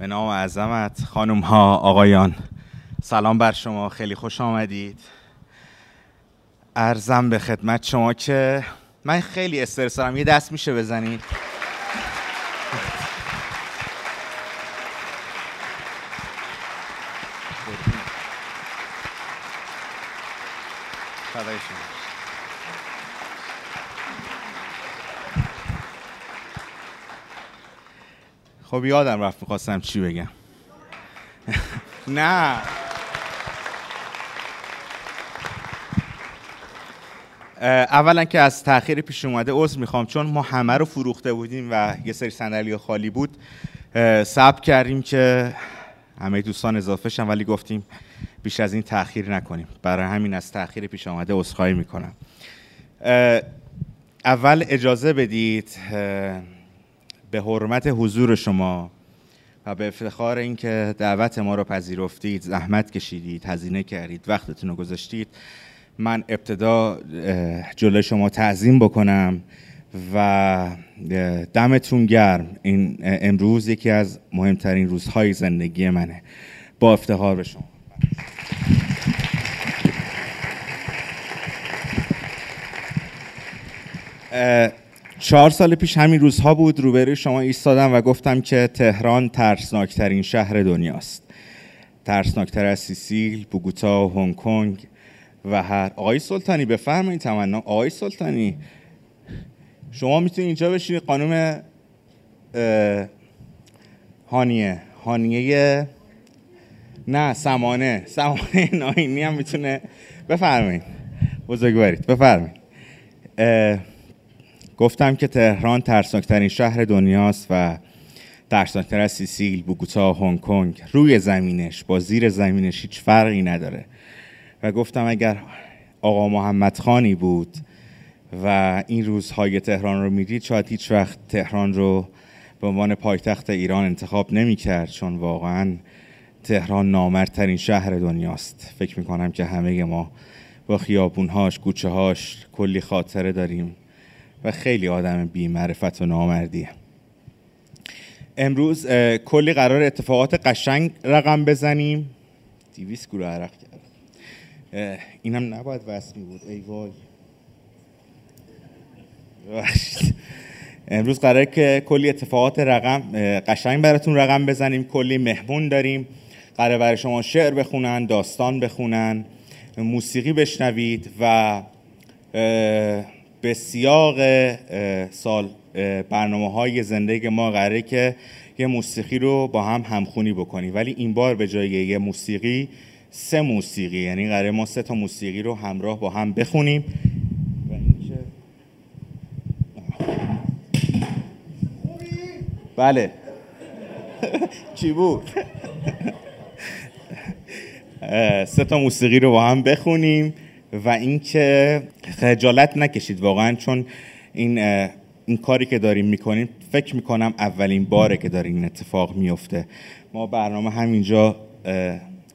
به نام عظمت خانم ها آقایان. سلام بر شما خیلی خوش آمدید. ارزم به خدمت شما که من خیلی استرس دارم. یه دست میشه بزنید؟ خب یادم رفت می‌خواستم چی بگم. نه. اولا که از تاخیر پیش اومده عذر می‌خوام چون ما همه رو فروخته بودیم و یه سری صندلی خالی بود. ثبت کردیم که همه دوستان اضافه شن ولی گفتیم بیش از این تاخیر نکنیم. برای همین از تاخیر پیش آمده عذرخواهی می‌کنم. اول اجازه بدید به حرمت حضور شما و به افتخار اینکه دعوت ما رو پذیرفتید زحمت کشیدید هزینه کردید وقتتون رو گذاشتید من ابتدا جلوی شما تعظیم بکنم و دمتون گرم. این امروز یکی از مهمترین روزهای زندگی منه. با افتخار به شما. چهار سال پیش همین روزها بود روبروی شما ایستادم و گفتم که تهران ترسناکترین شهر دنیاست. ترسناکتر از سیسیل، بوگوتا هنگ کنگ و هر آقای سلطانی بفرمایید تمنا. آقای سلطانی شما می‌تونید اینجا بشینید قانون هانیه. هانیه نه سمانه. سمانه ناینی هم می‌تونه بفرمایید. بزرگوارید بفرمایید. گفتم که تهران ترسناکترین شهر دنیاست و ترسناکتر از سیسیل، بوگوتا، هنگ کنگ. روی زمینش با زیر زمینش هیچ فرقی نداره. و گفتم اگر آقا محمد خانی بود و این روزهای تهران رو می‌دید شاید هیچ وقت تهران رو به عنوان پایتخت ایران انتخاب نمی کرد چون واقعا تهران نامردترین شهر دنیاست. فکر می‌کنم که همه ما با خیابونهاش کوچه هاش کلی خاطره داریم. و خیلی آدم بی معرفت و نامردیه. امروز کلی قرار اتفاقات قشنگ رقم بزنیم. دیویس گروه عرق کرد اینم نباید وصل بود. ای وای. امروز قراره که کلی اتفاقات رقم قشنگ براتون رقم بزنیم. کلی مهمون داریم. قراره برای شما شعر بخونن داستان بخونن موسیقی بشنوید و به سیاق سال برنامه های زندگی ما قراره که یه موسیقی رو با هم همخونی بکنیم. ولی این بار به جای یه موسیقی سه موسیقی. یعنی قراره ما سه تا موسیقی رو همراه با هم بخونیم. بله. چی بود؟ سه تا موسیقی رو با هم بخونیم. و اینکه خجالت نکشید واقعا چون این این کاری که داریم می‌کنیم فکر می‌کنم اولین باره که داره این اتفاق میفته ما برنامه همینجا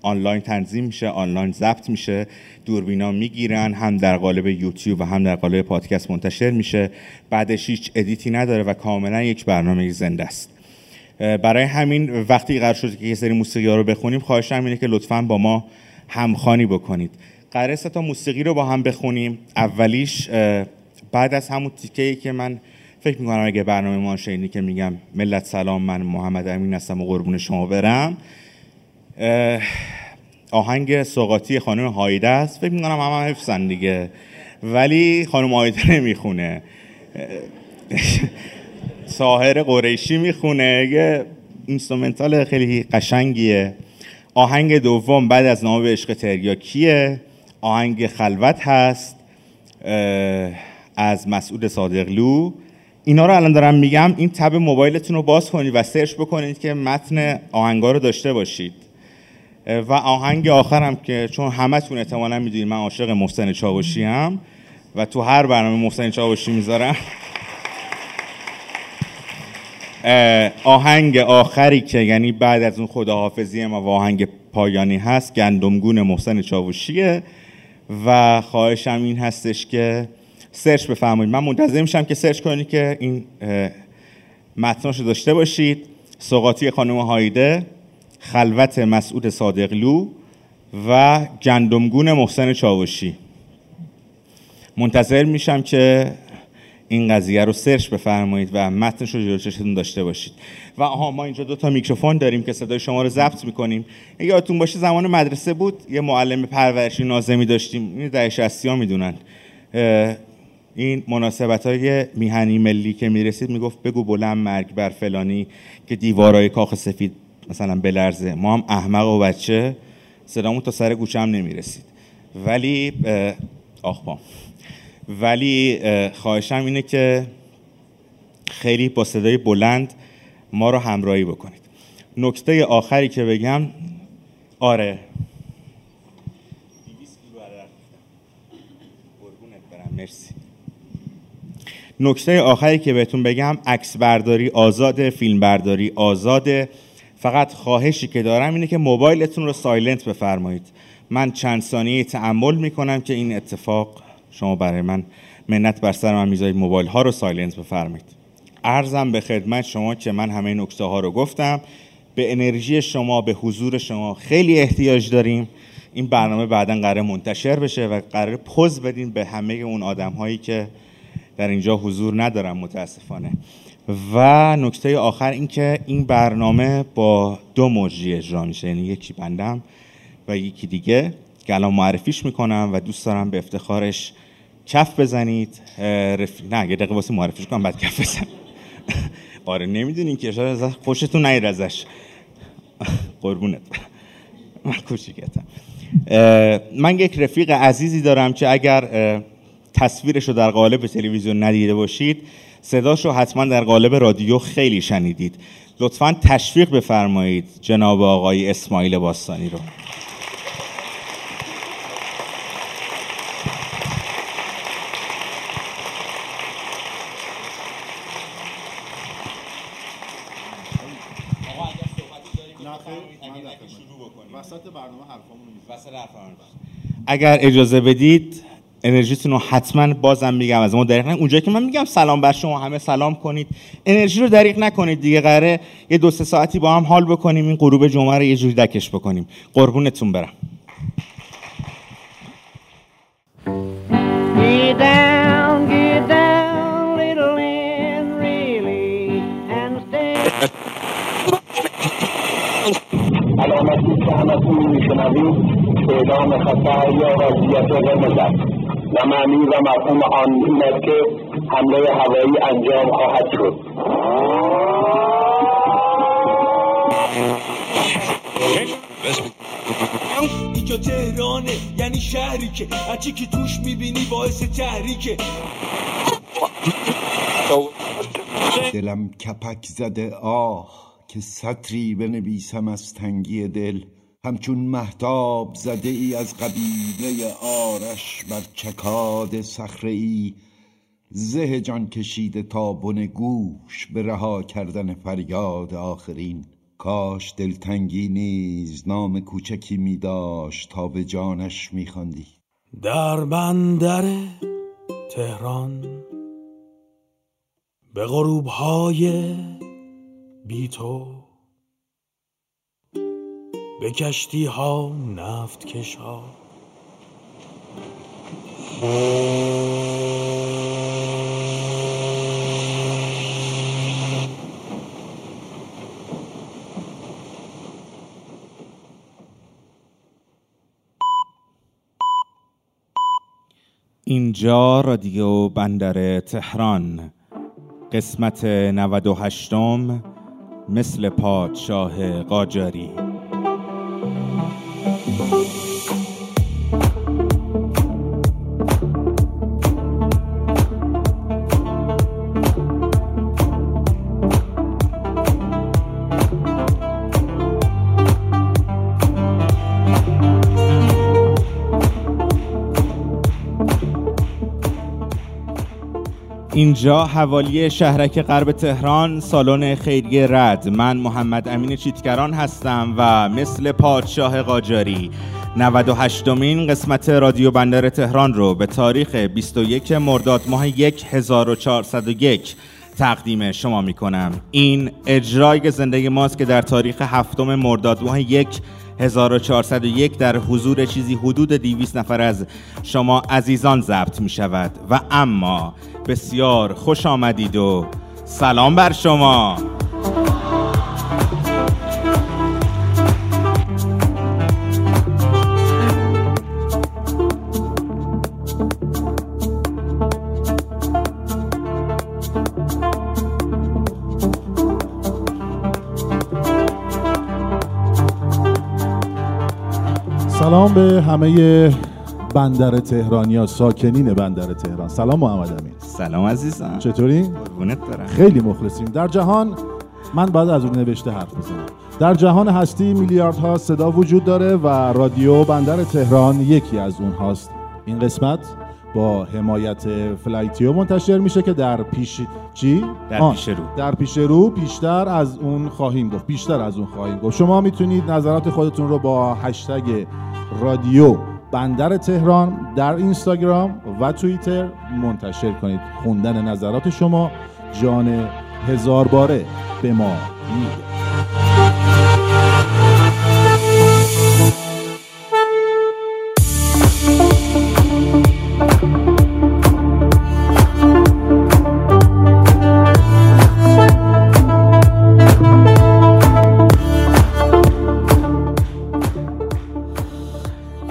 آنلاین تنظیم میشه آنلاین ضبط میشه دوربینا می‌گیرن هم در قالب یوتیوب و هم در قالب پادکست منتشر میشه. بعدش هیچ ادیتی نداره و کاملا یک برنامه زنده است. برای همین وقتی قرار شد که یه سری موسیقی ها رو بخونیم خواهشم اینه که لطفا با ما همخانی بکنید. قراره تا موسیقی رو با هم بخونیم. اولیش بعد از همون تیکه ای که من فکر می‌کنم اگه برنامه ما شینی که میگم ملت سلام من محمد امین هستم و قربون شما برم. آهنگ سوقاتی خانم هایده است. فکر می‌کنم هم, هم حفظن دیگه. ولی خانم هایده نمی‌خونه. سحر قریشی می‌خونه. یه instrumental خیلی قشنگیه. آهنگ دوم بعد از نام به عشق تریاکیه. آهنگ خلوت هست از مسعود صادقلو. اینا رو الان دارم میگم این tab موبایلتون رو باز کنید و search بکنید که متن آهنگا رو داشته باشید. و آهنگ آخرم که چون همتون احتمالا می‌دونید من عاشق محسن چاوشی هم و تو هر برنامه محسن چاوشی می‌ذارم. آهنگ آخری که یعنی بعد از اون خداحافظی ما و آهنگ پایانی هست گندمگون محسن چاوشیه. و خواهشم این هستش که سرچ بفرمایید. من منتظر میشم که سرچ کنید که این متناشو داشته باشید. سقاطی خانم هایده خلوت مسعود صادقلو و گندمگون محسن چاوشی. منتظر میشم که این قضیه رو سرچ بفرمایید و متنش رو جلو چشتون داشته باشید. و آها ما اینجا دو تا میکروفون داریم که صدای شما رو ضبط می‌کنیم. یادتون باشه زمان مدرسه بود یه معلم پرورشی نازمی داشتیم. این در 60 ها می‌دونن این مناسبت های میهنی ملی که می‌رسید می‌گفت بگو بلند مرگ بر فلانی که دیوارای کاخ سفید مثلا بلرزه. ما هم احمق و بچه صدامون تا سر گوشم نمی‌رسید. ولی آخ با ولی خواهشم اینه که خیلی با صدای بلند ما رو همراهی بکنید. نکته آخری که بگم آره. مرسی. نکته آخری که بهتون بگم عکس برداری آزاد فیلم برداری آزاده فقط خواهشی که دارم اینه که موبایلتون رو silent بفرمایید. من چند ثانیه تأمل می‌کنم که این اتفاق شما برای من منت بر سر من می‌ذارید. موبایل ها رو silent بفرمایید. عرضم به خدمت شما که من همه نکته ها رو گفتم. به انرژی شما به حضور شما خیلی احتیاج داریم. این برنامه بعدا قرار منتشر بشه و قرار پز بدیم به همه اون آدم هایی که در اینجا حضور ندارم متاسفانه. و نکته آخر این که این برنامه با دو مجری اجرا میشه. یعنی یکی بندم و یکی دیگه که الان معرفیش می‌کنم و دوست دارم به افتخارش کف بزنید رف... نه یه دقیقه واسه معرفیش کنم بعد کف بزن آره نمی‌دونین که ازش خوشتون نیر ازش. قربونت. من کوچیکتم. من یک رفیق عزیزی دارم که اگر تصویرش رو در قالب تلویزیون ندیده باشید صداش رو حتما در قالب رادیو خیلی شنیدید. لطفا تشویق بفرمایید جناب آقای اسماعیل باستانی رو. اگر اجازه بدید انرژیتون رو حتما بازم میگم از ما دریق نکنید. اونجایی که من میگم سلام بر شما همه سلام کنید. انرژی رو دریق نکنید دیگه قراره یه دو سه ساعتی با هم حال بکنیم این غروب جمعه رو یه جوری دکش بکنیم. قربونتون برم. علامتی که همتون میشنوید اعلام خطر یا وضعیت قرمز و معنی و مفهوم آن این است که حمله هوایی انجام خواهد شد. اینجا تهرانه یعنی شهری که هرچی که توش می‌بینی باعث تحریکه. دلم کپک زده آه که سطری بنویسم از تنگی دل. همچون محتاب زده ای از قبیله آرش بر چکاد صخره ای زه جان کشیده تا بن گوش به رها کردن فریاد آخرین. کاش دلتنگی نیز نام کوچکی می داشت تا به جانش می در بندر تهران به غروب های بی تو به کشتی ها نفت کش ها اینجا رادیو بندر تهران. قسمت 98 مثل پادشاه قاجاری. Thank you. اینجا حوالی شهرک غرب تهران سالن خیریه رد. من محمد امین چیتگران هستم و مثل پادشاه قاجاری 98 مین قسمت رادیو بندر تهران رو به تاریخ 21 مرداد ماه 1401 تقدیم شما می کنم این اجرای زندگی ماست که در تاریخ هفتم مرداد ماه یک 1401 در حضور چیزی حدود 200 نفر از شما عزیزان ضبط می شود و اما بسیار خوش آمدید و سلام بر شما. سلام به همه بندر تهران یا ساکنین بندر تهران. سلام محمد امین. سلام عزیزم. چطوری؟ قربونت برم. خیلی مخلصیم. در جهان من بعد از اون نوشته حرف بزنم در جهان هستی میلیاردها صدا وجود داره و رادیو بندر تهران یکی از اونهاست. این قسمت با حمایت فلایتیو منتشر میشه که در پیش چی؟ در پیش رو. در پیش رو بیشتر از اون خواهیم گفت. بیشتر از اون خواهیم گفت. شما می‌تونید نظرات خودتون رو با هشتگ رادیو بندر تهران در اینستاگرام و توییتر منتشر کنید. خوندن نظرات شما جان هزار باره به ما میده.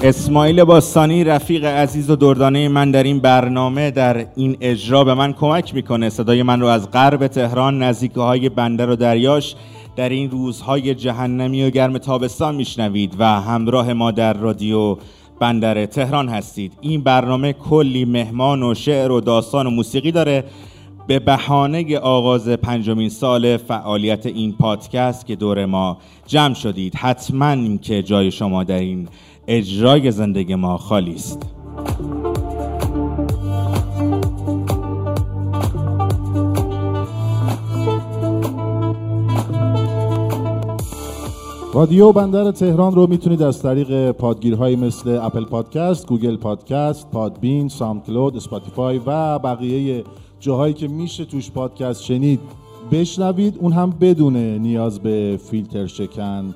اسماعیل باستانی رفیق عزیز و دردانه من در این برنامه در این اجرا به من کمک می‌کنه. صدای من رو از غرب تهران نزدیکه های بندر و دریاش در این روزهای جهنمی و گرم تابستان میشنوید و همراه ما در رادیو بندر تهران هستید. این برنامه کلی مهمان و شعر و داستان و موسیقی داره. به بهانه آغاز پنجمین سال فعالیت این پادکست که دور ما جمع شدید حتما که جای شما در این اجرای زنده‌ی ما خالی است. رادیو بندر تهران رو می‌تونید از طریق پادگیرهایی مثل Apple Podcast، Google Podcast، Podbean، SoundCloud، Spotify و بقیه جاهایی که میشه توش پادکست شنید بشنوید. اون هم بدون نیاز به فیلتر شکن.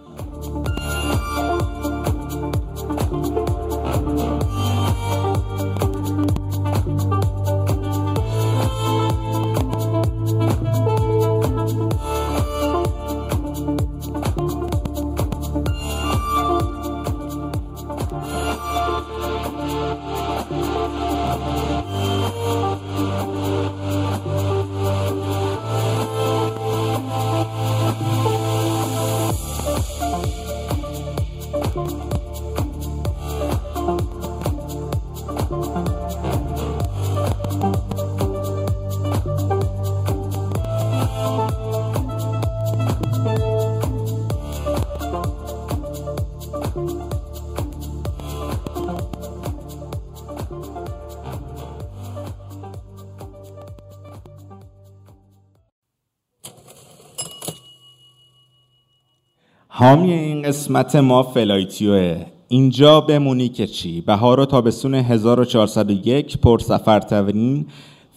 قسمت ما فلایتیوه. اینجا بمونی که چی؟ بهار و تابستون 1401 پر سفرترین.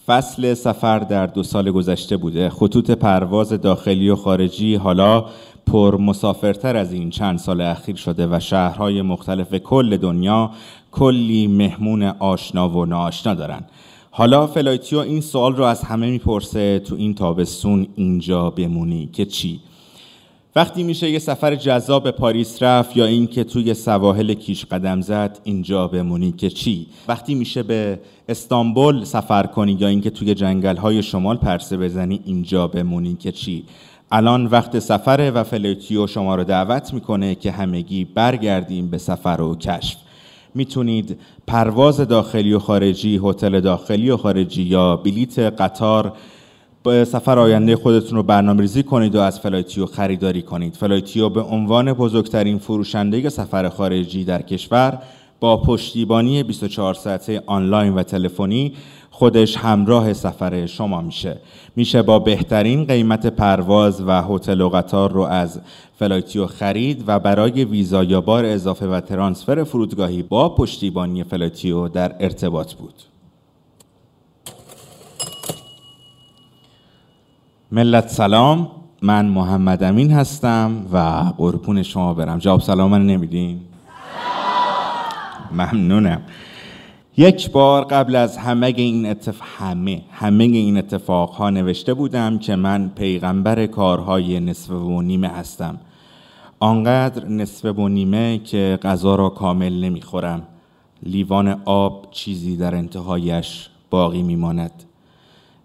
فصل سفر در دو سال گذشته بوده. خطوط پرواز داخلی و خارجی حالا پر مسافرتر از این چند سال اخیر شده و شهرهای مختلف کل دنیا کلی مهمون آشنا و ناآشنا دارن. حالا فلایتیو این سوال رو از همه می‌پرسه تو این تابستون اینجا بمونی که چی؟ وقتی میشه یه سفر جذاب به پاریس رفت یا اینکه توی سواحل کیش قدم زد اینجا بمونی که چی؟ وقتی میشه به استانبول سفر کنی یا اینکه توی جنگل های شمال پرسه بزنی اینجا بمونی که چی؟ الان وقت سفره و فلایتیو شما رو دعوت می‌کنه که همگی برگردیم به سفر و کشف. می‌تونید پرواز داخلی و خارجی هتل داخلی و خارجی یا بلیت قطار سفر آینده خودتون رو برنامه ریزی کنید و از فلایتیو خریداری کنید. فلایتیو به عنوان بزرگترین فروشنده سفر خارجی در کشور با پشتیبانی 24 ساعته آنلاین و تلفنی خودش همراه سفر شما میشه. میشه با بهترین قیمت پرواز و هتل و قطار رو از فلایتیو خرید و برای ویزا یا بار اضافه و ترانسفر فرودگاهی با پشتیبانی فلایتیو در ارتباط بود. ملت سلام من محمد امین هستم و قربون شما برم. جواب سلام من نمیدین؟ ممنونم. یک بار قبل از همه این اتفاق همه همه این اتفاق ها نوشته بودم که من پیغمبر کارهای نصف و نیمه هستم. آنقدر نصف و نیمه که غذا را کامل نمی‌خورم. لیوان آب چیزی در انتهایش باقی میماند.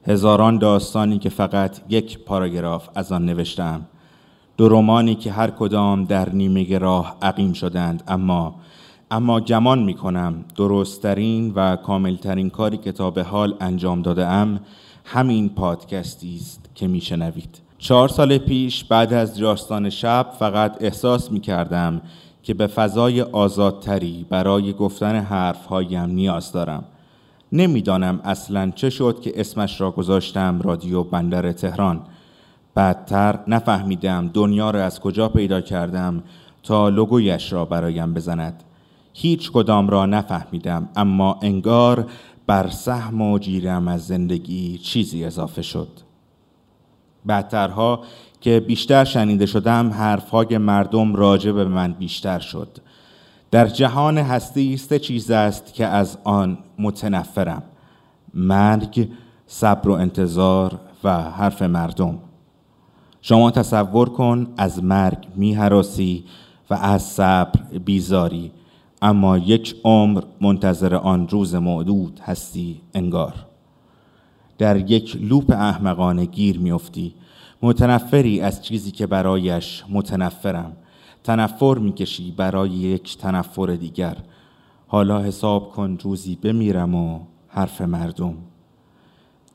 هزاران داستانی که فقط یک پاراگراف از آن نوشتم دو رومانی که هر کدام در نیمه راه عقیم شدند اما اما گمان می کنم درستترین و کاملترین کاری که تا به حال انجام داده ام همین پادکستی است که می شنوید. چهار سال پیش بعد از داستان شب فقط احساس می کردم که به فضای آزادتری برای گفتن حرفهایم نیاز دارم. نمی‌دانم اصلا چه شد که اسمش را گذاشتم رادیو بندر تهران. بعدتر نفهمیدم دنیا را از کجا پیدا کردم تا لوگویش را برایم بزند. هیچ کدام را نفهمیدم اما انگار بر سهم و جیرم از زندگی چیزی اضافه شد بعدترها که بیشتر شنیده شدم حرفهای مردم راجع به من بیشتر شد در جهان هستی سه چیز است که از آن متنفرم مرگ صبر و انتظار و حرف مردم. شما تصور کن از مرگ میهراسی و از صبر بیزاری اما یک عمر منتظر آن روز معدود هستی انگار. در یک لوپ احمقانه گیر میافتی. متنفری از چیزی که برایش متنفرم. تنفر می‌کشی برای یک تنفر دیگر. حالا حساب کن روزی بمیرم و حرف مردم.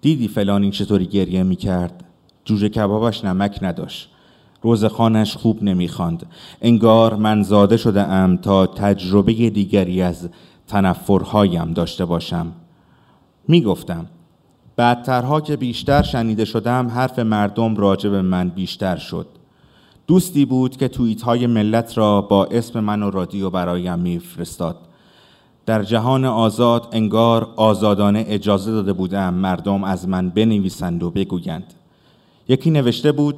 دیدی فلانی چطوری گریه می‌کرد؟ جوجه کبابش نمک نداشت. روزخانش خوب نمی‌خواند. انگار من زاده شده ام تا تجربه دیگری از تنفرهایم داشته باشم. می‌گفتم بعدترها که بیشتر شنیده شدم حرف مردم راجع به من بیشتر شد. دوستی بود که توییت های ملت را با اسم من و رادیو برایم میفرستاد. در جهان آزاد انگار آزادانه اجازه داده بودم مردم از من بنویسند و بگویند. یکی نوشته بود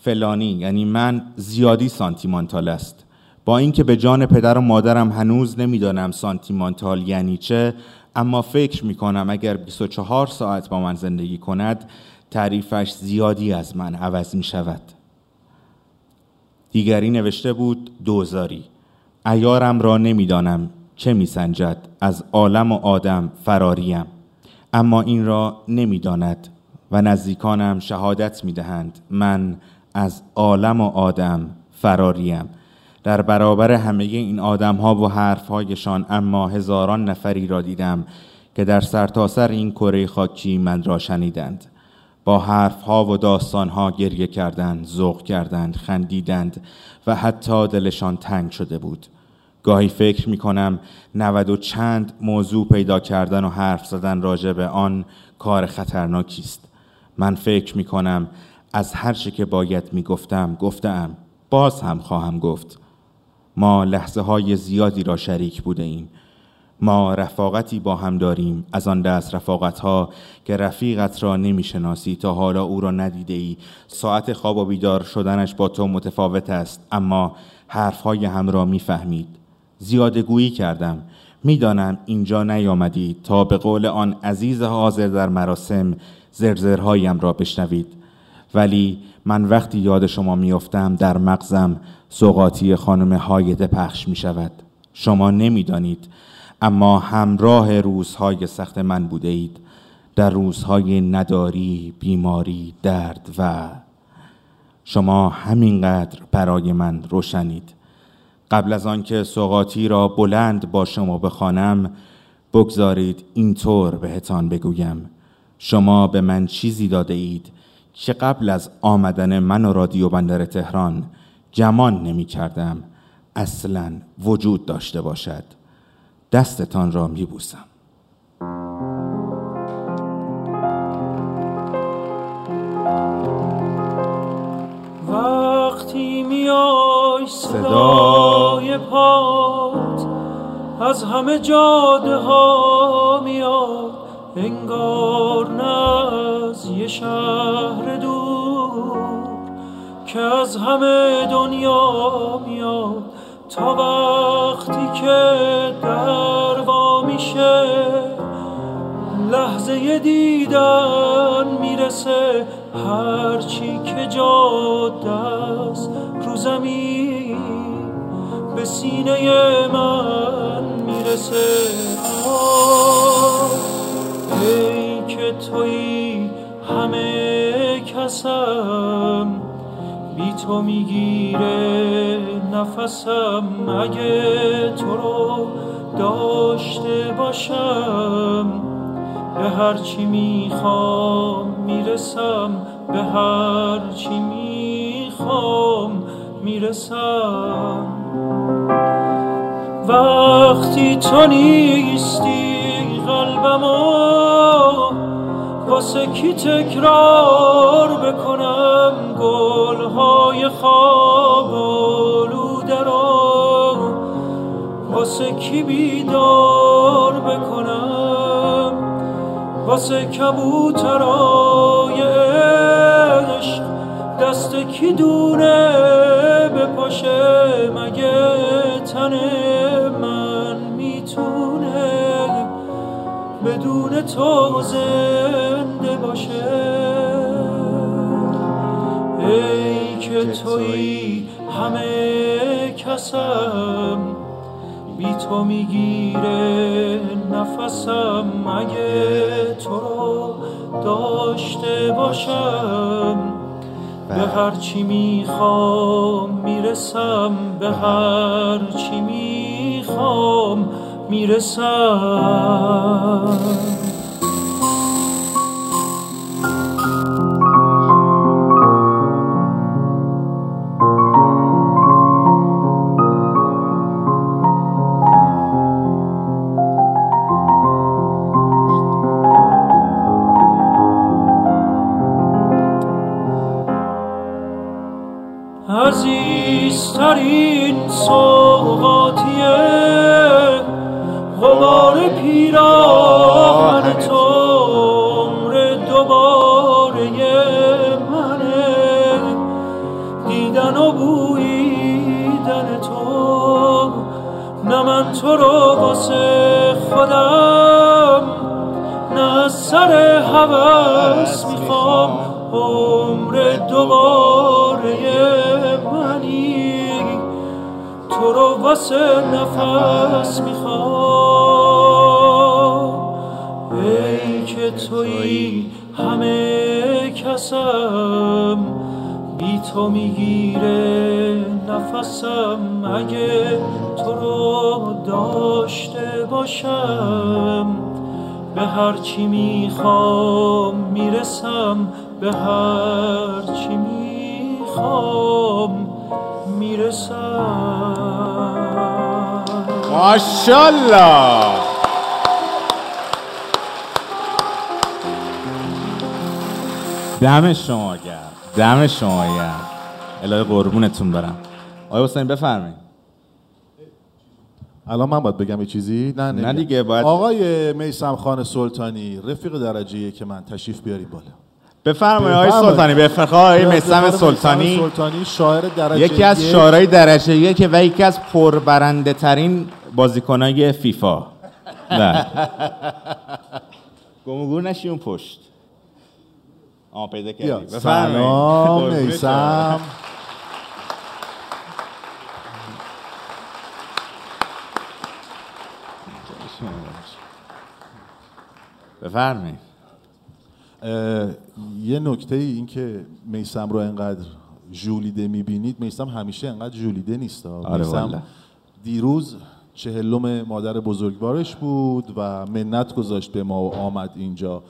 فلانی یعنی من زیادی سانتیمانتال است. با اینکه به جان پدر و مادرم هنوز نمی‌دانم سانتیمانتال یعنی چه اما فکر می کنم اگر 24 ساعت با من زندگی کند تعریفش زیادی از من عوض می شود دیگری نوشته بود دوزاری. ایارم را نمی‌دانم چه میسنجد. از عالم و آدم فراریم. اما این را نمی‌داند و نزدیکانم شهادت می‌دهند. من از عالم و آدم فراریم. در برابر همه این آدم ها و حرف هایشان اما هزاران نفری را دیدم که در سرتاسر سر این کره خاکی من را شنیدند. با حرف ها و داستان ها گریه کردند ذوق کردند خندیدند و حتی دلشان تنگ شده بود. گاهی فکر می کنم نود و چند موضوع پیدا کردن و حرف زدن راجع به آن کار خطرناکی است. من فکر می کنم از هر چه که باید می‌گفتم گفتم باز هم خواهم گفت. ما لحظه های زیادی را شریک بوده ایم. ما رفاقتی با هم داریم. از آن دست رفاقت ها که رفیقت را نمی‌شناسی تا حالا او را ندیده ای ساعت خواب و بیدار شدنش با تو متفاوت است اما حرف های هم را می‌فهمید. زیاده گویی کردم. می‌دانم اینجا نیامدید تا به قول آن عزیز حاضر در مراسم زرزرهایم را بشنوید. ولی من وقتی یاد شما میافتم در مغزم سوقاتی خانم هایده پخش می شود شما نمی‌دانید اما همراه روزهای سخت من بوده اید در روزهای نداری، بیماری، درد و شما همینقدر برای من روشنید. قبل از آنکه سوقاتی را بلند با شما بخوانم بگذارید اینطور بهتان بگویم. شما به من چیزی داده اید که قبل از آمدن من و رادیو بندر تهران جمان نمی کردم. اصلا وجود داشته باشد. دستتان را می بوسم وقتی میای صدای پات از همه جاده ها میاد. انگار نه از یه شهر دور که از همه دنیا میاد. تا وقتی که دروا میشه لحظه دیدن می‌رسه. هرچی که جاده است رو زمین به سینه من می‌رسه. ای که توی همه کسم بی تو می‌گیره نفسم. اگه تو رو داشته باشم به هر چی می‌خوام می‌رسم به هر چی می‌خوام می‌رسم. وقتی تو نیستی قلبمو واسه کی تکرار بکنم گلهای خواب آلوده رو واسه کی بیدار بکنم؟ واسه کبوترای عشق دست کی دونه بپاشه مگه تن من می‌تونه بدون تو باشه. ای که توی همه کسم بی تو می‌گیره نفسم. اگه تو رو داشته باشم به هر چی می‌خوام می‌رسم به هر چی می‌خوام می‌رسم. ماشاءالله. دم شما گرم. دم شما گرم. الهی قربونتون برم. آقای حسین بفرمایید. الان من باید بگم یه چیزی؟ نه نه دیگه، باید- آقای میسم خان سلطانی رفیق درجه که من تشریف بیاری بالا. بفرمایید آقای. سلطانی. بفرمایید. آقای میثم سلطانی. سلطانی شاعر درجه یکی از. شاعرای درجه یک و یکی از پربرنده ترین بازیکنای فیفا. نه. گمگور نشی اون پشت. آه پیدا. کردی. سلام. میسم. بفرمایید. اه، یه نکته ای این که میسم رو انقدر ژولیده می‌بینید میسم همیشه انقدر ژولیده نیست. آره والا. دیروز چهلم مادر بزرگوارش بود و منت گذاشت به ما و آمد اینجا.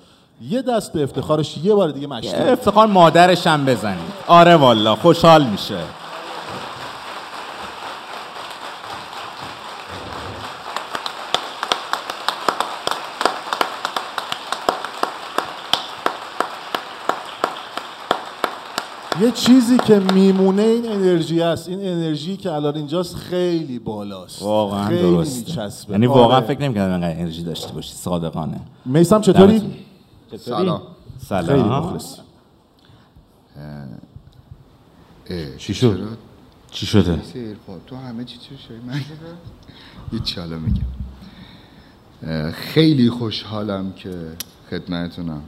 یه دست به افتخارش یه بار دیگه مشتی. افتخار مادرش هم بزنید. آره والا خوشحال میشه. چیزی که میمونه این انرژی است. این انرژی که الان اینجاست خیلی بالاست. واقعا خیلی درسته. یعنی واقعا آره. فکر نمی‌کردم اینقدر انرژی داشته باشی صادقانه. میسم چطوری؟ سلام. خیلی سلام. مخلص. اه، چی شد؟ چی شده؟ تو همه چی چی شوی من هیچ میگم. خیلی خوشحالم که خدمتونم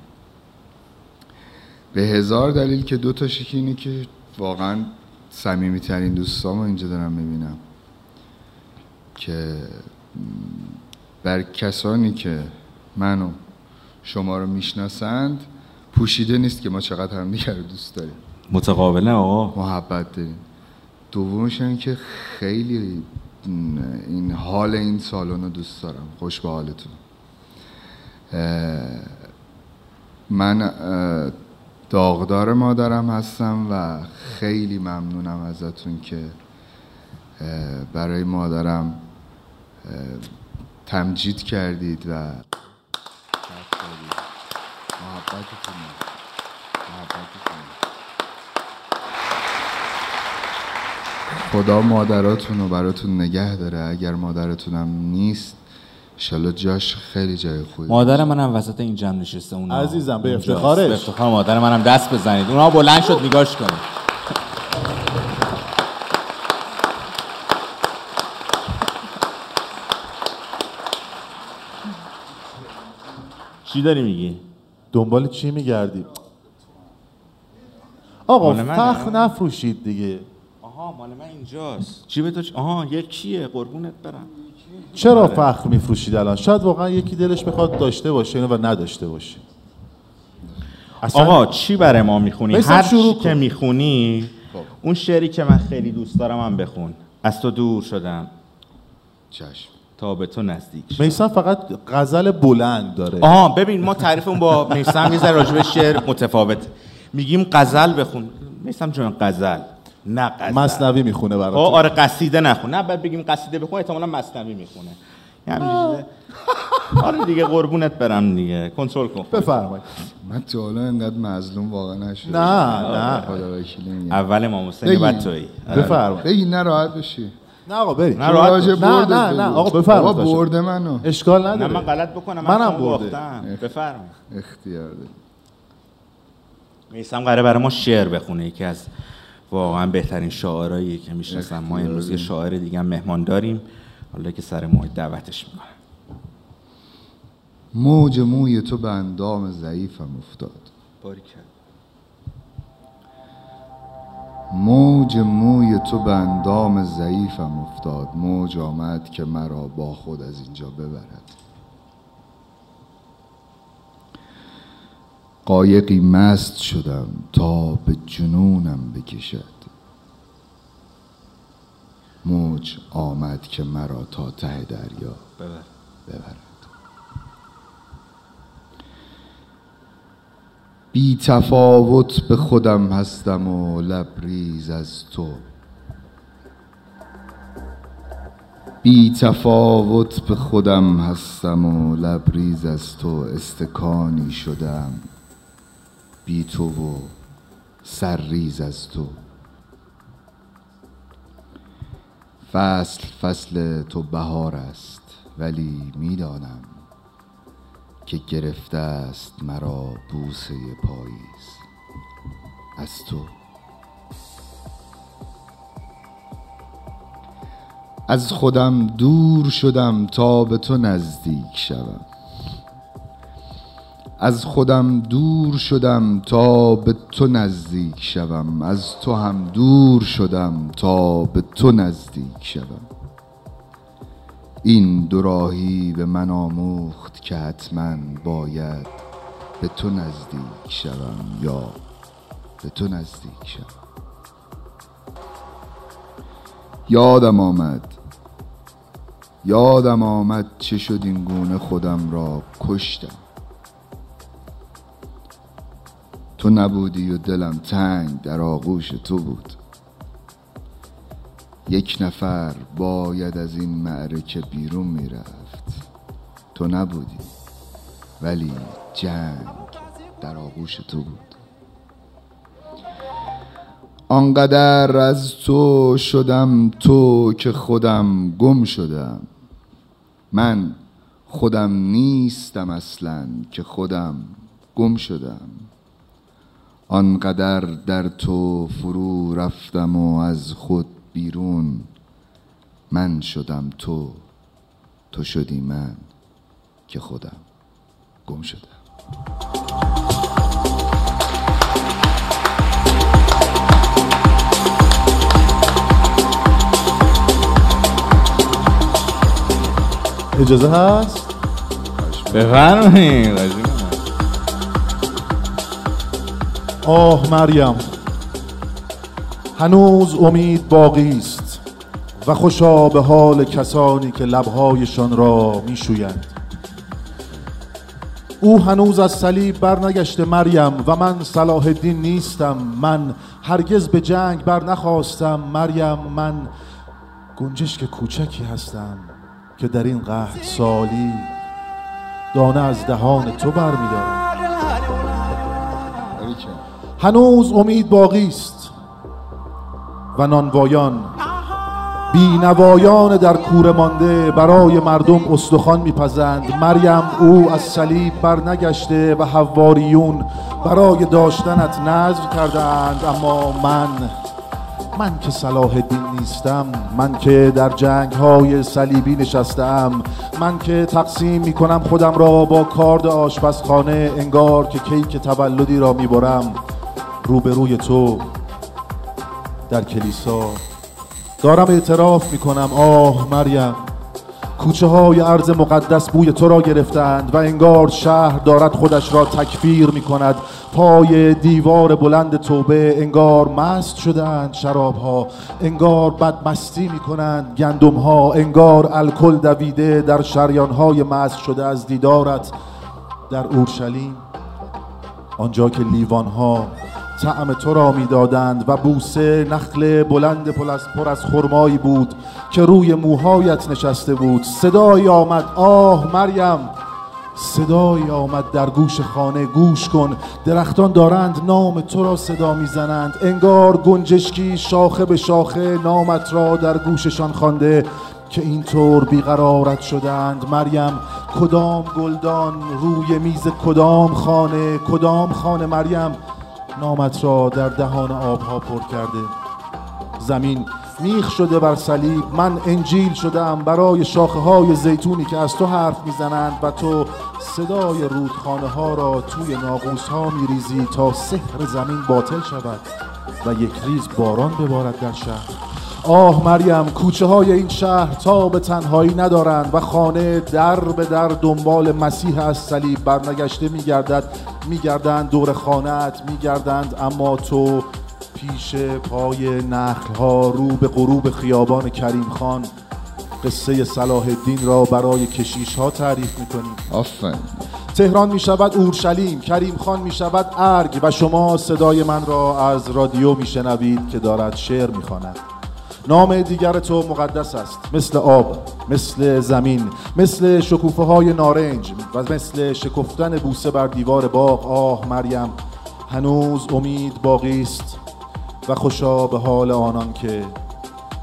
به هزار دلیل که دو تا اینه که واقعا صمیمی ترین دوستامو اینجا دارم می‌بینم. که بر کسانی که منو شما رو می‌شناسند پوشیده نیست که ما چقدر همدیگه رو دوست داریم. متقابله آقا. محبت داریم. دومش که خیلی این حال این سالن رو دوست دارم. خوش به حالتون. من داغدار مادرم هستم و خیلی ممنونم ازتون که برای مادرم تمجید کردید و محبتتون خدا مادراتون رو براتون نگه داره. اگر مادرتونم نیست انشالله جاش خیلی جای خوبی مادر منم وسط این جمع نشسته اون عزیزم، به افتخارش. به افتخار مادر منم دست بزنید. اونها بلند شد نگاش کنید. چی داری میگی؟ دنبال چی میگردی؟ آقا؟ فخ نفروشید دیگه. آها مال من اینجاست. چی به تو چ- آها یکیه قربونت برم. چرا فخر میفروشید الان؟ شاید واقعا یکی دلش بخواد داشته باشه اینو و نداشته باشه. اصلا آقا چی برای ما می‌خونی؟ هر شروع. که می‌خونی اون شعری که من خیلی دوست دارم هم بخون. از تو دور شدم. چشم. تا به تو نزدیک شدم. میسان فقط غزل بلند داره. آها ببین ما تعریفمون با میسم یه ذره راجع به شعر متفاوت. میگیم غزل بخون. میسم جان غزل. نه غزل مصنوی می‌خونه برات آره قصیده نخون. نه بعد بگیم قصیده بخون احتمالاً مصنوی می‌خونه. یه همین چیزه. آره دیگه قربونت برم دیگه. کنترل کن. بفرمایید. من تا حالا اینقدر مظلوم واقعا نشدم. نه نه. خدا وکیلی اول امام حسین. بعد تویی بفرمایید. بگی نه راحت بشی. نه آقا برید نه، راحت. نه نه. نه. آقا بفرمایید. آقا. برده منو. اشکال نه نداره. من غلط بکنم. منم من برده. باختم. بفرمایید. اختیار داری میسم قراره برای ما شعر بخونه. یکی از واقعا بهترین شاعرایی که می‌شناسم. ما امروز یه شاعر دیگه هم مهمان داریم. حالا که سر موعد دعوتش می‌کنم. موج موی تو به اندام ضعیفم افتاد. موج موی تو به اندام ضعیفم افتاد. موج آمد که مرا با خود از اینجا ببرد. قایقی مست شدم تا به جنونم بکشد. موج آمد که مرا تا ته دریا ببر ببرد. بی تفاوت به خودم هستم و لبریز از تو. بی تفاوت به خودم هستم و لبریز از تو استکانی شدم. بی تو و سرریز از تو. فصل فصل تو بهار است ولی می‌دانم که گرفته است مرا بوسه پاییز. از تو. از خودم دور شدم تا به تو نزدیک شوم. از خودم دور شدم تا به تو نزدیک شوم. از تو هم دور شدم تا به تو نزدیک شوم. این دو راهی به من آموخت که حتما باید به تو نزدیک شوم یا به تو نزدیک شوم. یادم آمد یادم آمد چه شد این گونه خودم را کشتم. تو نبودی و دلم تنگ در آغوش تو بود. یک نفر باید از این معرکه بیرون می‌رفت. تو نبودی ولی جنگ در آغوش تو بود. آنقدر از تو شدم تو که خودم گم شدم. من خودم نیستم اصلا که خودم گم شدم. آنقدر در تو فرو رفتم و از خود بیرون من شدم تو تو شدی من که خودم. گم شدم اجازه هست؟ بفرمایید. آه مریم. هنوز امید باقی است و خوشا به حال کسانی که لبهایشان را میشویند. او هنوز از صلیب برنگشته مریم و من صلاح الدین نیستم. من هرگز به جنگ بر نخواستم مریم من گنجشک کوچکی هستم که در این قحط سالی دانه از دهان تو برمیدارم. هنوز امید باقی است. و نانوایان بینوایان در کوره مانده برای مردم استخوان میپزند. مریم او از صلیب برنگشته و حواریون برای داشتنت نظر کردند. اما من من که صلاح الدین نیستم من که در جنگ های صلیبی نشستم من که تقسیم می کنم خودم را با کارد آشپزخانه انگار که کیک تولدی را می‌برم. روبروی تو در کلیسا. دارم اعتراف می کنم آه مریم. کوچه های عرض مقدس بوی تو را گرفتند و انگار شهر دارد خودش را تکفیر می کند پای دیوار بلند توبه انگار مست شدند شراب ها انگار بدمستی می کنند گندم ها انگار الکل دویده در شریان های مست شده از دیدارت. در اورشلیم آنجا که لیوان ها طعم تو را می‌دادند و بوسه نخل بلند پر از, خرمایی بود که روی موهایت نشسته بود. صدایی آمد آه مریم! صدایی آمد در گوش خانه گوش کن درختان دارند نام تو را صدا می‌زنند. انگار گنجشکی شاخه به شاخه نامت را در گوششان خوانده که اینطور بیقرارت شدند. مریم کدام گلدان روی میز کدام خانه کدام خانه مریم؟ نامت را در دهان آبها پر کرده. زمین میخ شده بر صلیب من انجیل شدم برای شاخه های زیتونی که از تو حرف می‌زنند و تو صدای رودخانه ها را توی ناقوس ها میریزی تا سحر زمین باطل شود و یک ریز باران ببارد در شهر. آه مریم کوچه های این شهر تا به تنهایی ندارند و خانه در به در دنبال مسیح از صلیب برنگشته میگردد میگردند دور خانهت میگردند اما تو پیش پای نخل ها رو به غروب خیابان کریم خان. قصه صلاح الدین را برای کشیش ها تعریف می‌کنیم. آفرین. تهران می شود اورشلیم کریم خان می شود ارگ و شما صدای من را از رادیو می شنوید که دارد شعر می خواند. نام دیگر تو مقدس است. مثل آب مثل زمین مثل شکوفه های نارنج و مثل شکفتن بوسه بر دیوار باغ. آه مریم هنوز امید باقی است و خوشا به حال آنان که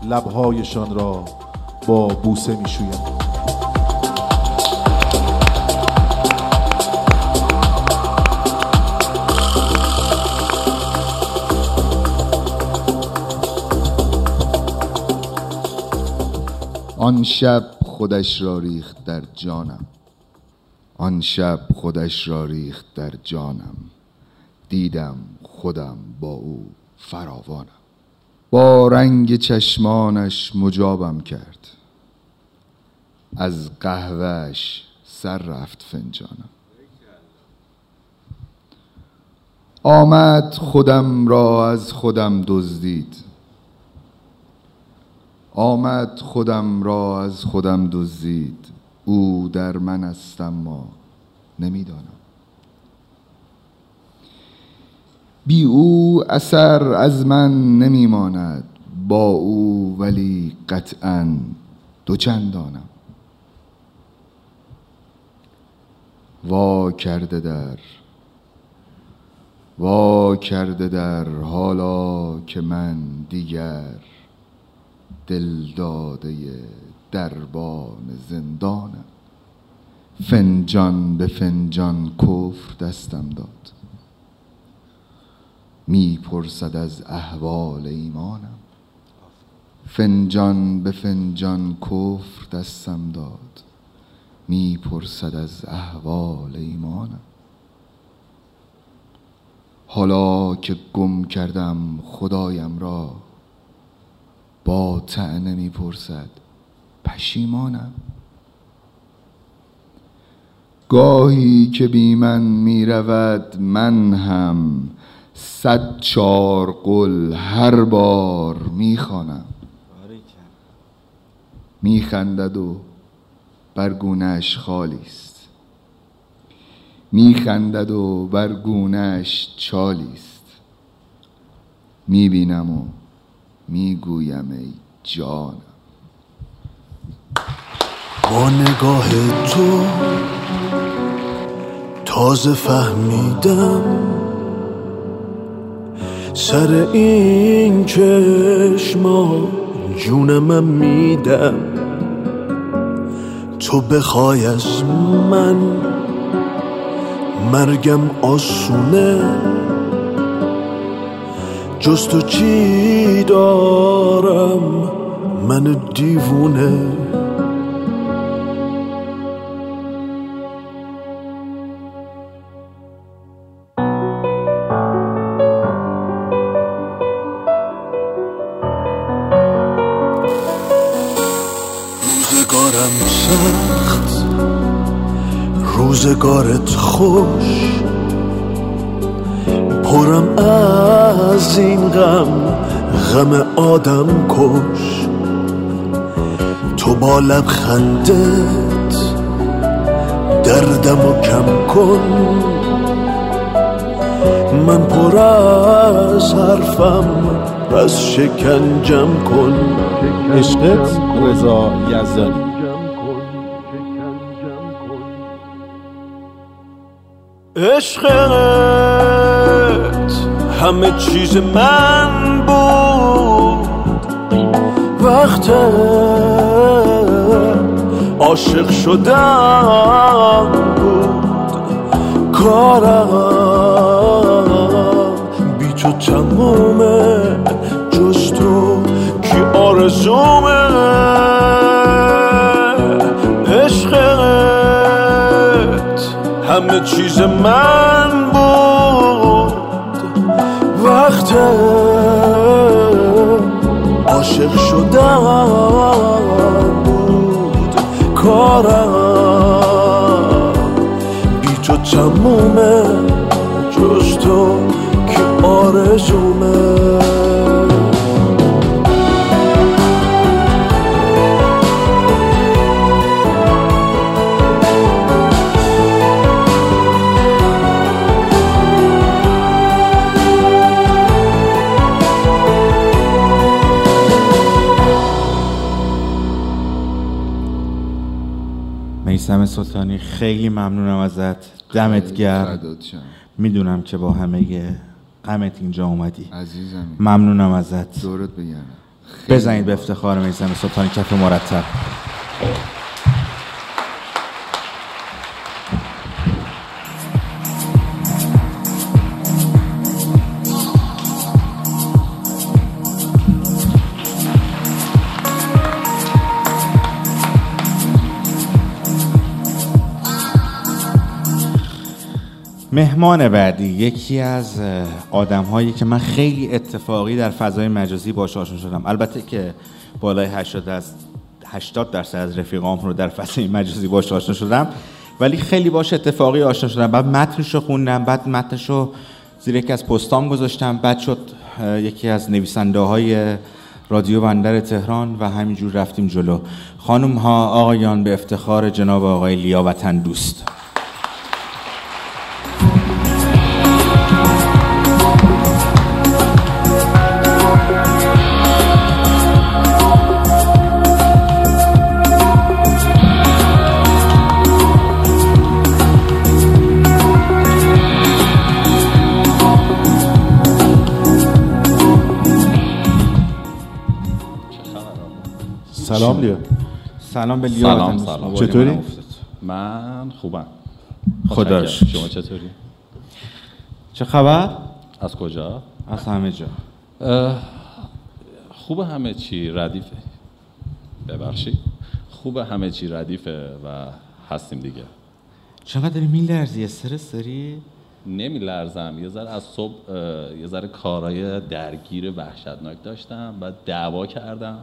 لبهایشان را با بوسه می آن شب خودش را ریخت در جانم. آن شب خودش را ریخت در جانم. دیدم خودم با او فراوانم. با رنگ چشمانش مجابم کرد. از قهوهش سر رفت فنجانم. آمد خودم را از خودم دزدید. آمد خودم را از خودم دزدید. او در من است اما نمی‌دانم. بی او اثر از من نمیماند. با او ولی قطعا دو چندانم. وا کرده در وا کرده در حالا که من دیگر دل داده دربان زندانم فنجان به فنجان کفر دستم داد. می‌پرسد از احوال ایمانم. فنجان به فنجان کفر دستم داد. می‌پرسد از احوال ایمانم. حالا که گم کردم خدایم را با تعنه می‌پرسد پشیمانم؟ گاهی که بی من می‌رود من هم صد چار قل هر بار می‌خوانم. میخندد و بر گونهش خالی است. میخندد و بر گونهش چالی است. می‌بینم و می‌گویم ای جانم. با نگاه تو تازه فهمیدم سر این چشما جونم میدم. تو بخوای از من مرگم آسونه. جز تو چی دارم؟ من دیوونه. روزگارم سخت. روزگارت خوش. از این غم غم آدم کش. تو با لبخندت دردم و کم کن. من پر از حرفم پس شکنجم کن. عشقت رضا یزدانی. عشقت همه چیز من بود. وقت عاشق شدم بود. کارم بی تو تمومه جز تو کی آرزومه. عشقت همه چیز من وقت عاشق شدم بود کارم. بی تو تمومه جز تو که آرزومه. میسم سلطانی خیلی ممنونم ازت. دمت گرم. می‌دونم که با همه غمت اینجا اومدی. عزیزم. ممنونم ازت. دورت خیلی بزنید به افتخار میسم سلطانی کف مرتب. مهمان بعدی یکی از آدم هایی که من خیلی اتفاقی در فضای مجازی باش آشنا شدم. البته که بالای 80 از 80 درصد از رفیقام رو در فضای مجازی باش آشنا شدم. ولی خیلی باش اتفاقی آشنا شدم. بعد متنش رو خوندم بعد متنش رو زیر یکی از پستام گذاشتم. بعد شد یکی از نویسنده های رادیو بندر تهران و همینجور رفتیم جلو. خانم ها آقایان به افتخار جناب آقای لیا وطن دوست. سلام لیا سلام به لیا سلام،. سلام. چطوری؟ من خوبم خدا رو متشکرم. شکر. شما چطوری؟ چه خبر؟ از کجا؟ از همه جا خوب همه چی ردیفه ببخشید خوب همه چی ردیفه و هستیم دیگه چقدر داری میلرزی استرس داری نمی لرزم یه ذره از صبح یه ذره کارهای درگیر وحشتناک داشتم بعد دعوا کردم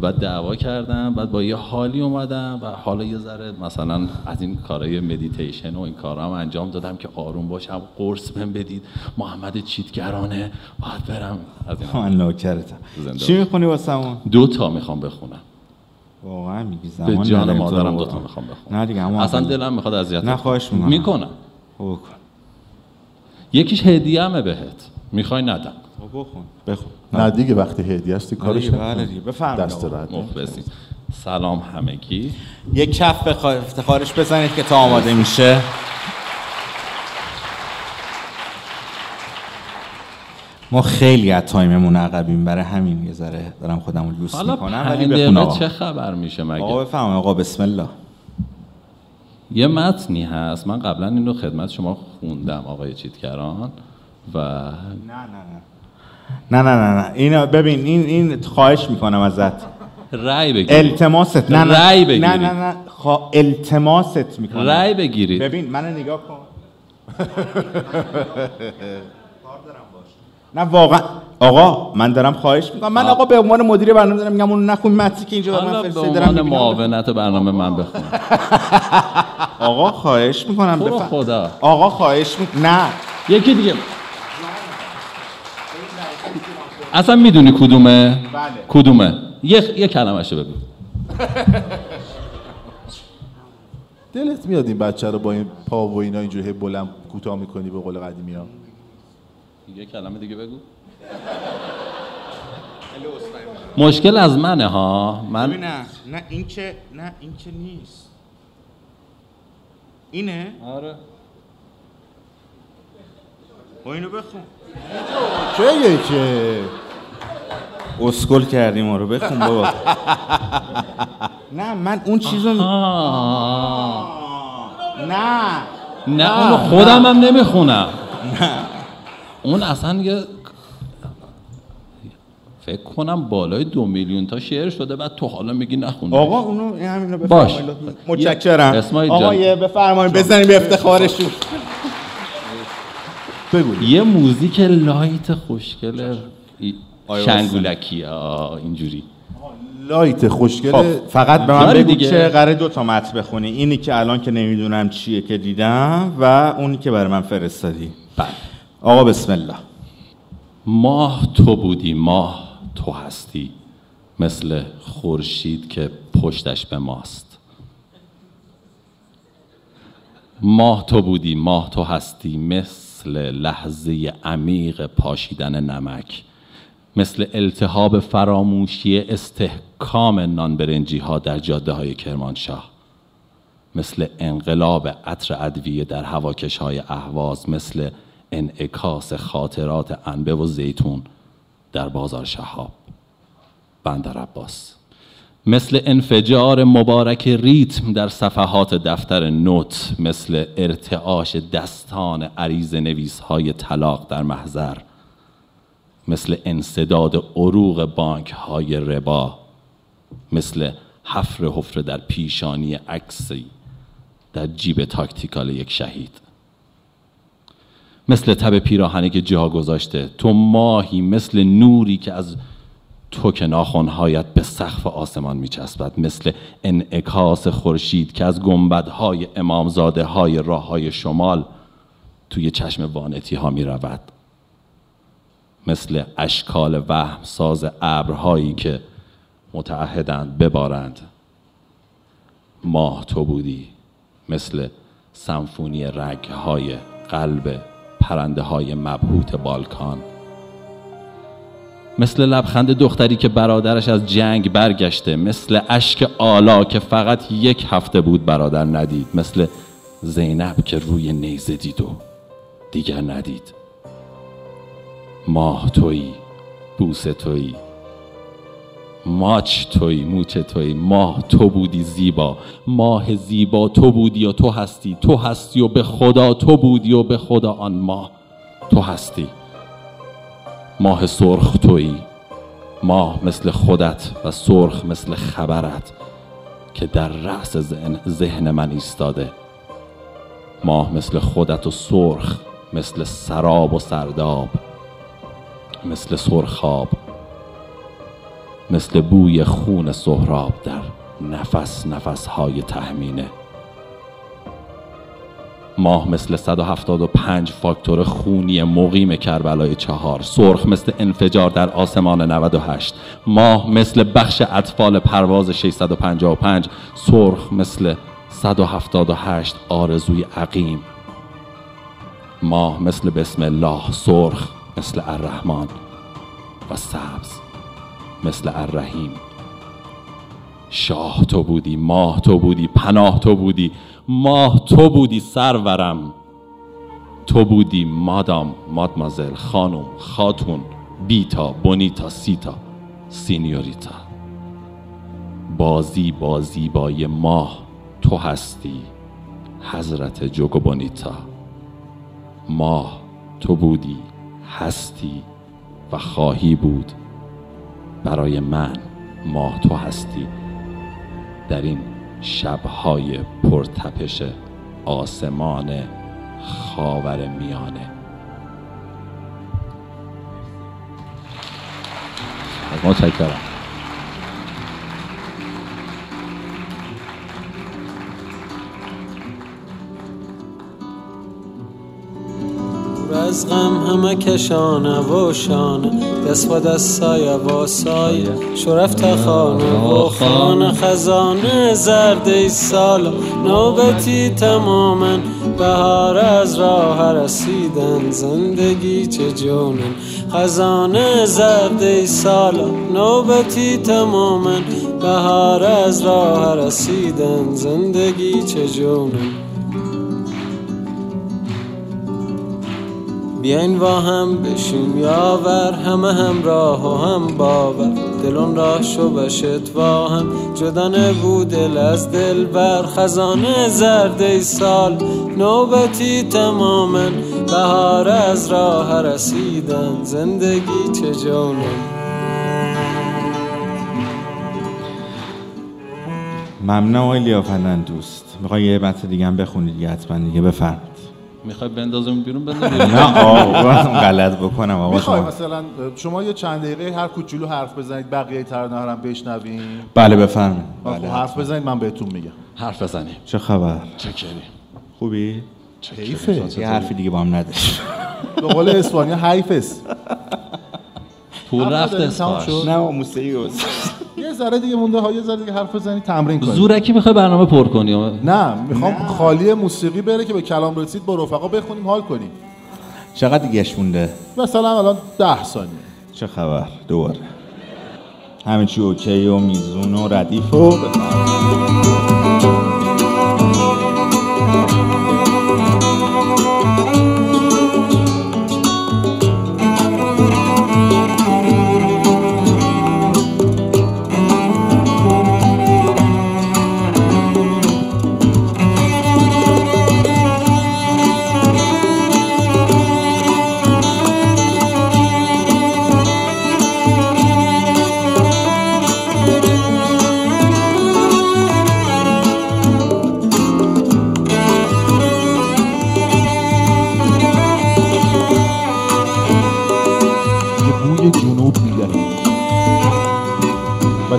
بعد دعوا کردم بعد با یه حالی اومدم و حالا یه ذره مثلا از این کارهای مدیتیشن و این کارا هم انجام دادم که آروم باشم قرص بهم بدید محمد چیتگرانه باید برم از این من نوکرتم. چی. می‌خونی واسمون؟ دو تا می‌خوام بخونم. واقعا میگی زمان به جان مادرم دو تا. می‌خوام بخونم. نه دیگه اصلا دلم می‌خواد اذیت نه، خواهش می‌کنم. می‌کنم. بکن. یکیش هدیه همه بهت. می‌خوای ندم خب بخون. بخون. نه. دیگه وقتی هدیه هستی کارش بله. دیگه. بفرمایید دست. راحت مخلصیم. سلام همگی. یک کف به افتخارش بزنید که تا آماده میشه. ما خیلی از تایممون عقبیم برای همین یه ذره دارم خودم رو لوس می‌کنم ولی بخون آقا. چه خبر میشه مگه؟ آقا بفهم آقا بسم الله. یه متنی هست. من قبلا این رو خدمت شما خوندم آقای چیتکران و نه نه نه. نه نه نه اینو ببین این این خواهش می‌کنم ازت. رأی بگیرید. التماست. نه نه. رأی نه بگیرید. نه. نه خوا... التماست می‌کنم. رأی بگیرید. ببین منو نگاه کن. نه واقعا. آقا من دارم خواهش می‌کنم. من آقا به عنوان مدیر برنامه دارم میگم اون نخون متنی که اینجا من به فرستادی دارم عنوان می‌بینم. معاونت برنامه من بخون. آقا خواهش می‌کنم. بفهم. خدا. آقا خواهش می‌کنم نه. یکی دیگه. اصلا می‌دونی کدومه؟ بله. کدومه؟ یه یه کلمه‌شو بگو. دلت میاد این بچه رو با این پا و اینا اینجوری هی بلند کوتاه می‌کنی به قول قدیمی ها؟ یه کلمه دیگه بگو. مشکل از منه ها. من نه نه این که نه این که نیست. اینه؟ آره. با اینو بخون. چه که. اسکل کردیم ما رو. بخون بابا. نه من اون چیزو. نه. نه اونو خودم هم نمی‌خونم. اون اصلا یه فکر کنم بالای دو میلیون تا شعر شده بعد تو حالا میگی نخونی. آقا اونو این همینو باش. بفرمایید. لطفاً. متشکرم آقا. یه بفرمایید. بزنیم به افتخارشون. بگو. یه موزیک light خوشگل شنگولکی ها اینجوری. light خوشگله خب. فقط به من داری بگو دیگه. که قراره دو تا متن بخونی. اینی که الان که نمی‌دونم چیه که دیدم و اونی که برای من فرستادی. بله. آقا بسم الله. ماه تو بودی ماه تو هستی. مثل خورشید که پشتش به ماست. ماه تو بودی ماه تو هستی. مثل لحظه عمیق پاشیدن نمک مثل التهاب فراموشی استحکام نانبرنجی ها در جاده های کرمانشاه مثل انقلاب عطر ادویه در هواکش های اهواز مثل انعکاس خاطرات انبه و زیتون در بازار شهاب. بندر عباس. مثل انفجار مبارک ریتم در صفحات دفتر نوت مثل ارتعاش دستان عریض نویس های طلاق در محضر مثل انصداد عروق بانک های ربا مثل حفر حفره در پیشانی عکسی در جیب تاکتیکال یک شهید مثل تب پیراهنی که جا گذاشته تو ماهی مثل نوری که از تو که ناخونهایت به سقف آسمان میچسبد مثل انعکاس خورشید که از گنبدهای امامزاده های راه های شمال توی چشم وانتی ها می رود مثل اشکال وهم ساز ابرهایی که متعهدند ببارند. ماه تو بودی مثل سمفونی رگهای قلب پرنده های مبهوت بالکان. مثل لبخند دختری که برادرش از جنگ برگشته مثل اشک آلا که فقط یک هفته بود برادر ندید مثل زینب که روی نیزه دید و دیگر ندید. ماه تویی بوس تویی ماچ توی موچ توی ماه تو بودی زیبا ماه زیبا تو بودی و تو هستی تو هستی و به خدا تو بودی و به خدا آن ماه تو هستی. ماه سرخ تویی ماه مثل خودت و سرخ مثل خبرت که در رأس ذهن, ذهن من ایستاده. ماه مثل خودت و سرخ مثل سراب و سرداب مثل سرخاب مثل بوی خون سهراب در نفس نفس های تهمینه ماه مثل 175 فاکتور خونی مقیم کربلای چهار. سرخ مثل انفجار در آسمان 98 ماه مثل بخش اطفال پرواز 655 سرخ مثل 178 آرزوی عقیم. ماه مثل بسم الله. سرخ مثل الرحمن. و سبز مثل الرحیم. شاه تو بودی ماه تو بودی پناه تو بودی. ماه تو بودی سرورم. تو بودی مادام مادمازل خانم خاتون بیتا بونیتا سیتا سینیوریتا. بازی با زیبای ماه تو هستی حضرت جوگو بونیتا. ماه تو بودی هستی و خواهی بود. برای من ماه تو هستی. در این شبهای پرتپش آسمان خاور میانه. متشکرم دور از غم همه کشانه و شانه دست و دست سایه و سایه. شرفت خانه و خانه خزانه زرد سال. نوبتی تماما بهار از راه رسیدن زندگی چه جونن خزانه زرد سال. نوبتی تماما بهار از راه رسیدن زندگی چه جونن بیاین با هم بشیم یاور همه همراه و هم باور. دلون راه شو بشت با هم جدا نبود دل از دل بر. خزانه زرد سال نوبتی تماما بهار از راه رسیدن زندگی چه جونه ممنون آقای لیافندن دوست می‌خوای یه متن دیگه هم بخونید دیگه حتما دیگه بفرمید می‌خوای بندازم بیرون بندازم نه آقا غلط بکنم آقا می‌خوای شما مثلا شما یه چند دقیقه هر کوچولو حرف بزنید بقیه ترانه ها رو هم بشنویم. بله بفرمایید. خب بله حرف بزنید من بهتون میگم. حرف بزنیم. چه خبر؟ چکری خوبی؟ حیفه. یه حرفی دیگه با هم نداشت به قول اسپانیا حیفس پول حرف رفت. نه موسیقی بود یه ذره دیگه مونده ها یه ذره دیگه حرف بزنید تمرین کنید زورکی می‌خوای برنامه پر کنی؟ نه می‌خوام خالی موسیقی بره که به کلام رسید با رفقا بخونیم حال کنیم. چقدر دیگهش مونده؟ مثلا الان ده ثانیه. چه خبر؟ دوباره. همه چی اوکی و میزون و ردیف و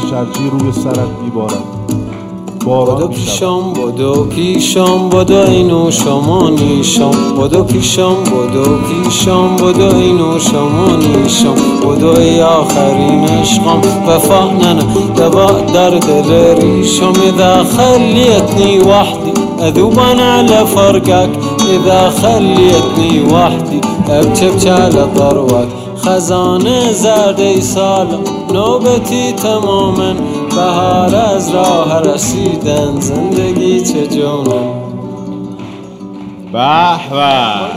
شرجی روی سرت میبارد. می‌شود. پیشام بدو پیشام بدو اینو شما نیشام. بدو پیشام بدو پیشام بدو اینو شما نیشام. بدو ای آخرین عشقام. وفا ننه دوا در دل ریشام. اذا خليتني وحدي اذوب انا على فرقك اذا خليتني وحدي ابكي ابكي على ضروك خزانه زرد ای سالم نوبتی تماما بهار از راه رسیدن. زندگی چه جونم به به.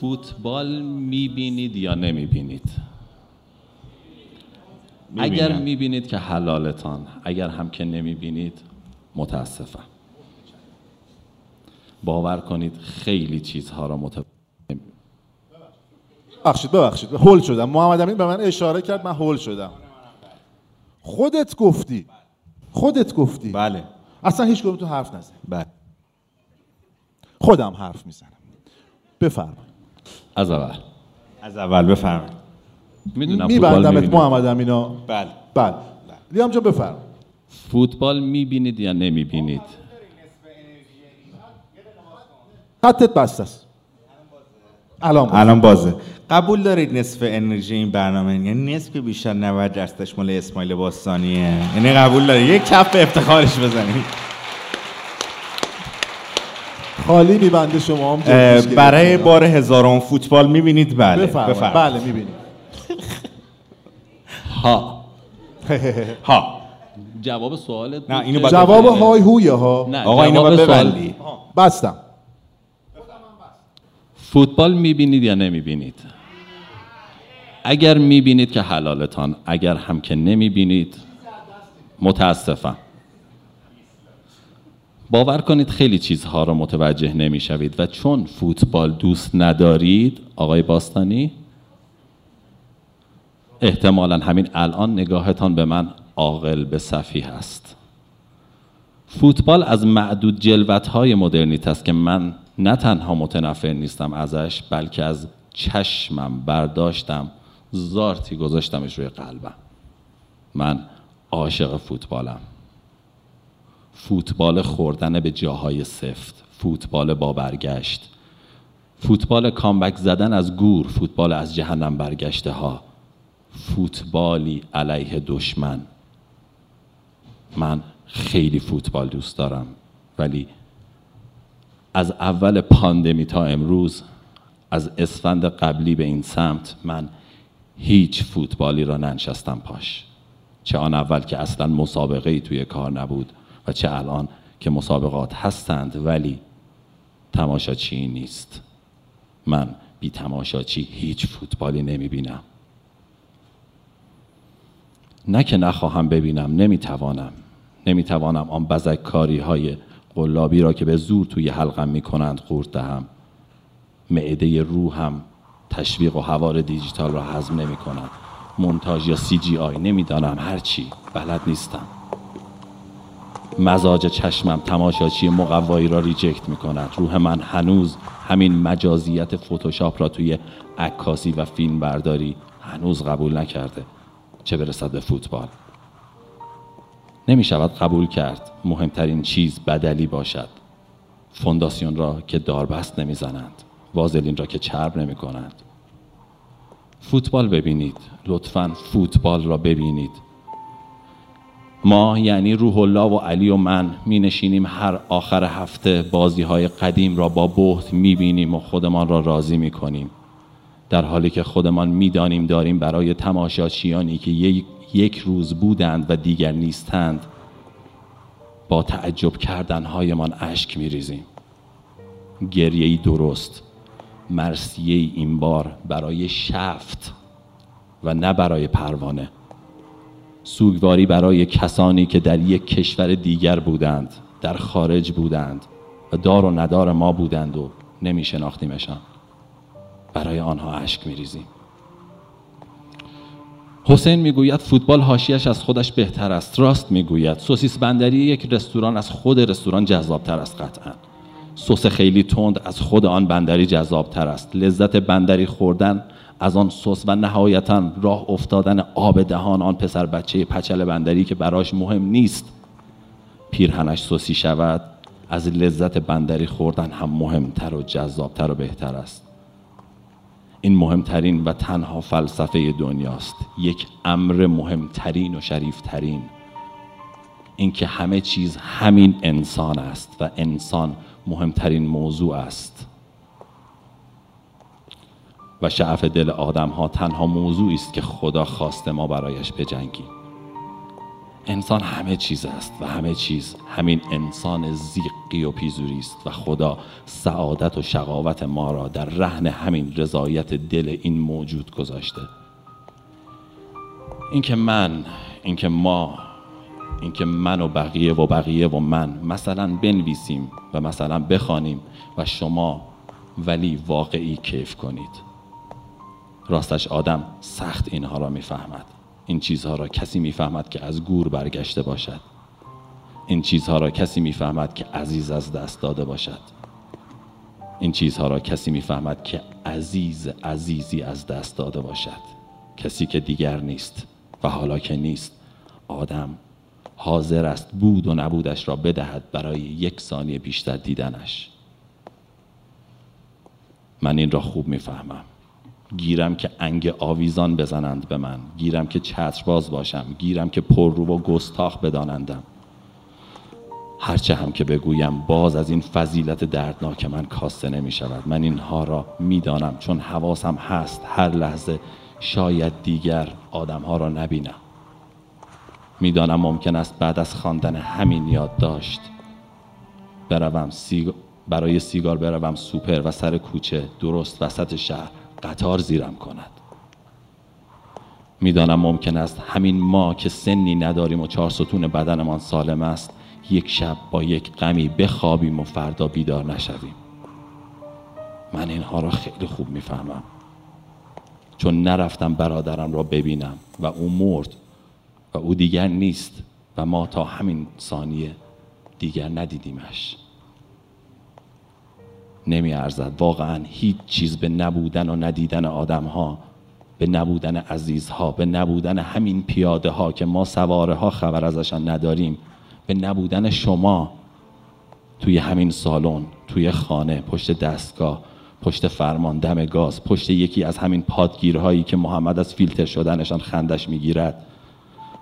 فوتبال می‌بینید یا نمی‌بینید. اگر می‌بینید که حلالتان اگر هم که نمی‌بینید متاسفم. باور کنید خیلی چیزها را متوجه ببخشید ببخشید. هول شدم. محمد امین به من اشاره کرد من هول شدم. خودت گفتی. خودت گفتی. بله. اصلا هیچ تو حرف نزن بله. خودم حرف می‌زنم. بفرمایید. از اول. از اول بفرمایید. می‌دونم فوتبال میبندمت می‌بینید. محمد امینا بله. بله. لیام جا بفرم فوتبال می‌بینید یا نمی‌بینید؟ خطت بسته است. الان بود. الان بازه. قبول دارید نصف انرژی این برنامه؟ یعنی نصف که بیشتر 90 درصدش مال اسماعیل باستانیه. یعنی قبول دارید؟ یک کف به افتخارش بزنید. خالی میبنده شما هم برای. بار هزارم فوتبال می‌بینید؟ بله. بفرمایید. بله می‌بینیم. ها. ها. جواب سوالت نه، اینو جواب. های هویه ها. نه آقا اینو باید ببندی بستم. فوتبال می‌بینید یا نمی‌بینید؟ اگر می‌بینید که حلالتان اگر هم که نمی‌بینید متاسفم. باور کنید خیلی چیزها را متوجه نمی‌شوید و چون فوتبال دوست ندارید آقای باستانی احتمالا همین الان نگاهتان به من عاقل به صفی هست فوتبال از معدود جلوت های مدرنیت است که من نه تنها متنفر نیستم ازش بلکه از چشمم برداشتم. زارتی گذاشتمش روی قلبم. من عاشق فوتبالم. فوتبال خوردن به جاهای سفت فوتبال با برگشت. فوتبال کامبک زدن از گور فوتبال از جهنم برگشته ها. فوتبالی علیه دشمن. من خیلی فوتبال دوست دارم ولی از اول پاندمی تا امروز از اسفند قبلی به این سمت من هیچ فوتبالی را ننشستم پاش. چه آن اول که اصلا مسابقه ای توی کار نبود و چه الان که مسابقات هستند ولی تماشاچی نیست. من بی تماشاچی هیچ فوتبالی نمی بینم نه که نخواهم ببینم نمی‌توانم. نمی‌توانم آن بزک کاری های قلابی را که به زور توی حلقم می کنند قورت دهم. معده روحم تشویق و هوار دیجیتال را هضم نمی کند مونتاژ یا سی جی آی نمی‌دانم هرچی بلد نیستم. مزاج چشمم تماشاچی مقوایی را ریجکت می کند روح من هنوز همین مجازیت فتوشاپ را توی عکاسی و فیلم برداری هنوز قبول نکرده. چه برسد به فوتبال؟ نمی شود قبول کرد. مهمترین چیز بدلی باشد. فونداسیون را که داربست نمی زنند وازلین را که چرب نمی کنند فوتبال ببینید. لطفا فوتبال را ببینید. ما یعنی روح الله و علی و من می نشینیم هر آخر هفته بازی های قدیم را با بهت می بینیم و خودمان را راضی می کنیم در حالی که خودمان می‌دانیم داریم برای تماشاچیانی که یک, یک روز بودند و دیگر نیستند. با تعجب کردنهایمان اشک میریزیم. گریه درست. مرسیه این بار برای شفت و نه برای پروانه. سوگواری برای کسانی که در یک کشور دیگر بودند در خارج بودند و دار و ندار ما بودند و نمی شناختیمشان برای آنها اشک میریزیم. حسین می‌گوید فوتبال حاشیش از خودش بهتر است. راست می‌گوید. سوسیس بندری یک رستوران از خود رستوران جذابتر است قطعا. سس خیلی تند از خود آن بندری جذابتر است. لذت بندری خوردن از آن سس و نهایتا راه افتادن آب دهان آن پسر بچه پچل بندری که براش مهم نیست. پیرهنش سوسی شود از لذت بندری خوردن هم مهمتر و جذابتر و بهتر است. این مهمترین و تنها فلسفه دنیاست. یک امر مهمترین و شریفترین. اینکه همه چیز همین انسان است و انسان مهمترین موضوع است. و شعف دل آدم ها تنها موضوعی است که خدا خواسته ما برایش بجنگیم. انسان همه چیز است و همه چیز همین انسان زیقی و پیزوری است و خدا سعادت و شقاوت ما را در رهن همین رضایت دل این موجود گذاشته. اینکه من اینکه ما اینکه من و بقیه و بقیه و من مثلا بنویسیم و مثلا بخوانیم و شما ولی واقعی کیف کنید. راستش آدم سخت اینها را می‌فهمد. این چیزها را کسی می‌فهمد که از گور برگشته باشد. این چیزها را کسی می‌فهمد که عزیز از دست داده باشد. این چیزها را کسی می‌فهمد که عزیز عزیزی از دست داده باشد. کسی که دیگر نیست و حالا که نیست آدم حاضر است بود و نبودش را بدهد برای یک ثانیه بیشتر دیدنش. من این را خوب می‌فهمم. گیرم که انگ آویزان بزنند به من. گیرم که چترباز باشم. گیرم که پررو و گستاخ بدانندم. هرچه هم که بگویم باز از این فضیلت دردناک من کاسته نمی شود. من اینها را می‌دانم چون حواسم هست. هر لحظه شاید دیگر آدمها را نبینم. می‌دانم ممکن است بعد از خواندن همین یاد داشت بروم سیگ... برای سیگار بروم سوپر و سر کوچه درست وسط شهر. قطار زیرم کند. می‌دانم ممکن است همین ما که سنی نداریم و چهار ستون بدنمان سالم است یک شب با یک غمی بخوابیم و فردا بیدار نشویم. من اینها را خیلی خوب می‌فهمم. چون نرفتم برادرم را ببینم و او مرد و او دیگر نیست و ما تا همین ثانیه دیگر ندیدیمش. نمی ارزد واقعا هیچ چیز به نبودن و ندیدن آدم ها به نبودن عزیزها به نبودن همین پیاده ها که ما سواره ها خبر ازشان نداریم به نبودن شما توی همین سالن توی خانه پشت دستگاه پشت فرمان دم گاز پشت یکی از همین پادگیرهایی که محمد از فیلتر شدنشان خندش می‌گیرد.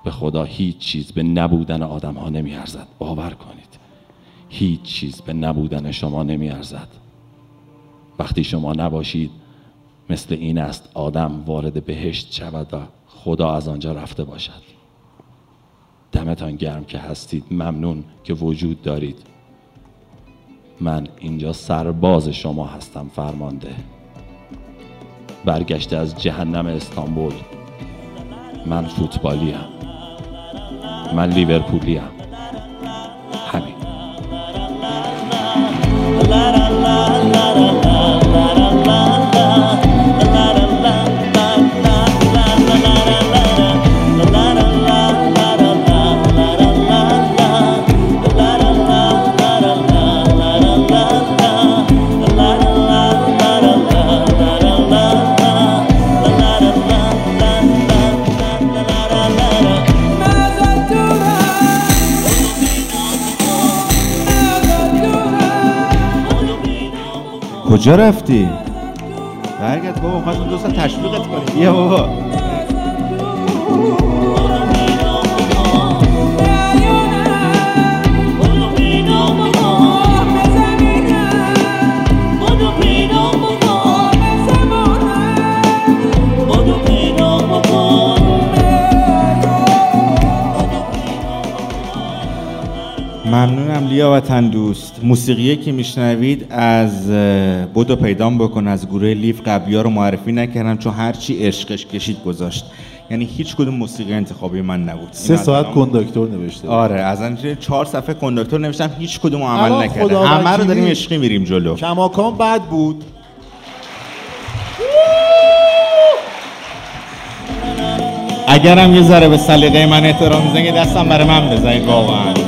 به خدا هیچ چیز به نبودن آدم ها نمی ارزد باور کنید. هیچ چیز به نبودن شما نمی ارزد وقتی شما نباشید مثل این است آدم وارد بهشت شود و خدا از آنجا رفته باشد. دمتان گرم که هستید. ممنون که وجود دارید. من اینجا سرباز شما هستم فرمانده. برگشته از جهنم استانبول. من فوتبالیم. من لیورپولیم. همین. on کجا رفتی؟ برگرد بابا خواهد دو سال تشویقت کنیم بیا بابا ممنونم لیا وطن دوست موسیقی که میشنوید از بدو پیدام بکن از گروه لیف قبلی ها رو معرفی نکردم چون هرچی عشقش کشید گذاشت. یعنی هیچ کدوم موسیقی انتخابی من نبود. سه ساعت کنداکتور نوشته. آره از اینجا چهار صفحه کنداکتور نوشتم هیچ کدوم عمل خدا همه رو. داریم عشقی میریم جلو. کماکان بد بود. اگرم یه ذره به سلیقه من احترام می‌زنید دستم برای من بزنید واقعا.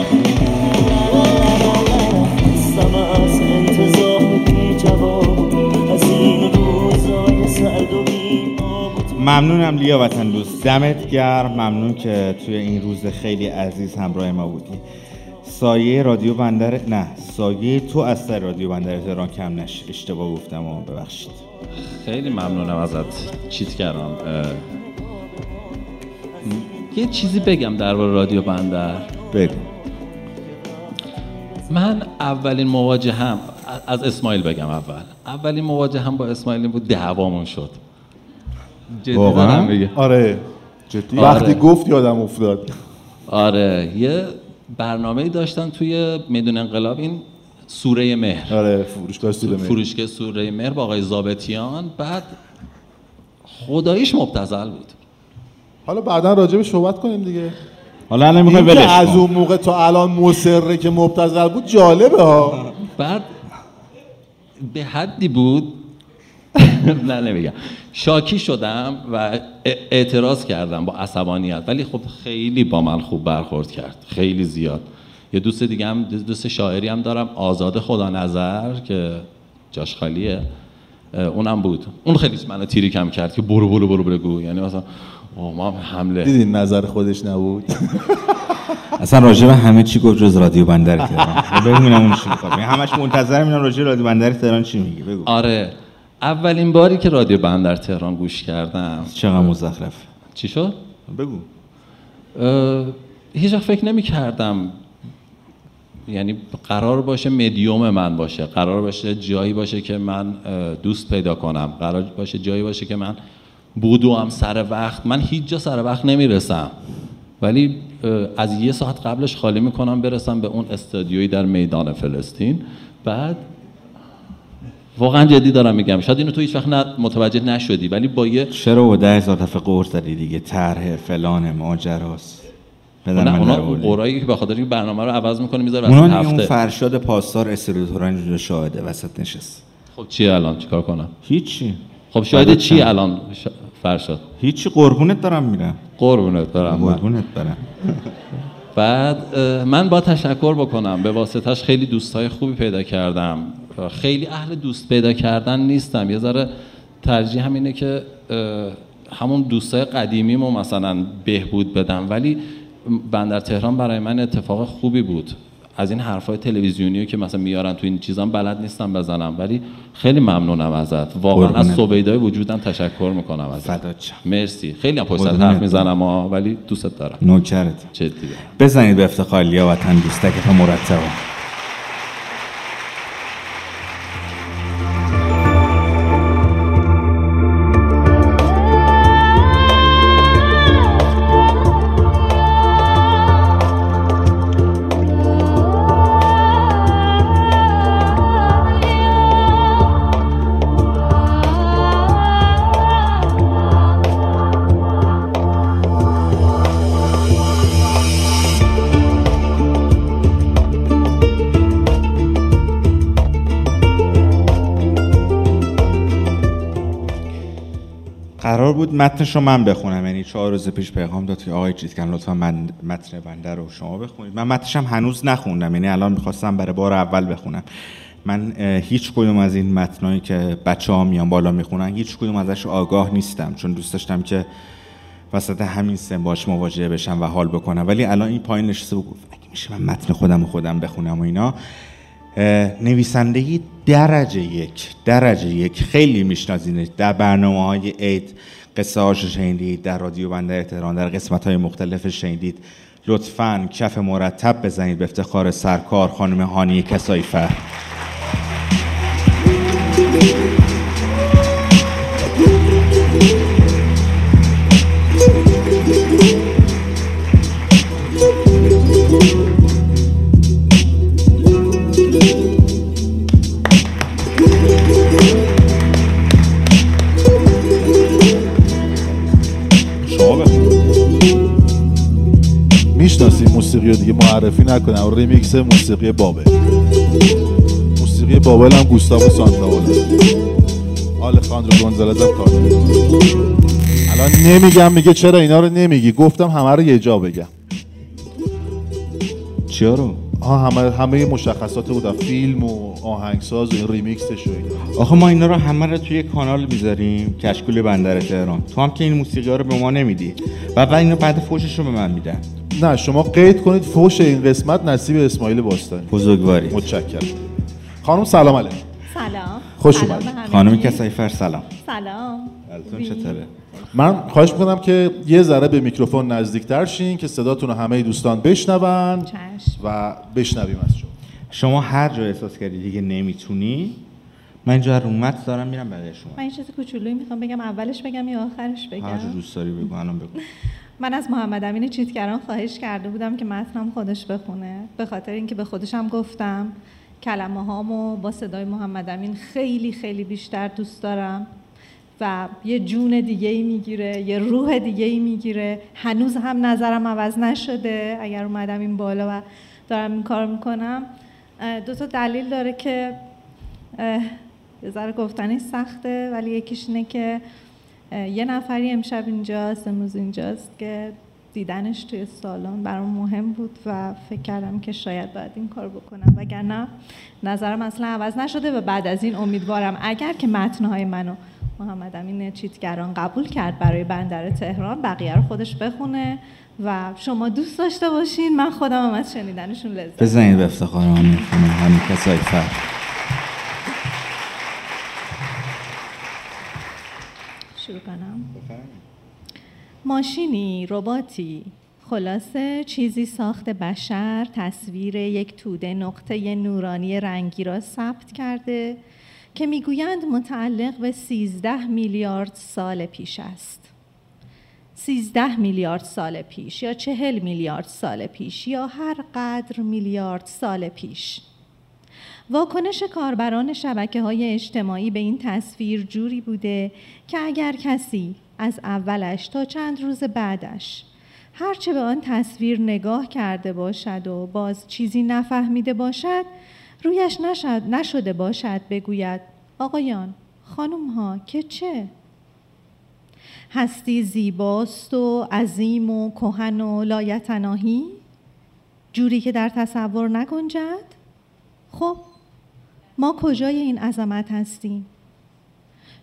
ممنونم لیا وطن دوست دمت گرم. ممنون که توی این روز خیلی عزیز همراه ما بودی. سایه رادیو بندر نه سایه تو از سر رادیو بندر تهران کم نش. اشتباه گفتم و ببخشید. خیلی ممنونم ازت. چیت کردم. اه، یه چیزی بگم درباره رادیو بندر. بگو. من اولین مواجه هم از اسماعیل بگم اول. اولین مواجه هم با اسماعیل بود دعوامون شد. جدی واقعا؟ دارم میگم. آره. جدی؟ آره. وقتی گفت یادم افتاد. آره. یه برنامه داشتن توی میدون انقلاب؟ این سوره مهر. آره فروشگاه سوره مهر. فروشگاه سوره مهر با آقای زابتیان بعد خداییش مبتزل بود. حالا بعدا راجع به صحبت کنیم دیگه. حالا الان می‌خوای اینکه ولش از اون موقع تا الان مصره که مبتذل بود جالبه ها. بعد به حدی بود نه نمیگم. شاکی شدم و اعتراض کردم با عصبانیت. ولی خب خیلی با من خوب برخورد کرد. خیلی زیاد. یه دوست دیگه هم دوست شاعری هم دارم آزاد خدا نظر که جاش خالیه. اونم بود. اون خیلی منو تیری کم کرد که برو برو برو بگو یعنی مثلا اوه ما حمله. دیدین نظر خودش نبود؟ اصلا راجع به همه چی گفت جز رادیو بندر تهران. ببینم اون چی می‌خواد. همش منتظرم اینم راجع رادیو بندر تهران چی میگی بگو. آره. اولین باری که رادیو بندر تهران گوش کردم. چقدر مزخرف. چی شد؟ بگو. هیچ فکر نمی کردم یعنی قرار باشه مدیوم من باشه قرار باشه جایی باشه که من دوست پیدا کنم قرار باشه جایی باشه که من بودوام سر وقت. من هیچ جا سر وقت نمی‌رسم. ولی از یه ساعت قبلش خالی می‌کنم برسم به اون استادیویی در میدان فلسطین. بعد واقعا جدی دارم میگم. شاید اینو تو هیچ وقت متوجه نشدی ولی با یه چرا با ده هزار دفعه قرص زدی دیگه؟ طرح فلان ماجراست. بدن نه من اونا. قرایی که به خاطر اینکه برنامه رو عوض می‌کنه می‌ذاره اونا وسط اون هفته فرشاد پاسدار استراتوران اینجا شاهده وسط نشست. خب چیه الان؟ چیکار کنم؟ هیچی. خب شاید چی. الان؟ ش... فرشاد. هیچی قربونت دارم میرم قربونت من. قربونت برم بعد من با تشکر بکنم. به واسطش خیلی دوستای خوبی پیدا کردم. خیلی اهل دوست پیدا کردن نیستم. یه ذره ترجیح همینه که اه، همون دوستای قدیمیمو مثلا بهبود بدم. ولی بندر تهران برای من اتفاق خوبی بود. از این حرفای تلویزیونی که مثلا میارن تو این چیزام بلد نیستم بزنم. ولی خیلی ممنونم ازت. واقعا از. سویدای وجودم تشکر می‌کنم ازت. مرسی. خیلی هم پشت. حرف می‌زنم ولی دوستت دارم. نوکرت. جدی. بزنید به افتخالیا وطن دوستک تا مرتبا متنش رو من بخونم. یعنی چهار روز پیش پیغام داد که آقای چیزکن لطفا من متن بنده رو شما بخونید. من متنش هم هنوز نخوندم یعنی الان می‌خواستم برای بار اول بخونم. من هیچ کدوم از این متنایی که بچه ها میان بالا می‌خونن هیچ کدوم ازش آگاه نیستم. چون دوست داشتم که وسط همین سن باش مواجه بشم و حال بکنم. ولی الان این پایین نشسته گفت اگه میشه من متن خودم و خودم بخونم و اینا. نویسندگی درجه یک درجه یک. خیلی میشناسینش. در برنامه های عید قصه هاش شنیدید در رادیو بندر تهران در قسمت های مختلف شنیدید. لطفا کف مرتب بزنید به افتخار سرکار خانم هانی کسایفر. شما می‌شناسیم موسیقی دیگه معرفی نکنم ریمیکس موسیقی بابل. موسیقی بابل هم گوستاوو سانتائولایا آلخاندرو گونزالز هم کار. الان نمیگم میگه چرا اینا رو نمیگی؟ گفتم همه رو یه جا بگم. ها همه همه مشخصات بودن. فیلم و آهنگساز و این ریمیکسش و اینا. آخه ما اینا رو همه رو توی کانال می‌ذاریم کشکول بندر تهران. تو هم که این موسیقی ها رو به ما نمیدی. و بعد اینو بعد فوشش رو به من میدن. نه شما قید کنید فوش این قسمت نصیب اسماعیل باستانی. بزرگواری. متشکرم. خانم سلام علیکم. سلام. خوش اومدید. خانم کسایفر سلام. سلام. حالتون چطوره؟ من خواهش می‌کنم که یه ذره به میکروفون نزدیکتر شین که صداتون رو همه دوستان بشنون چشم. و بشنویم از شما. شما هر جا احساس کردی دیگه نمی‌تونی؟ من اینجا رومت دارم میرم من شما. این چیز کوچولویی می‌خوام بگم اولش بگم یا آخرش هر جا بگم دوست داری بگو الان بگو. من از محمد امین چیتگران خواهش کرده بودم که متنم خودش بخونه به خاطر اینکه به خودشم گفتم کلمه هامو با صدای محمد امین خیلی خیلی بیشتر دوست دارم. و یه جون دیگه ای می‌گیره یه روح دیگه ای می‌گیره. هنوز هم نظرم عوض نشده اگر اومدم این بالا و دارم این کار می‌کنم. دو تا دلیل داره که یه ذره گفتنش سخته ولی یکیش اینه که یه نفری امشب اینجاست امروز اینجاست که دیدنش توی سالن برام مهم بود و فکر کردم که شاید باید این کار بکنم. وگرنه نظرم اصلا عوض نشده و بعد از این امیدوارم اگر که متنهای منو محمد امین چیتگران قبول کرد برای بندر تهران بقیه رو خودش بخونه و شما دوست داشته باشین. من خودم هم از شنیدنشون لذت بزنید به افتخار همین خانم همین کسای فر. شروع کنم. ماشینی رباتی. خلاصه چیزی ساخت بشر تصویر یک توده نقطه نورانی رنگی را ثبت کرده. که می‌گویند متعلق به 13 میلیارد سال پیش است. 13 میلیارد سال پیش یا 40 میلیارد سال پیش یا هر قدر میلیارد سال پیش. واکنش کاربران شبکه های اجتماعی به این تصویر جوری بوده که اگر کسی از اولش تا چند روز بعدش هرچه به آن تصویر نگاه کرده باشد و باز چیزی نفهمیده باشد رویش نشد نشده باشد بگوید آقایان خانم ها که چه؟ هستی زیباست و عظیم و کهن و لایتناهی؟ جوری که در تصور نگنجد؟ خب ما کجای این عظمت هستیم؟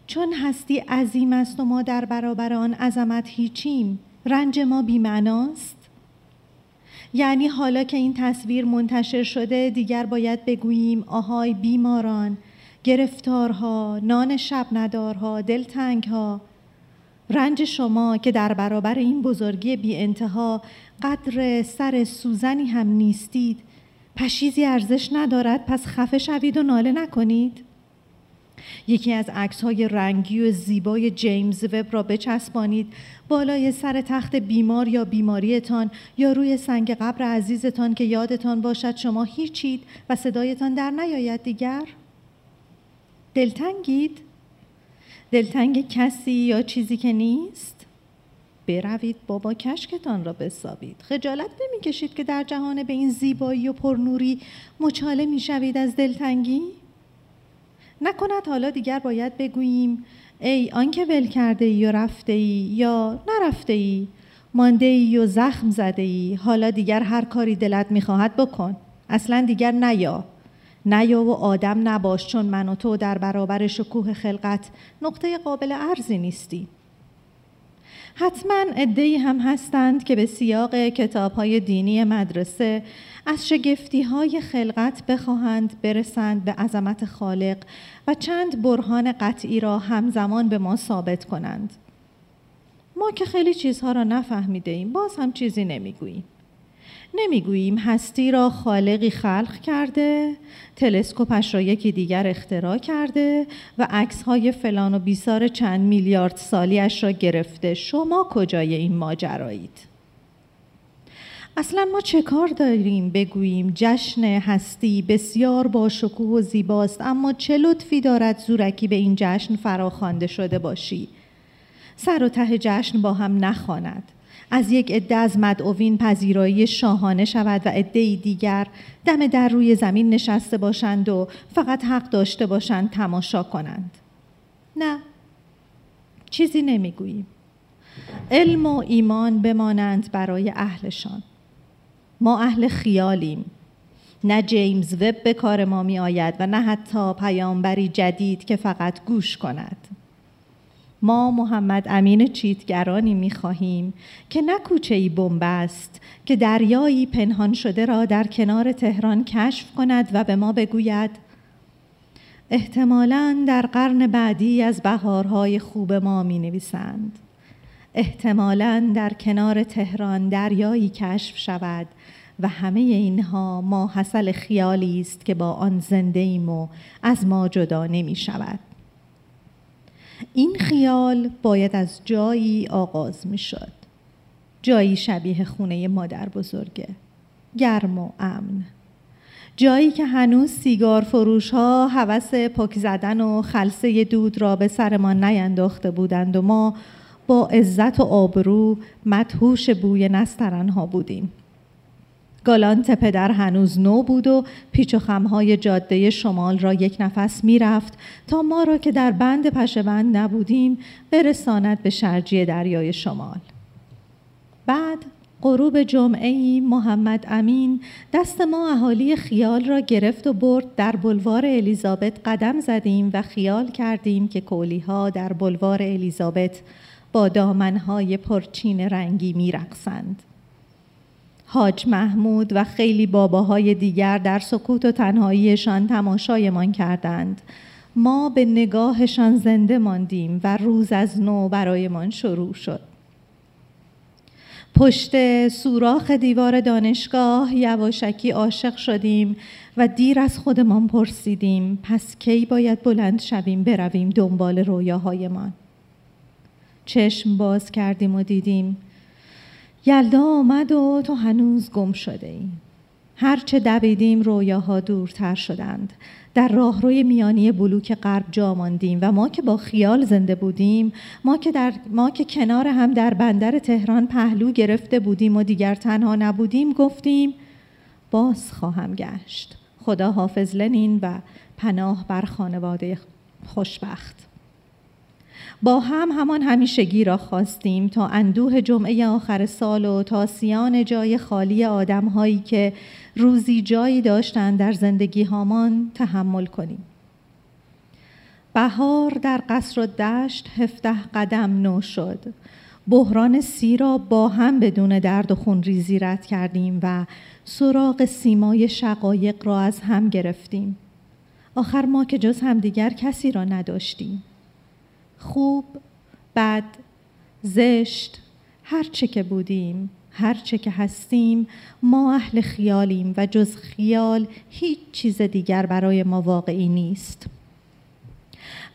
چون هستی عظیم است و ما در برابر آن عظمت هیچیم رنج ما بیمعناست؟ یعنی حالا که این تصویر منتشر شده دیگر باید بگوییم آهای بیماران گرفتارها نان شب ندارها دلتنگها. رنج شما که در برابر این بزرگی بی انتها قدر سر سوزنی هم نیستید. پشیزی ارزش ندارد پس خفه شوید و ناله نکنید. یکی از عکس های رنگی و زیبای جیمز وب را بچسبانید. بالای سر تخت بیمار یا بیماریتان یا روی سنگ قبر عزیزتان که یادتان باشد شما هیچید و صدایتان در نیاید دیگر؟ دلتنگید؟ دلتنگ کسی یا چیزی که نیست؟ بروید بابا کشکتان را بسابید. خجالت نمی‌کشید که در جهان به این زیبایی و پرنوری مچاله می‌شوید از دلتنگی؟ نکند حالا دیگر باید بگوییم ای آنکه ول کرده ای و رفته ای یا نرفته ای مانده ای و زخم زده ای حالا دیگر هر کاری دلت می‌خواهد بکن. اصلا دیگر نیا. نیا و آدم نباش چون من و تو در برابر شکوه خلقت نقطه قابل ارزی نیستی. حتما عدهای هم هستند که به سیاق کتاب های دینی مدرسه از شگفتی های خلقت بخواهند برسند به عظمت خالق و چند برهان قطعی را همزمان به ما ثابت کنند. ما که خیلی چیزها را نفهمیده ایم باز هم چیزی نمی‌گوییم. نمی‌گوییم هستی را خالقی خلق کرده تلسکوپش را یکی دیگر اختراع کرده و عکس های فلان و بیسار چند میلیارد سالیش را گرفته. شما کجای این ماجرایید؟ اصلا ما چه کار داریم بگوییم؟ جشن هستی بسیار با شکوه و زیباست اما چه لطفی دارد زورکی به این جشن فراخوانده شده باشی؟ سر و ته جشن با هم نخواند. از یک عده از مدعوین پذیرایی شاهانه شود و عده دیگر دم در روی زمین نشسته باشند و فقط حق داشته باشند تماشا کنند. نه چیزی نمی‌گوییم. علم و ایمان بمانند برای اهلشان. ما اهل خیالیم. نه جیمز وب به کار ما می آید و نه حتی پیامبری جدید که فقط گوش کند. ما محمد امین چیتگرانی می خواهیم که نه کوچه ای بنبست که دریایی پنهان شده را در کنار تهران کشف کند و به ما بگوید احتمالاً در قرن بعدی از بهارهای خوب ما می نویسند. احتمالاً در کنار تهران دریایی کشف شود و همه اینها ما حاصل خیالی است که با آن زنده ایم و از ما جدا نمی شود. این خیال باید از جایی آغاز می شد. جایی شبیه خونه مادر بزرگه. گرم و امن. جایی که هنوز سیگار فروش ها هوس پک زدن و خلصه دود را به سرمان نینداخته بودند و ما با عزت و آبرو مدهوش بوی نسترن ها بودیم گالانت پدر هنوز نو بود و پیچ و خمهای جاده شمال را یک نفس می‌رفت تا ما را که در بند پشبند نبودیم برساند به شرجی دریای شمال بعد غروب جمعه ای محمد امین دست ما اهالی خیال را گرفت و برد در بلوار الیزابت قدم زدیم و خیال کردیم که کولی ها در بلوار الیزابت با دامنهای پرچین رنگی می رقصند. حاج محمود و خیلی باباهای دیگر در سکوت و تنهاییشان تماشایمان کردند. ما به نگاهشان زنده ماندیم و روز از نو برایمان شروع شد. پشت سوراخ دیوار دانشگاه یواشکی عاشق شدیم و دیر از خودمان پرسیدیم پس کی باید بلند شویم برویم دنبال رویاهایمان چشم باز کردیم و دیدیم یلدا آمد و تو هنوز گم شده ایم هرچه دویدیم رویاها دورتر شدند. در راهروی میانی بلوک غرب جا ماندیم و ما که با خیال زنده بودیم ما که, در ما که کنار هم در بندر تهران پهلو گرفته بودیم و دیگر تنها نبودیم گفتیم باز خواهم گشت. خدا حافظ لنین و پناه بر خانواده خوشبخت. با هم همان همیشگی را خواستیم تا اندوه جمعه آخر سال و تا سیان جای خالی آدم هایی که روزی جایی داشتند در زندگی هامان تحمل کنیم. بهار در قصر و دشت هفته قدم نو شد. بحران سی را با هم بدون درد و خون ریزی رد کردیم و سراغ سیمای شقایق را از هم گرفتیم. آخر ما که جز همدیگر کسی را نداشتیم. خوب بد زشت هر چه که بودیم هر چه که هستیم ما اهل خیالیم و جز خیال هیچ چیز دیگر برای ما واقعی نیست.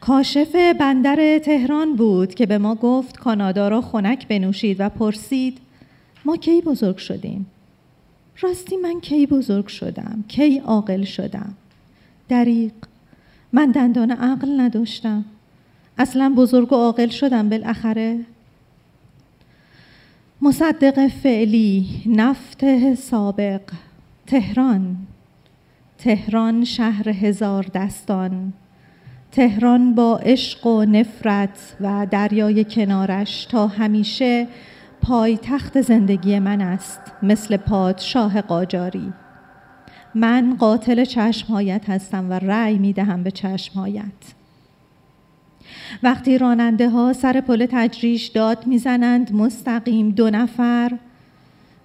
کاشف بندر تهران بود که به ما گفت کانادا را خنک بنوشید و پرسید ما کی بزرگ شدیم؟ راستی من کی بزرگ شدم؟ کی عاقل شدم؟ دریق من دندان عقل نداشتم. اصلا بزرگ و عاقل شدم بالاخره. مصدق فعلی نفت سابق تهران. تهران شهر هزار دستان. تهران با عشق و نفرت و دریای کنارش تا همیشه پایتخت زندگی من است مثل پادشاه قاجاری. من قاتل چشمهایت هستم و رأی می دهم به چشمهایت. وقتی راننده ها سر پل تجریش داد می‌زنند مستقیم دو نفر.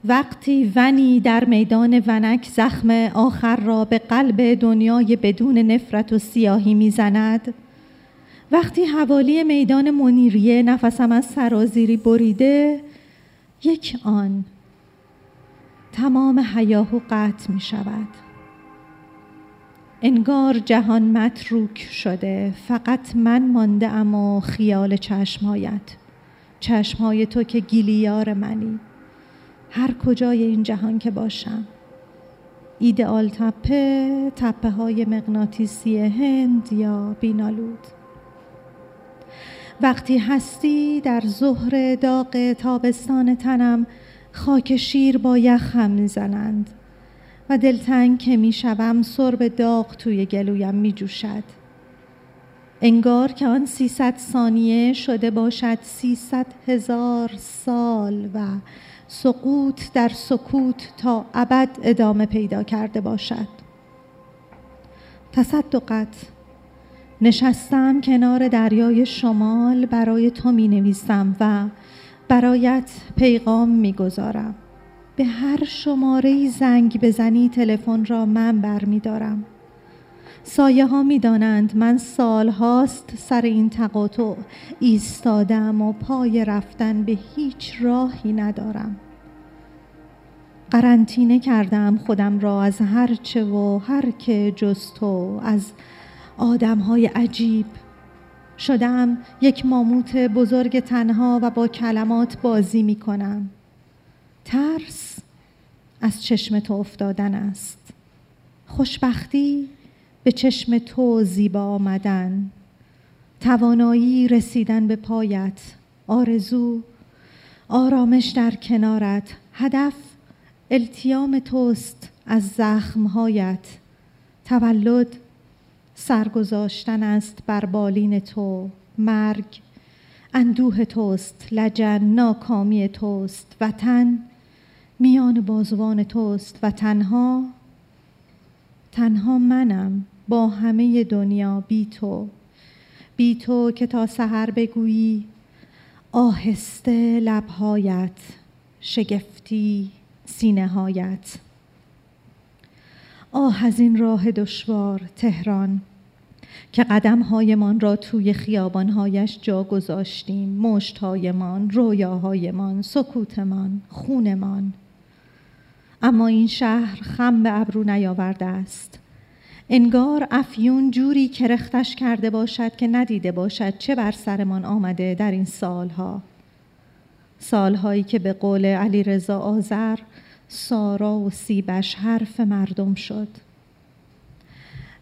وقتی ونی در میدان ونک زخم آخر را به قلب دنیای بدون نفرت و سیاهی می‌زند. وقتی حوالی میدان منیریه نفسم از سرازیری بریده یک آن تمام حیاهو قطع می شود انگار جهان متروک شده. فقط من مانده اما خیال چشمهایت. چشمهای تو که گیلیار منی. هر کجای این جهان که باشم. ایدئال تپه تپه های مغناطیسی هند یا بینالود. وقتی هستی در ظهر داغ تابستان تنم خاک شیر با یخ هم می‌زنند. و دلتنگ که می‌شوم سرب داغ توی گلویم میجوشد انگار که آن سیصد ثانیه شده باشد سیصد هزار سال و سقوط در سکوت تا ابد ادامه پیدا کرده باشد تصدقت نشستم کنار دریای شمال برای تو می نویسم و برایت پیغام می گذارم. به هر شماره زنگ بزنی تلفن را من برمیدارم. سایه ها می دانند من سال هاست سر این تقاطع ایستادم و پای رفتن به هیچ راهی ندارم. قرنطینه کردم خودم را از هر چه و هر که جز تو از آدم های عجیب. شدم یک ماموت بزرگ تنها و با کلمات بازی می کنم ترس از چشم تو افتادن است. خوشبختی به چشم تو زیبا آمدن. توانایی رسیدن به پایت آرزو. آرامش در کنارت. هدف التیام توست از زخمهایت. تولد سرگذاشتن است بر بالین تو. مرگ اندوه توست. لجن ناکامی توست. وطن میان بازوان توست و تنها تنها منم با همه دنیا بی تو. بی تو که تا سحر بگویی آهسته لبهایت شگفتی سینه هایت آه از این راه دشوار تهران که قدمهایمان را توی خیابانهایش جا گذاشتیم مشتهایمان رویاهایمان سکوتمان خونمان. اما این شهر خم به ابرو نیاورده است. انگار افیون جوری کرختش کرده باشد که ندیده باشد چه بر سرمان آمده در این سالها. سالهایی که به قول علی رضا آذر سارا و سیبش حرف مردم شد.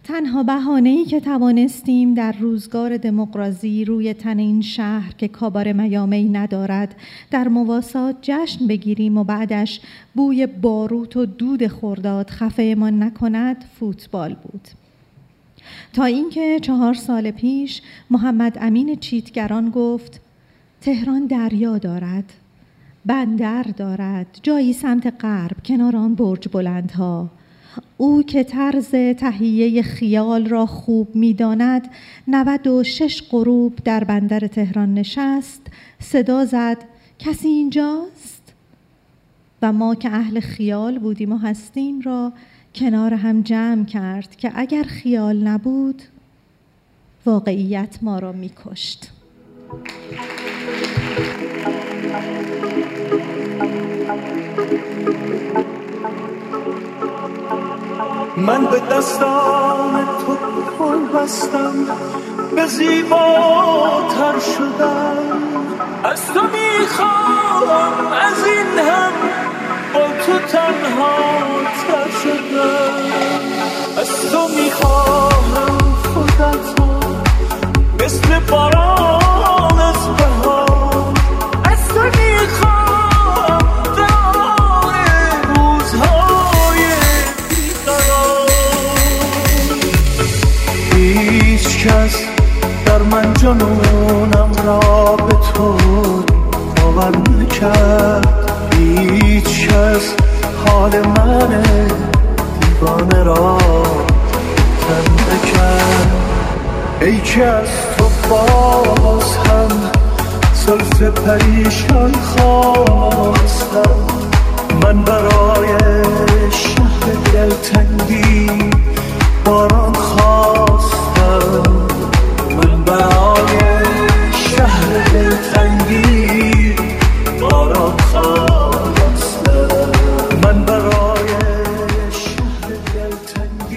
تنها بهانه‌ای که توانستیم در روزگار دموکراسی روی تن این شهر که کابار میامی ندارد در مواسات جشن بگیریم و بعدش بوی باروت و دود خرداد خفهمان نکند فوتبال بود. تا اینکه چهار سال پیش محمد امین چیتگران گفت تهران دریا دارد بندر دارد جایی سمت غرب کنار آن برج بلندها. او که طرز تهیه خیال را خوب می‌داند 96 غروب در بندر تهران نشست صدا زد کسی اینجاست؟ و ما که اهل خیال بودیم و هستیم را کنار هم جمع کرد که اگر خیال نبود واقعیت ما را میکشت. من به دستان تو کل بستم به زیباتر شدم. از تو می‌خوام از این هم با تو تنها تر شدم. از تو می‌خواهم خودت مثل باران جنونم را به تو باور نکرد. هیچ کس حال من دیوانه را تن نکرد. ای که از تو باز هم زلف پریشان خواستم. من برای شهر دلتنگی باران خواستم.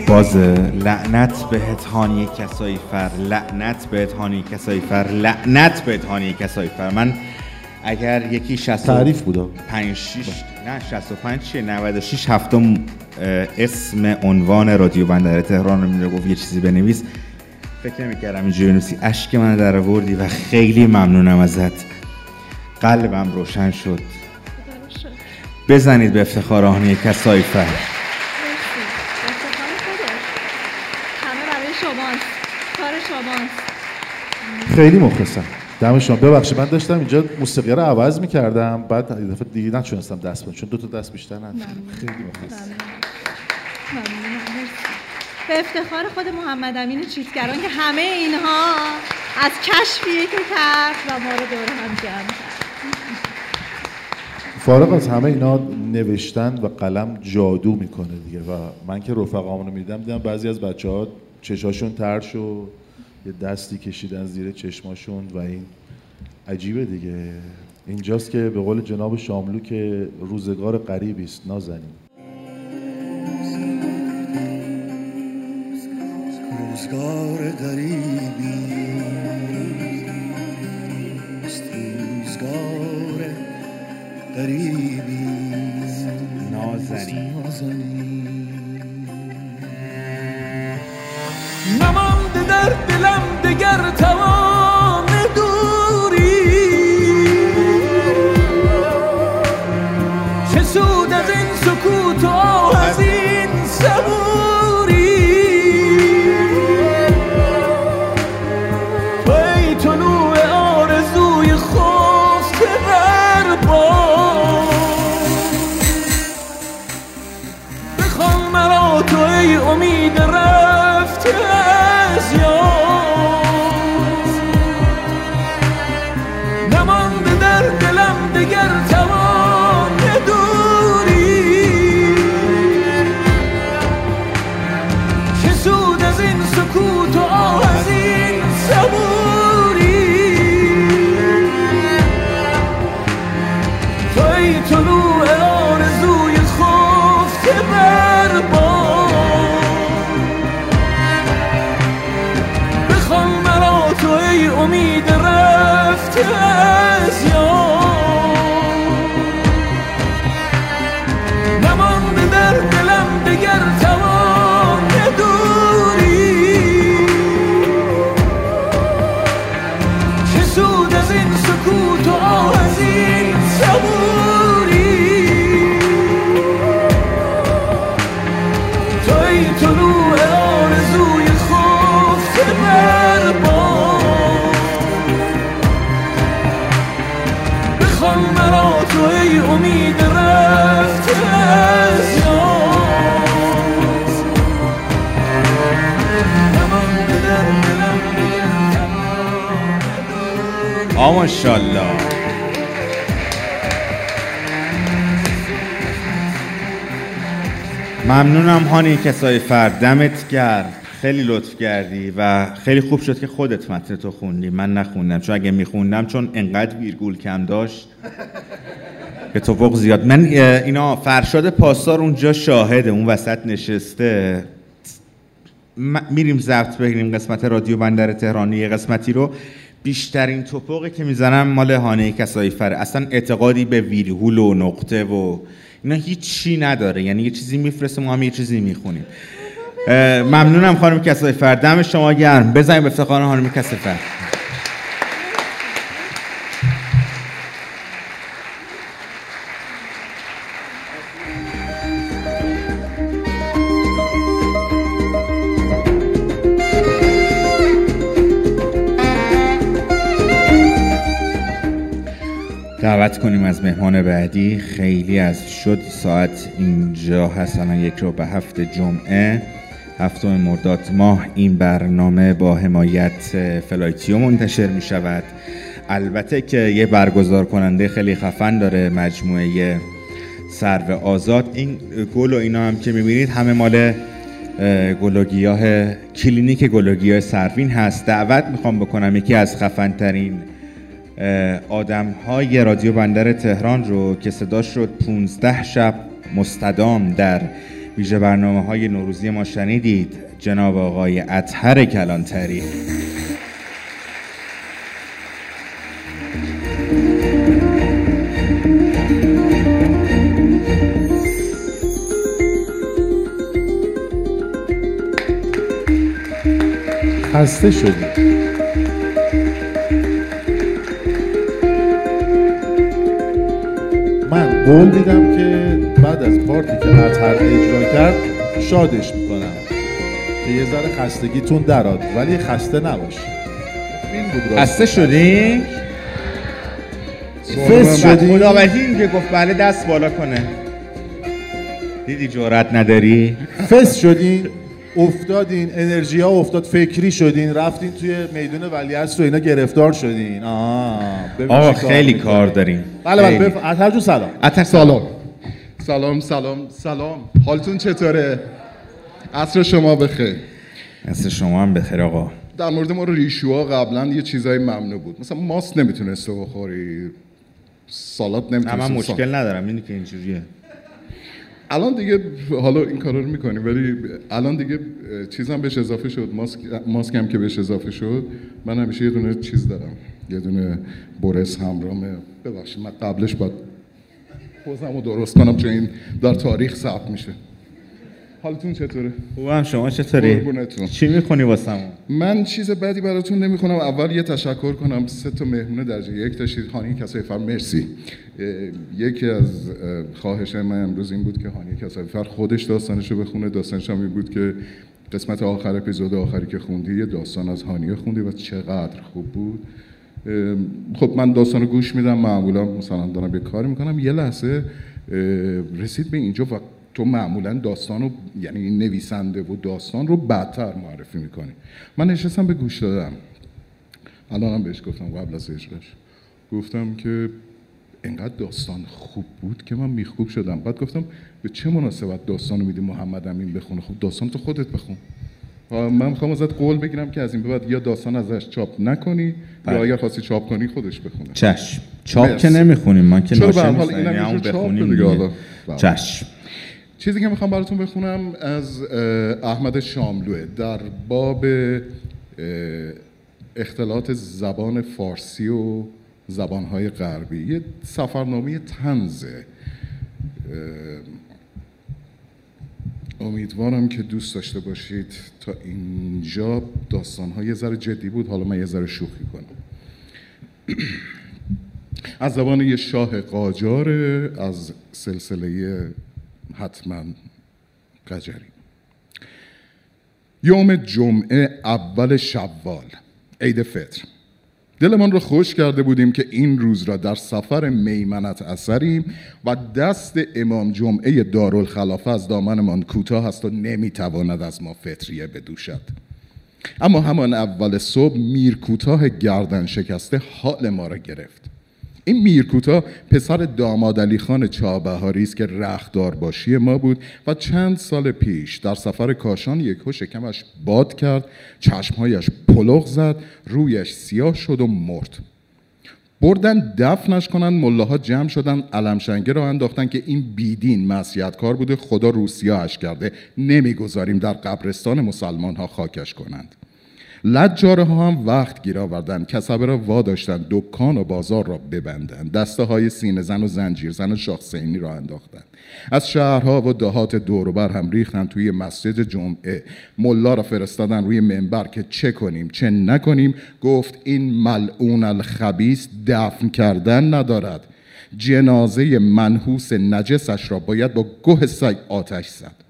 باز لعنت بهت هانی کسایی فر لعنت بهت هانی کسایی فر لعنت بهت هانی کسایی فر. من اگر یکی 60 تعریف بودا 5 6 نه 65 چیه؟ 96 هفتم اسم عنوان رادیو بندر تهران رو میره گفت یه چیزی بنویس. فکر نمی‌کردم اینجوری نویسی. اشک من در آوردی و خیلی ممنونم ازت. قلبم روشن شد. بزنید به افتخار آهنی کسایی فر. خیلی مخلصم. دم شما. ببخشید من داشتم اینجا موسیقی رو عوض می‌کردم. بعد یه دفعه دیگه نتونستم دست بدم چون دو تا دست بیشتر نداشتم خیلی مخلصم. به افتخار خود محمد امین چیتگران که همه اینها از کشفیه که کرد و ما رو دور هم جمع کرد. فارغ از همه اینا نوشتن و قلم جادو می‌کنه دیگه و من که رفقامونو میدم دیدم بعضی از بچه ها چشاشون ترش و یه دستی کشیدن زیر چشماشون و این عجیبه دیگه. اینجاست که به قول جناب شاملو که روزگار غریبی است نازنین. روزگار غریبی. است، روزگار قریبی نازنی نمانده در دلم دگر توان. ممنونم هانی کسای فرد. دمت گرم. خیلی لطف کردی و خیلی خوب شد که خودت متن تو خوندی. من نخوندم. چون اگه میخوندم چون انقدر ویرگول کم داشت به توفق زیاد. من اینا فرشاد پاسدار اونجا شاهده اون وسط نشسته. میریم ضبط بگیریم قسمت رادیو بندر تهرانی. یه قسمتی رو بیشترین توپقی که می‌زنم مال هانه کسایی فره اصلا اعتقادی به ویرگول و نقطه و اینا هیچی نداره. یعنی یه چیزی میفرسته ما هم یه چیزی می‌خونیم. ممنونم خانم کسایی فرد دم شما گرم. بزنیم افتخار خانم کسایی دعوت کنیم از مهمان بعدی. خیلی از شد ساعت اینجا هست. الان یک رو به هفت جمعه. هفتم مرداد ماه. این برنامه با حمایت فلایتیو منتشر می شود. البته که یه برگزار کننده خیلی خفن داره مجموعه سرو آزاد. این گل و اینا هم که می‌بینید همه مال اه، گل و گیاه کلینیک گل و گیاه سروین هست. دعوت می‌خوام بکنم یکی از خفن ترین آدم های رادیو بندر تهران رو که صدا شد 15 شب مستدام در ویژه برنامه های نوروزی ما شنیدید. جناب آقای اطهر کلانتری. خسته شدی قول میدم که بعد از پارتی که اطهر اجرا کرد شادش می‌کنم که یه ذره خستگیتون دراد ولی خسته راست. خسته شدی؟ فس شدی؟ خداوندی این که گفت بله دست بالا کنه دیدی جورت نداری؟ فس شدین افتادین انرژی ها افتاد فکری شدین رفتین توی میدون ولیعصر و اینا گرفتار شدین. آه آقا خیلی. کار داریم. بله بله. بف... اطهر جون سلام. اطهر سلام. سلام سلام سلام. حالتون چطوره؟ عصر شما بخیر. مثل شما هم بخیر آقا. در مورد ما ریشوها قبلا یه چیزای ممنوع بود. مثلا ماست نمی‌تونسته بخوری. سالات نه نمی‌تونسته من مشکل ندارم. اینی که اینجوریه. الان دیگه حالا این کارا رو می‌کنیم ولی الان دیگه چیزم بهش اضافه شد ماسک ماسک هم که بهش اضافه شد من همیشه یه دونه چیز دارم یه دونه برس همرامه ببخشید من قبلش باید پوزم رو درست کنم چون این در تاریخ ثبت میشه حالتون چطوره؟ خوبم شما چطوری؟ چی می‌خونی واسمون؟ من چیز بدی براتون نمی‌خونم اول یه تشکر کنم سه تا مهمون درجه یک داشتید هانی کسای فر مرسی یکی از اه، خواهش من امروز این بود که هانی کسای فر خودش داستانش رو بخونه. داستانش هم این بود که قسمت آخر اپیزود آخری که خوندی یه داستان از هانیه خوندی و چقدر خوب بود. خب من داستان رو گوش میدم معمولا مثلا دارم یه کاری می‌کنم یه لحظه رسید به اینجا و تو معمولا داستان رو یعنی نویسنده و داستان رو بدتر معرفی می‌کنی. من نشستم به گوش دادم. الانم بهش گفتم قبل از اجراش گفتم که انقدر داستان خوب بود که من میخکوب شدم. بعد گفتم به چه مناسبت داستان رو میدی محمد امین بخونه؟ خب داستان تو خودت بخون. من می‌خوام ازت قول بگیرم که از این به بعد یا داستان ازش چاپ نکنی بله. یا اگر خواستی چاپ کنی خودش بخونه. چشم. چاپ. که نمی‌خونیم ما که حال نیستیم یعنی بخونیم دیگه،. بله. چشم. چیزی که می‌خوام براتون بخونم از احمد شاملوه. در باب اختلاط زبان فارسی و زبانهای غربی. یه سفرنامه تنزه امیدوارم که دوست داشته باشید. تا اینجا داستانها یه ذره جدی بود. حالا من یه ذره شوخی کنم. از زبان یه شاه قاجار از سلسله حتما قجری. یوم جمعه اول شوال. عید فطر. دلمان را خوش کرده بودیم که این روز را در سفر میمنت اثریم و دست امام جمعه دارالخلافه از دامنمان کوتاه است و نمی‌تواند از ما فطریه بدوشد. اما همان اول صبح میر کوتاه گردن شکسته حال ما را گرفت. این میرکوتا پسر داماد علی خان چابهاری است که رختدار باشی ما بود و چند سال پیش در سفر کاشان یکو شکمش باد کرد چشمهایش پلغ زد رویش سیاه شد و مرد. بردن دفنش کنن ملاها جمع شدن علمشنگه را انداختن که این بیدین معصیتکار بوده خدا روسیاش کرده. نمی‌گذاریم در قبرستان مسلمان ها خاکش کنند. لجاره ها هم وقت گیر آوردن کسبه را واداشتن دکان و بازار را ببندند دسته های سینه زن و زنجیر زن و شاخسینی را انداختند از شهرها و دهات دوروبر هم ریختن توی مسجد جمعه. ملا را فرستادن روی منبر که چه کنیم چه نکنیم؟ گفت این ملعون الخبیس دفن کردن ندارد. جنازه منحوس نجسش را باید با گوه سگ آتش زد.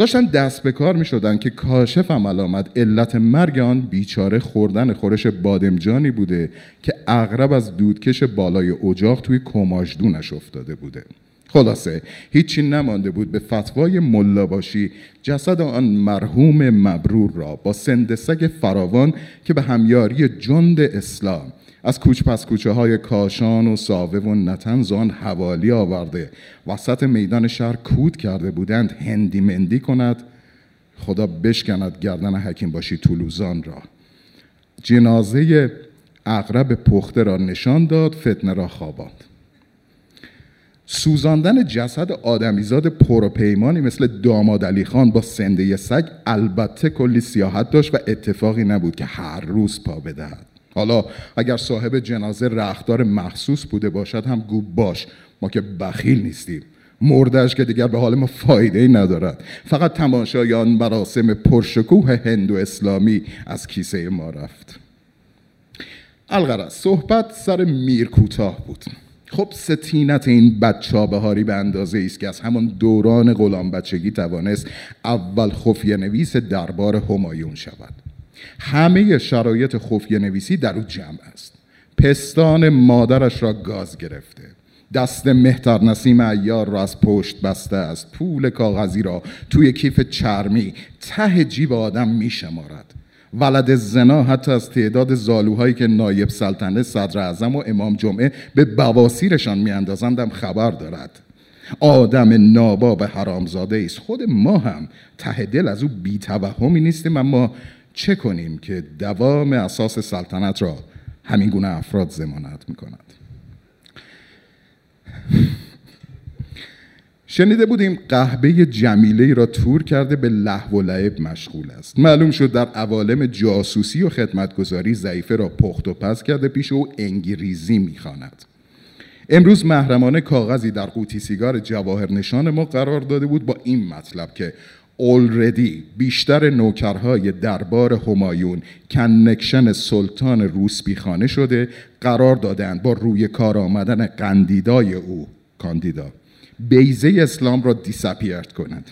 داشتن دست به کار می شدن که کاشف عمل آمد علت مرگ آن بیچاره خوردن خورش بادمجانی بوده که اغرب از دودکش بالای اجاق توی کماژدونش افتاده بوده. خلاصه هیچی نمانده بود به فتوای ملا باشی جسد آن مرحوم مبرور را با سند سگ فراوان که به همیاری جند اسلام از کوچ پس کوچه های کاشان و ساوه و نتنز آن حوالی آورده. وسط میدان شهر کود کرده بودند هندی مندی کند. خدا بشکند گردن حکیم باشی طولوزان را. جنازه اغرب پخته را نشان داد فتنه را خواباند. سوزاندن جسد آدمیزاد پروپیمانی مثل داماد علی خان با سنده سگ البته کلی سیاحت داشت و اتفاقی نبود که هر روز پا بدهد. حالا اگر صاحب جنازه رختار مخصوص بوده باشد هم گو باش ما که بخیل نیستیم. مردش که دیگر به حال ما فایده ای ندارد. فقط تماشای آن مراسم پرشکوه هندو اسلامی از کیسه ما رفت. الغرض صحبت سر میر کوتاه بود. خب ستینت این بچه بهاری به اندازه است که از همان دوران غلام بچگی توانست اول خفیه نویس دربار همایون شود. همه شرایط خفیه نویسی در او جمع است. پستان مادرش را گاز گرفته. دست مهتر نسیم ایار را از پشت بسته است پول کاغذی را توی کیف چرمی ته جیب آدم می شمارد ولد زنا حتی از تعداد زالوهایی که نایب سلطنه صدر اعظم و امام جمعه به بواسیرشان میاندازند هم خبر دارد. آدم ناباب حرامزاده است خود ما هم ته دل از او بیتوهمی نیستیم اما چه کنیم که دوام اساس سلطنت را همین گونه افراد زمانت می کند شنیده بودیم قهبه جمیله را تور کرده به لحو و لعب مشغول است. معلوم شد در عوالم جاسوسی و خدمتگذاری ضعیفه را پخت و پس کرده پیش او انگریزی می‌خواند. امروز محرمانه کاغذی در قوطی سیگار جواهر نشان ما قرار داده بود با این مطلب که already بیشتر نوکرهای دربار همایون کنکشن سلطان روسبی خانه شده قرار دادند با روی کار آمدن قندیدای او. کاندیدا بیزه اسلام را دیسپیرد کنند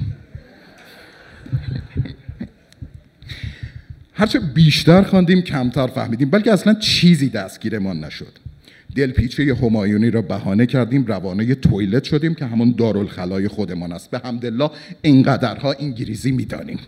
هرچه بیشتر خواندیم کمتر فهمیدیم بلکه اصلا چیزی دستگیرمان نشد. دلپیچه همایونی را بهانه کردیم روانه تویلت شدیم که همون دارالخلای خودمان است. به همدلله اینقدرها انگلیسی می‌دانیم.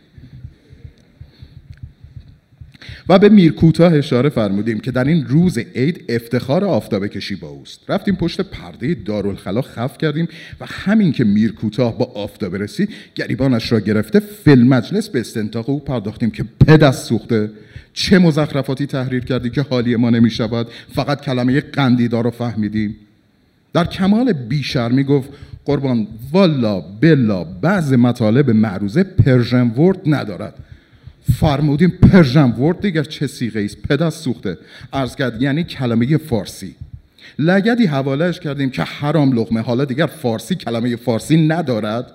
و به میرکوتاه اشاره فرمودیم که در این روز عید افتخار آفتابه کشی با اوست. رفتیم پشت پرده دارالخلا خف کردیم و همین که میرکوتاه با آفتابه رسید گریبانش را گرفته فیلم مجلس به استنتاق او پرداختیم که پدست سوخته چه مزخرفاتی تحریر کردی که حالی ما نمی شود فقط کلمه قندیدار رو فهمیدیم در کمال بیشرمی گفت قربان والا بلا بعض مطالب معروضه Persian word ندارد. فرمودیم Persian word دیگر چه صیغه است؟ پدرسوخته. عرض کرد یعنی کلمه فارسی. لگدی حوالهش کردیم که حرام لقمه حالا دیگر فارسی کلمه فارسی ندارد.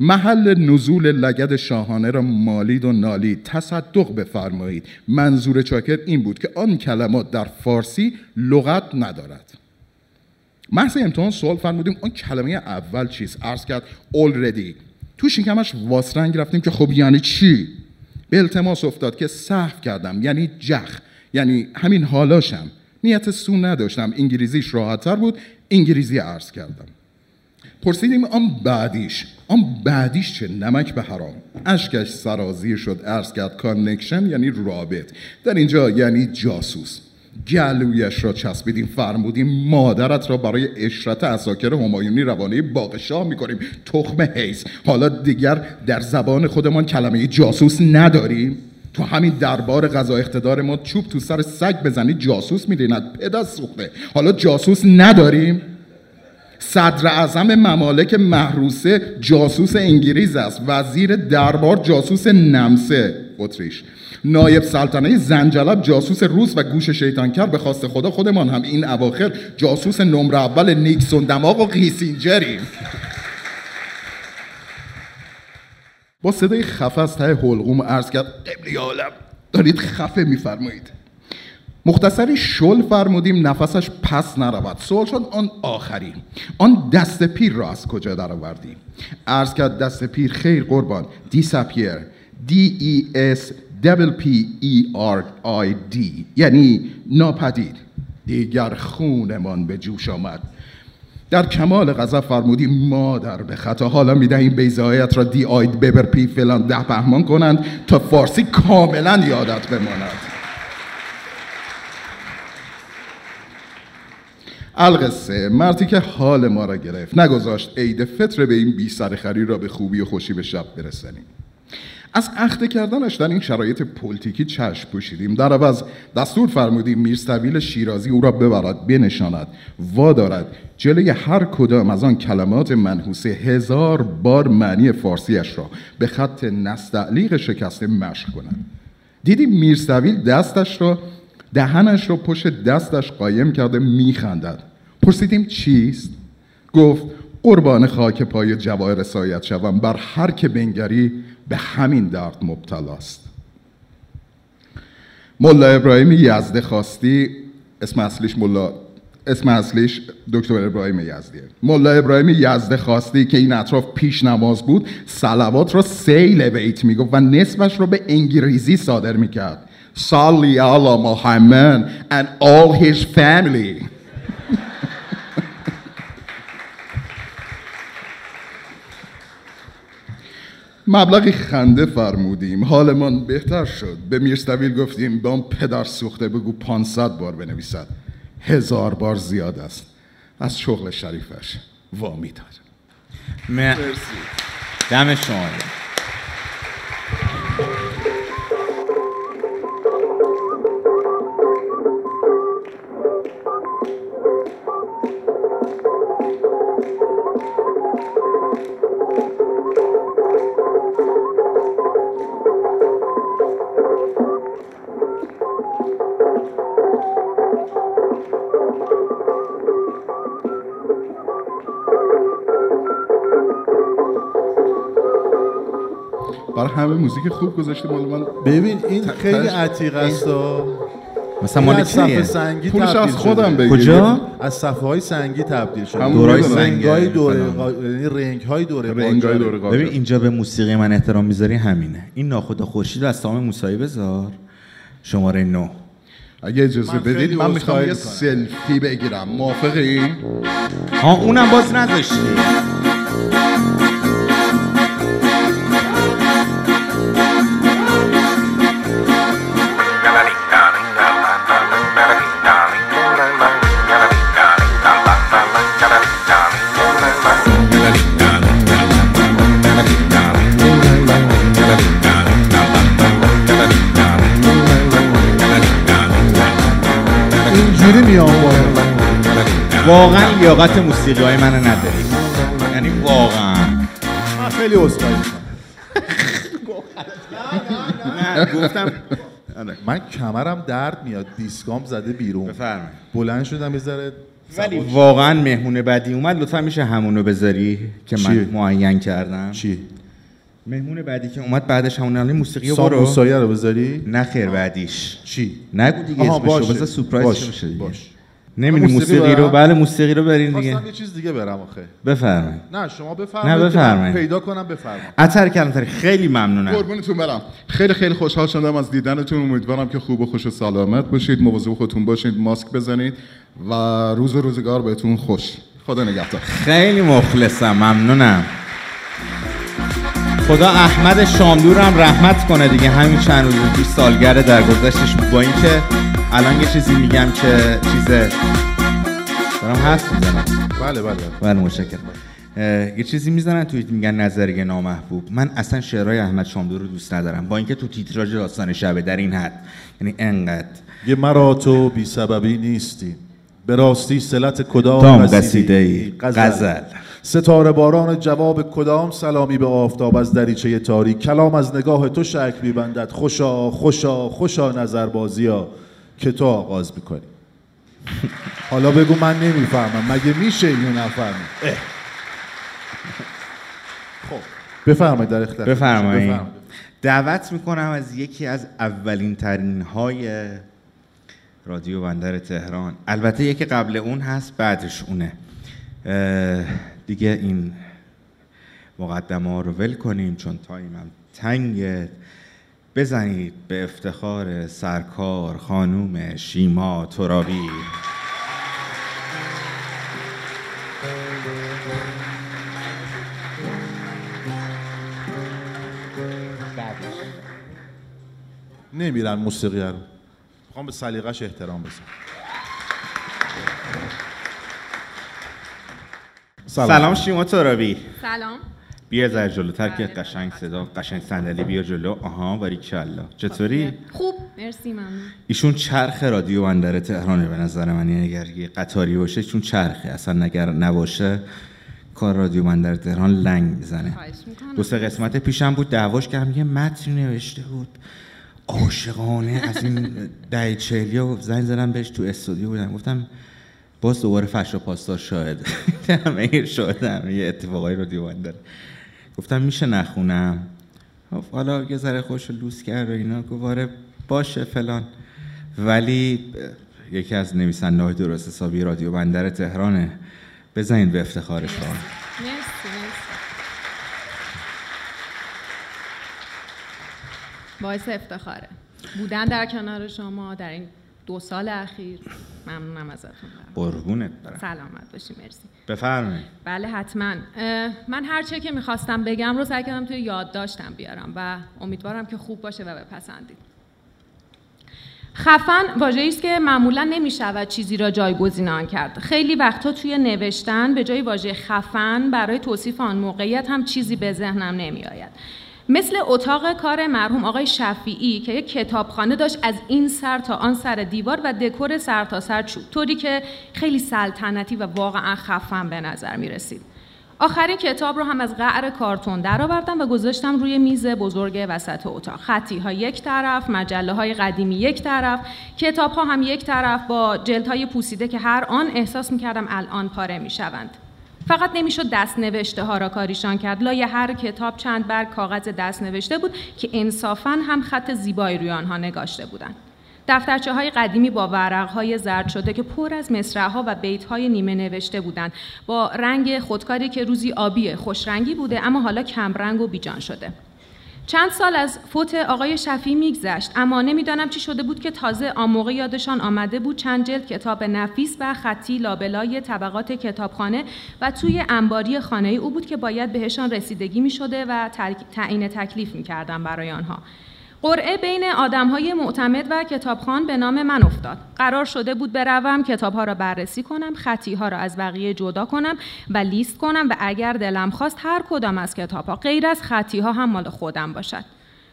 محل نزول لگد شاهانه را مالید و نالید تصدق بفرمایید. منظور چاکر این بود که آن کلمات در فارسی لغت ندارد. محض امتحان سوال فرمودیم آن کلمه اول چیست؟ عرض کرد already. تو شکمش واسرنگ رفتیم که خب یعنی چی؟ به التماس افتاد که سهو کردم یعنی جخ. یعنی همین حالاشم. نیت سوء نداشتم. انگلیزیش راحتتر بود. انگلیزی عرض کردم. پرسیدیم آن بعدیش آن بعدیش چه نمک به حرام؟ اشکش سرازیر شد عرض کرد connection یعنی رابط. در اینجا یعنی جاسوس. گلویش را چسبیدیم فرمودیم مادرت را برای اشرت اساکر همایونی روانه باغشاه می‌کنیم. تخم حیث. حالا دیگر در زبان خودمان کلمه جاسوس نداریم. تو همین دربار غذا اقتدار ما چوب تو سر سگ بزنی جاسوس میریند پدست سوخته. حالا جاسوس نداریم. صدر اعظم ممالک محروسه جاسوس انگلیس است. وزیر دربار جاسوس نمسه. اتریش. نایب سلطنه زنجلب جاسوس روس و گوش شیطانکر به خواست خدا خودمان هم. این اواخر جاسوس نمره اول نیکسون دماغ و قیسینجریم با صدای خفه از ته حلقوم عرض کرد قبلی عالم دارید خفه میفرمایید. مختصری شل فرمودیم نفسش پس نرود. سوال شد آن آخری. آن دست پیر را از کجا درآوردی؟ عرض کرد دست پیر خیر قربان. دیسپیر دی ای اس دبل پی ای آر آی دی یعنی ناپدید. دیگر خونمان به جوش آمد. در کمال غضب فرمودی مادر به خطا. حالا می‌دهیم بیزایت را دی آید ببر پی فلان ده پهمان کنند تا فارسی کاملا یادت بماند. القصه مردی که حال ما را گرفت. نگذاشت عید فطر به این بی سرخری را به خوبی و خوشی به شب برسانیم. از اخته کردنش در این شرایط پلیتیکی چشم پوشیدیم. در عوض دستور فرمودیم میرستویل شیرازی او را ببرد بنشاند. وادارد جلوی هر کدام از آن کلمات منحوسه هزار بار معنی فارسیش را به خط نستعلیق شکسته مشق کند. دیدیم میرستویل دستش را دهنش را پشت دستش قایم کرده میخندد. پرسیدیم چیست؟ گفت قربان خاک پای جواهر سایت شوم بر هر که بنگری به همین درد مبتلاست. ملا ابراهیم یزده خواستی اسم اصلیش ملا اسم اصلیش دکتر ابراهیم یزدیه. ملا ابراهیم یزده خواستی که این اطراف پیش نماز بود سلوات را سیل بیت می‌گفت و نصفش را به انگلیسی صادر می‌کرد. صلی علی محمد and all his family. مبلغی خنده فرمودیم. حالمان بهتر شد. به میرستویل گفتیم به آن پدر سوخته بگو 500 بار بنویسد. هزار بار زیاد است. از شغل شریفش وامی داد م- دم شما. همه موزیک خوب گذاشته مال من ببین این خیلی عتیق است و مثلا مال از صفحه؟ سنگی پولش تبدیل از خودم. بگیر. کجا؟ از صفحه های سنگی تبدیل شده دورای می‌دونم. سنگ. رنگای دوره یعنی رنگ های دوره رنگای قاجاره. دوره قاجار. ببین اینجا به موسیقی من احترام می‌ذاری همینه این ناخدا خورشید رو از سام موسایی بذار شماره نو اگه اجازه بدید من می‌خوام یه. سلفی بگیرم موافقی؟ ها اونم باز نذاشتی واقعا لیاقت موسیقی های من نداری یعنی واقعا من خیلی عذرخواهی. نه گفتم آره. من کمرم درد میاد دیسکام زده بیرون بفرمایید بلند شدم یه ذره ولی. واقعا مهمون بعدی اومد لطفا میشه همونو بذاری که من؟ معین کردم چی مهمون بعدی که اومد بعدش همون الان موسیقی رو برو موسایی رو بذاری نه خیر بعدیش چی نگو دیگه اسمشو. بذار سورپرایز باشه. دیگه باشه. نمی‌دونی موسیقی موسیقی رو؟ بله موسیقی رو برین دیگه. یه چیز دیگه برم آخه. بفرمایید. نه شما بفرمایید نه، بفرمایید. پیدا کنم بفرمایید. عطر کلانتری خیلی ممنونم. قربونتون برم. خیلی خیلی خوشحال شدم از دیدنتون. امیدوارم که خوب و خوش و سلامت باشید. مواظب خودتون باشید ماسک بزنید و روز و روزگار بهتون خوش. خدا نگهدار. خیلی مخلصم ممنونم. خدا احمد شاملورم رحمت کنه دیگه. همین چند روز پیش سالگرد در گذشتش با اینکه الان یه چیزی میگم که چیزه. دارم حرف می‌زنم. بله بله. بله متشکرم. اه، یه چیزی می‌زنن توی میگن نظریه نامحبوب. من اصلا شعرهای احمد شاملو رو دوست ندارم. با اینکه تو تیتراژ داستان شبه در این حد. یعنی انقدر. یه مرا تو بی سببی نیستی. به راستی سلت کدام دام قصیده قصیده‌ای. غزل. ستاره باران جواب کدام سلامی به آفتاب از دریچه تاریک؟ کلام از نگاه تو شک میبندد. خوشا خوشا خوشا نظر بازیا که تو آغاز می‌کنی. حالا بگو من نمی‌فهمم. مگه میشه اینو نفهمی؟ خب. بفرمایید در اختیار. بفرمایید. دعوت می‌کنم از یکی از اولین ترین های رادیو بندر تهران. البته یکی قبل اون هست بعدش اونه. دیگه این مقدمه ها رو ول کنیم چون تایمم تنگه. بزنید به افتخار سرکار خانوم شیما ترابی. نمیرن موسیقی رو. می‌خوام به سلیقش احترام بذارم. سلام, سلام. سلام شیما ترابی. سلام. بیا زر جلوتر که قشنگ صدا قشنگ صندلی بیا جلو. آها باریکلا چطوری؟ خوب. مرسی ممنون. ایشون چرخ رادیو بندر تهرانه به نظر من. یعنی اگر یه قطاری باشه چون چرخه. اصلا اگر نباشه کار رادیو بندر تهران لنگ می‌زنه. دو سه قسمت پیشم بود دعواش کردم. یه متنی نوشته بود. عاشقانه. از این دهه چهلیا و زنگ زدم بهش تو استودیو بودم. گفتم باز دوباره فشا پاسدار شاهد. همه شاهد همه اتفاقای رادیو بندر. گفتم میشه نخونم. خب حالا یه ذره خوش لوس کرد و اینا گفت آره باشه فلان. ولی یکی از نویسنده های درست حسابی رادیو بندر تهرانه. بزنید به افتخارش مرسی. باعث افتخاره. بودن در کنار شما در این دو سال اخیر. ممنونم ازتون قربونت برم. سلامت باشی مرسی. بفرمایید. بله حتما. من هر چه که می‌خواستم بگم رو سعی کردم توی یادداشتم بیارم و امیدوارم که خوب باشه و بپسندید. خفن واژه‌ای است که معمولا نمی‌شود چیزی را جایگزین آن کرد. خیلی وقتا توی نوشتن به جای واژه خفن برای توصیف آن موقعیت هم چیزی به ذهنم نمیآید. مثل اتاق کار مرحوم آقای شفیعی که یک کتابخانه داشت از این سر تا آن سر دیوار و دکور سر تا سر چوب طوری که خیلی سلطنتی و واقعا خفن به نظر می رسید. آخرین کتاب رو هم از قعر کارتون درآوردم و گذاشتم روی میز بزرگ وسط اتاق خطی ها یک طرف مجله های قدیمی یک طرف کتاب ها هم یک طرف با جلد های پوسیده که هر آن احساس می کردم الان پاره می شوند فقط نمی‌شد دست نوشته ها را کاریشان کرد. لای هر کتاب چند برگ کاغذ دست نوشته بود که انصافا هم خط زیبایی روی آنها نگاشته بودند. دفترچه های قدیمی با ورق های زرد شده که پر از مصرعها و بیت های نیمه نوشته بودند. با رنگ خودکاری که روزی آبی خوشرنگی بوده اما حالا کمرنگ و بیجان شده. چند سال از فوت آقای شفی میگذشت. اما نمی‌دانم چی شده بود که تازه آن موقع یادشان آمده بود چند جلد کتاب نفیس و خطی لابلای طبقات کتابخانه و توی انباری خانه او بود که باید بهشان رسیدگی می شده و تعیین تکلیف می کردم برای آنها. قرعه بین آدمهای معتمد و کتابخان به نام من افتاد. قرار شده بود بروم کتابها را بررسی کنم، خطیها را از بقیه جدا کنم و لیست کنم و اگر دلم خواست هر کدام از کتابها غیر از خطیها هم مال خودم باشد.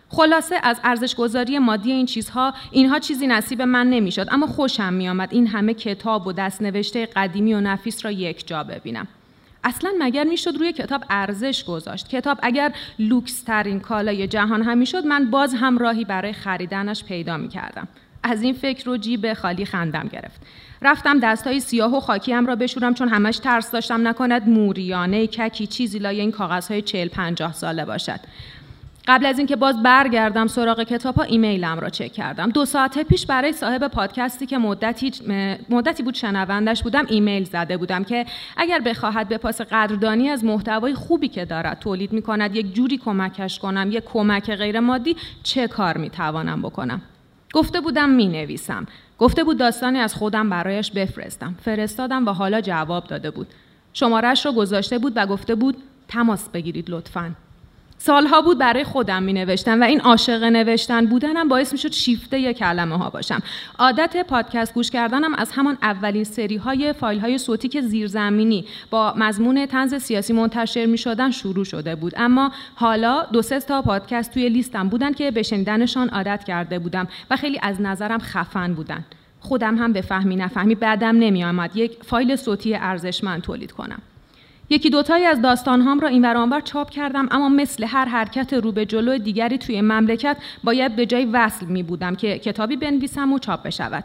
خلاصه از ارزش گذاری مادی این چیزها اینها چیزی نصیب من نمی‌شد اما خوشم میآمد این همه کتاب و دستنوشته قدیمی و نفیس را یک جا ببینم. اصلا مگر می‌شد روی کتاب ارزش گذاشت؟ کتاب اگر لوکس ترین کالای جهان هم می‌شد من باز هم راهی برای خریدنش پیدا می‌کردم. از این فکر رو جیب خالی خندم گرفت. رفتم دستای سیاه و خاکی هم را بشورم چون همش ترس داشتم نکند موریانه ککی چیزی لای این کاغذهای چل پنجاه ساله باشد. قبل از اینکه باز برگردم سراغ کتاب ها ایمیلم را چک کردم. دو ساعت پیش برای صاحب پادکستی که مدتی مدتی بود شنوندش بودم ایمیل زده بودم که اگر بخواهد به پاس قدردانی از محتوای خوبی که دارد تولید می کند یک جوری کمکش کنم یک کمک غیر مادی چه کار می توانم بکنم؟ گفته بودم می نویسم گفته بود داستانی از خودم برایش بفرستم. فرستادم و حالا جواب داده بود. شمارش را گذاشته بود و گفته بود تماس بگیرید لطفاً. سالها بود برای خودم می نوشتم و این عاشق نوشتن بودنم باعث می شد شیفته ی کلمه ها باشم. عادت پادکست گوش کردنم از همان اولین سری های فایل های صوتی که زیرزمینی با مضمون تنز سیاسی منتشر می شدن شروع شده بود. اما حالا دو سه تا پادکست توی لیستم بودن که به شنیدنشان عادت کرده بودم و خیلی از نظرم خفن بودن. خودم هم به فهمی نفهمی بعدم نمی آمد یک فایل صوتی ارزشمند تولید کنم. یکی دوتایی از داستانهام را این آنور چاپ کردم اما مثل هر حرکت رو به جلو دیگری توی مملکت باید به جای وصل می بودم که کتابی بنویسم و چاپ بشود.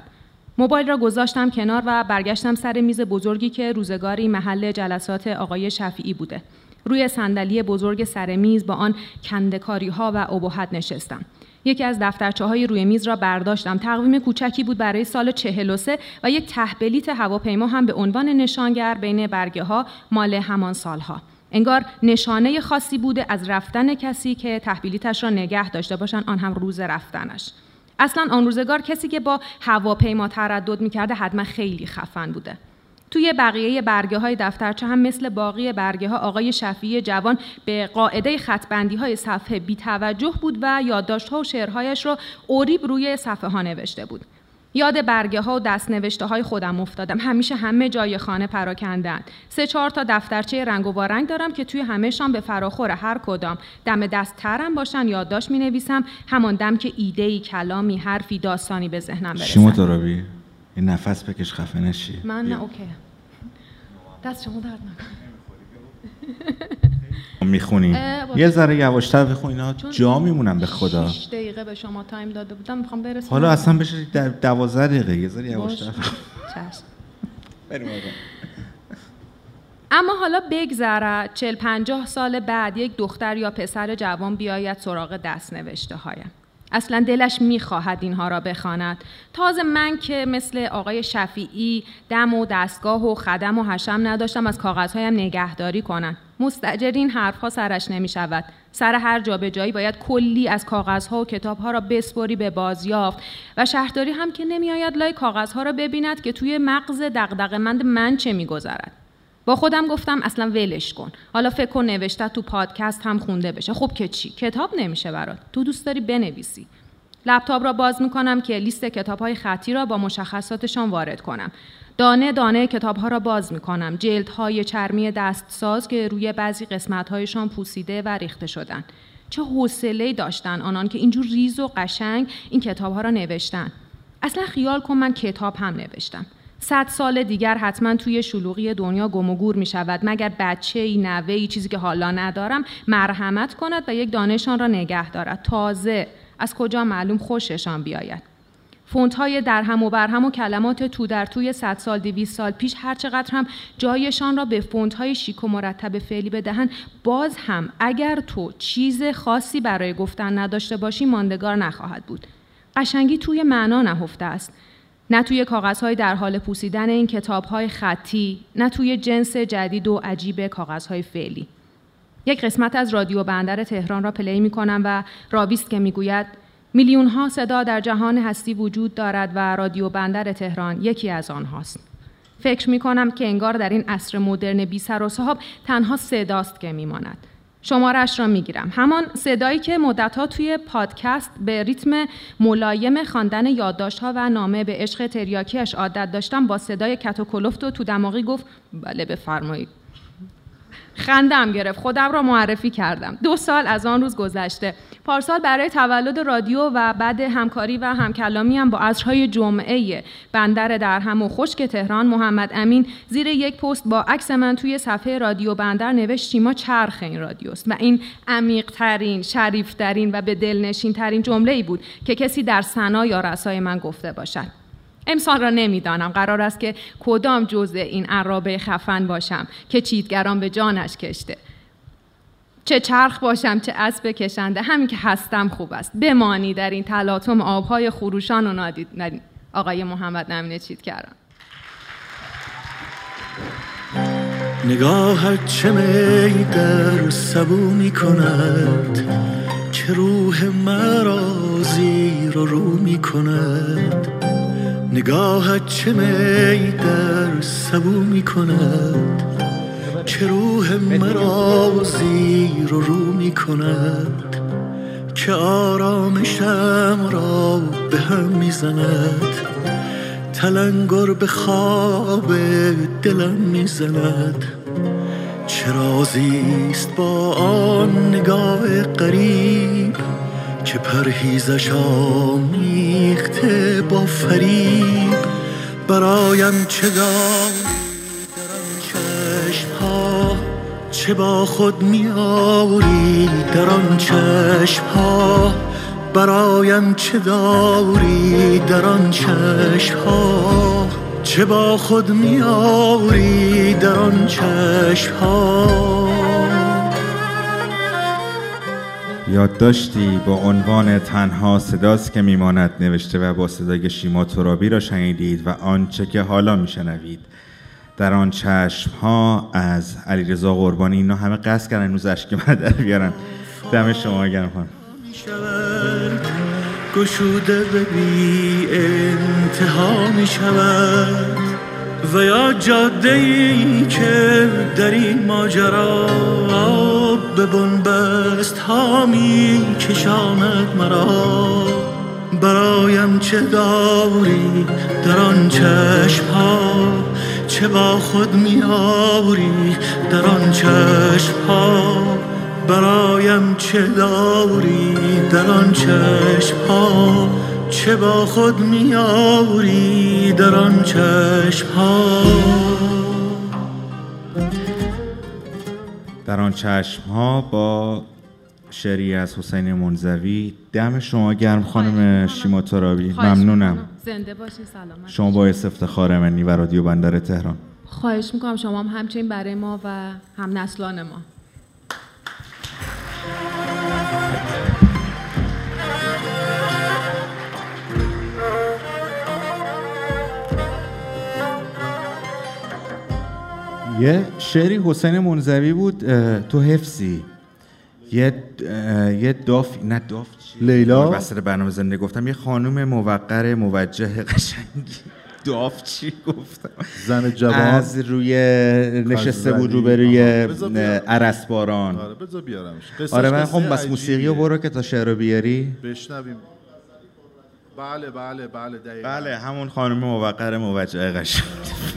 موبایل را گذاشتم کنار و برگشتم سر میز بزرگی که روزگاری محل جلسات آقای شفیعی بوده. روی صندلی بزرگ سر میز با آن کندکاری ها و ابهت نشستم. یکی از دفترچه های روی میز را برداشتم. تقویم کوچکی بود برای سال 43 و یک تحبلیت هواپیما هم به عنوان نشانگر بین برگه ها مال همان سالها. انگار نشانه خاصی بوده از رفتن کسی که تحبیلیتش را نگه داشته باشند آن هم روز رفتنش. اصلا آن روزگار کسی که با هواپیما تردد می‌کرده حتما خیلی خفن بوده. توی بقیه برگه های دفترچه هم مثل باقی برگه ها آقای شفیع جوان به قاعده خطبندی های صفحه بی توجه بود و یادداشت ها و شعرهایش را اوریب روی صفحه ها نوشته بود. یاد برگه ها و دست نوشته های خودم افتادم. همیشه همه جای خانه پراکندن سه چهار تا دفترچه رنگ و رنگ دارم که توی همهشان به فراخور هر کدام. دم دست ترم باشن یادداشت می نویسم همان دم که ایده کلامی حرفی داستانی به ذهنم برسن. یه نفس بکش خفه نشی. من نه okay. دست شما درد می‌خونی یه ذره یواشتر بخون اینا. جا میمونم به خدا. 6 دقیقه به شما time داده بودم می‌خوام برسم. حالا اصلا بشه دوازده دقیقه یه ذره یواشتر اما حالا بگذره چل پنجاه سال بعد یک دختر یا پسر جوان بیاید سراغ دست نوشته هایم اصلا دلش می‌خواهد اینها را بخواند. تازه من که مثل آقای شفیعی دم و دستگاه و خدم و حشم نداشتم از کاغذهایم نگهداری کنم. مستجر این حرفها سرش نمی شود سر هر جا به جایی باید کلی از کاغذها و کتابها را بسپری به بازیافت و شهرداری هم که نمیآید لای کاغذها را ببیند که توی مغز دغدغه‌مند من چه میگذرد. با خودم گفتم اصلا ولش کن. حالا فکر کن نوشته تو پادکست هم خونده بشه. خب که چی؟ کتاب نمیشه برات. تو دوست داری بنویسی. لپتاپ را باز می‌کنم که لیست کتاب های خطی را با مشخصاتشان وارد کنم. دانه دانه کتاب ها را باز می‌کنم. جلد های چرمی دستساز که روی بعضی قسمت هایشان پوسیده و ریخته شدن. چه حوصله داشتن آنان که اینجور ریز و قشنگ این کتاب ها را نوشتن. اصلا خیال کن من کتاب هم نوشتم. صد سال دیگر حتما توی شلوغی دنیا گم و گور می شود. مگر بچه ای نوه ای چیزی که حالا ندارم مرحمت کند و یک دانشان را نگه دارد؟ تازه. از کجا معلوم خوششان بیاید؟ فونت های در هم و بر هم و کلمات تو در توی 100 سال 200 سال پیش هر چقدر هم جایشان را به فونت های شیک و مرتب فعلی بدهند باز هم اگر تو چیز خاصی برای گفتن نداشته باشی ماندگار نخواهد بود. قشنگی توی معنا نهفته است. نه توی کاغذهای در حال پوسیدن این کتابهای خطی نه توی جنس جدید و عجیب کاغذهای فعلی یک قسمت از رادیو بندر تهران را play می کنم و راویست که می‌گوید میلیون ها صدا در جهان هستی وجود دارد و رادیو بندر تهران یکی از آنهاست. فکر می کنم که انگار در این عصر مدرن بی سر و صاحب تنها صداست که میماند. شمارش را می‌گیرم. همان صدایی که مدتها توی پادکست به ریتم ملایم خواندن یادداشت‌ها و نامه به عشق تریاکیش عادت داشتم با صدای کت و تو دماغی گفت بله بفرمایید. خندم گرفت. خودم را معرفی کردم. دو سال از آن روز گذشته. پارسال برای تولد رادیو و بعد همکاری و همکلامی هم با عصرهای جمعه بندر در هم و خشک تهران محمد امین زیر یک پست با عکس من توی صفحه رادیو بندر نوشت شیما چرخ این رادیوست و این عمیق ترین شریف ترین و به دلنشین ترین جمله ای بود که کسی در سنا یا رسای من گفته باشد. امسال را نمی‌دانم. قرار است که کدام جزء این عرابه خفن باشم که چیتگران به جانش کشته. چه چرخ باشم چه اسب کشنده همین که هستم خوب است. بمانی در این تلاطم آبهای خروشان و نادید آقای محمد نمینه چیتگران. نگاهت چه می در سبو می کند؟ که روح مرا زیر و رو می کند؟ نگاهت چه می در سبو می کند؟ چه روح مرا زیر و رو می کند؟ که آرامشم را به هم می زند؟ تلنگر به خواب دلم می زند؟ چه رازیست با آن نگاه قریب که پرهیزش آمیخته با فریب. برایم چه در آن چشم ها چه با خود میآوری. در آن چشم ها برایم چه داری. در آن چشم ها چه با خود میآوری. در آن چشم ها یادداشتی با عنوان تنها صداست که میماند نوشته و با صدای شیما ترابی را شنیدید و آنچه که حالا میشنوید. در آن چشم ها از علیرضا قربانی اینا همه قصد کردن امروز اشک من در بیارن. دم شما گرم خانم. گشوده به بی انتها می شود و یا جاده ای که در این ماجرا به بنبست ها می کشاند مرا. برایم چه داری در آن چشم ها چه با خود می آوری در آن چشم ها برایم چه داری در آن چشم ها چه با خود می آوری در آن چشم ها در آن چشم ها با شعری از حسین منزوی دم شما گرم خانم شیما ترابی ممنونم. زنده باشین. سلامت شما باعث افتخار منی و رادیو بندر تهران. خواهش می‌کنم. شما هم همچنین برای ما و هم نسلان ما. یه شعری حسین منزوی بود تو حفظی. یه یه داف نه داف لیلا؟ وسط برنامه زنده گفتم. یه خانم موقر موجه قشنگی. داف چی گفتم؟ زن جوان؟ از روی نشسته بود رو روی عرس باران. آره بذار بیارمش. آره من خب بس موسیقی رو برو که تا شعر رو بیاری. بشنویم. بله بله بله دقیقا. بله همون خانم موقر موجه قشنگ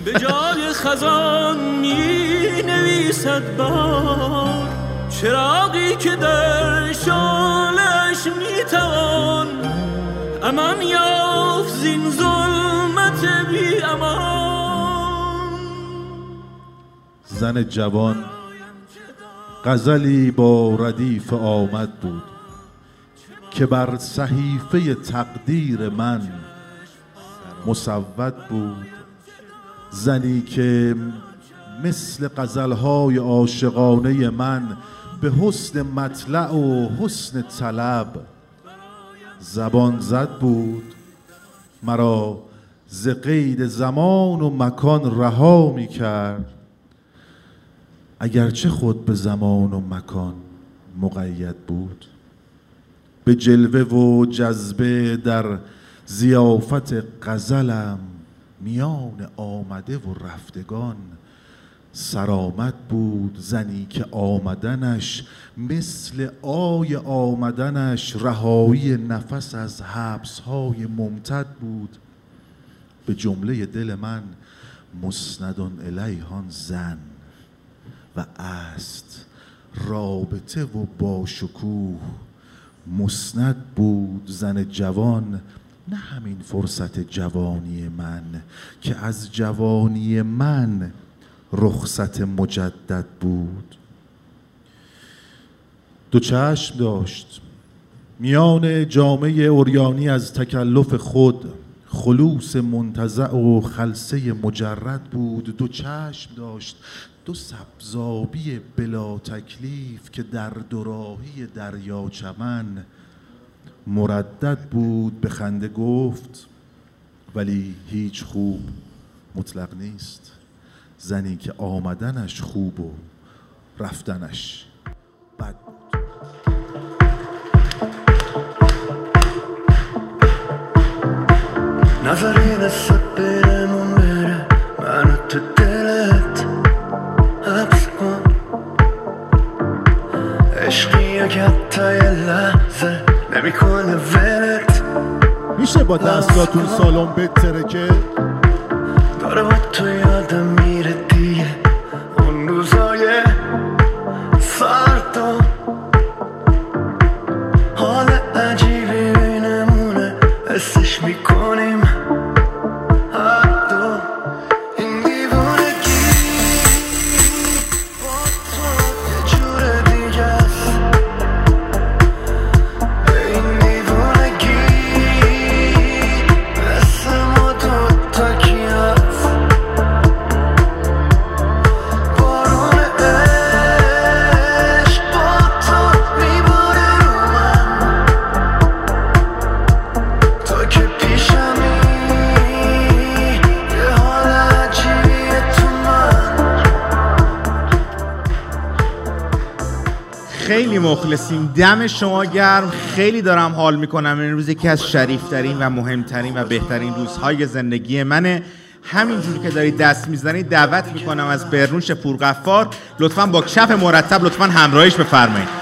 به جای خزان می نویسد بار چراغی که در شالش می توان امان یافت زین ظلمت بی امان. زن جوان غزلی با ردیف آمد بود. که بر صحیفه تقدیر من مصود بود. زنی که مثل غزلهای عاشقانه من به حسن مطلع و حسن طلب زبان زد بود. مرا ز قید زمان و مکان رها می کرد. اگرچه خود به زمان و مکان مقید بود. به جلوه و جذبه در زیافت غزلم میان آمده و رفتگان سرآمد بود زنی که آمدنش مثل آی آمدنش رهایی نفس از حبسهای ممتد بود. به جمله دل من مسندون الیهان زن و است رابطه و باشکوه مسند بود زن جوان نه همین فرصت جوانی من که از جوانی من رخصت مجدد بود. دو چشم داشت. میان جامعه اوریانی از تکلف خود خلوص منتزع و خلصه مجرد بود. دو چشم داشت. دو سبزابی بلا تکلیف که در دوراهی دریا چمن مردد بود به خنده گفت ولی هیچ خوب مطلق نیست. زنی که آمدنش خوب و رفتنش بد نظری برمون بره منو یه لحظه. نمی‌کنه ولت. میشه با دستاتون سالن بتره که داره با تو دم شما گرم. خیلی دارم حال می‌کنم. این روز یکی از شریفترین و مهمترین و بهترین روزهای زندگی منه. همینجور که دارید دست می‌زنید دعوت می‌کنم از برنوش پورغفار. لطفا با کف مرتب لطفا همراهیش بفرمایید.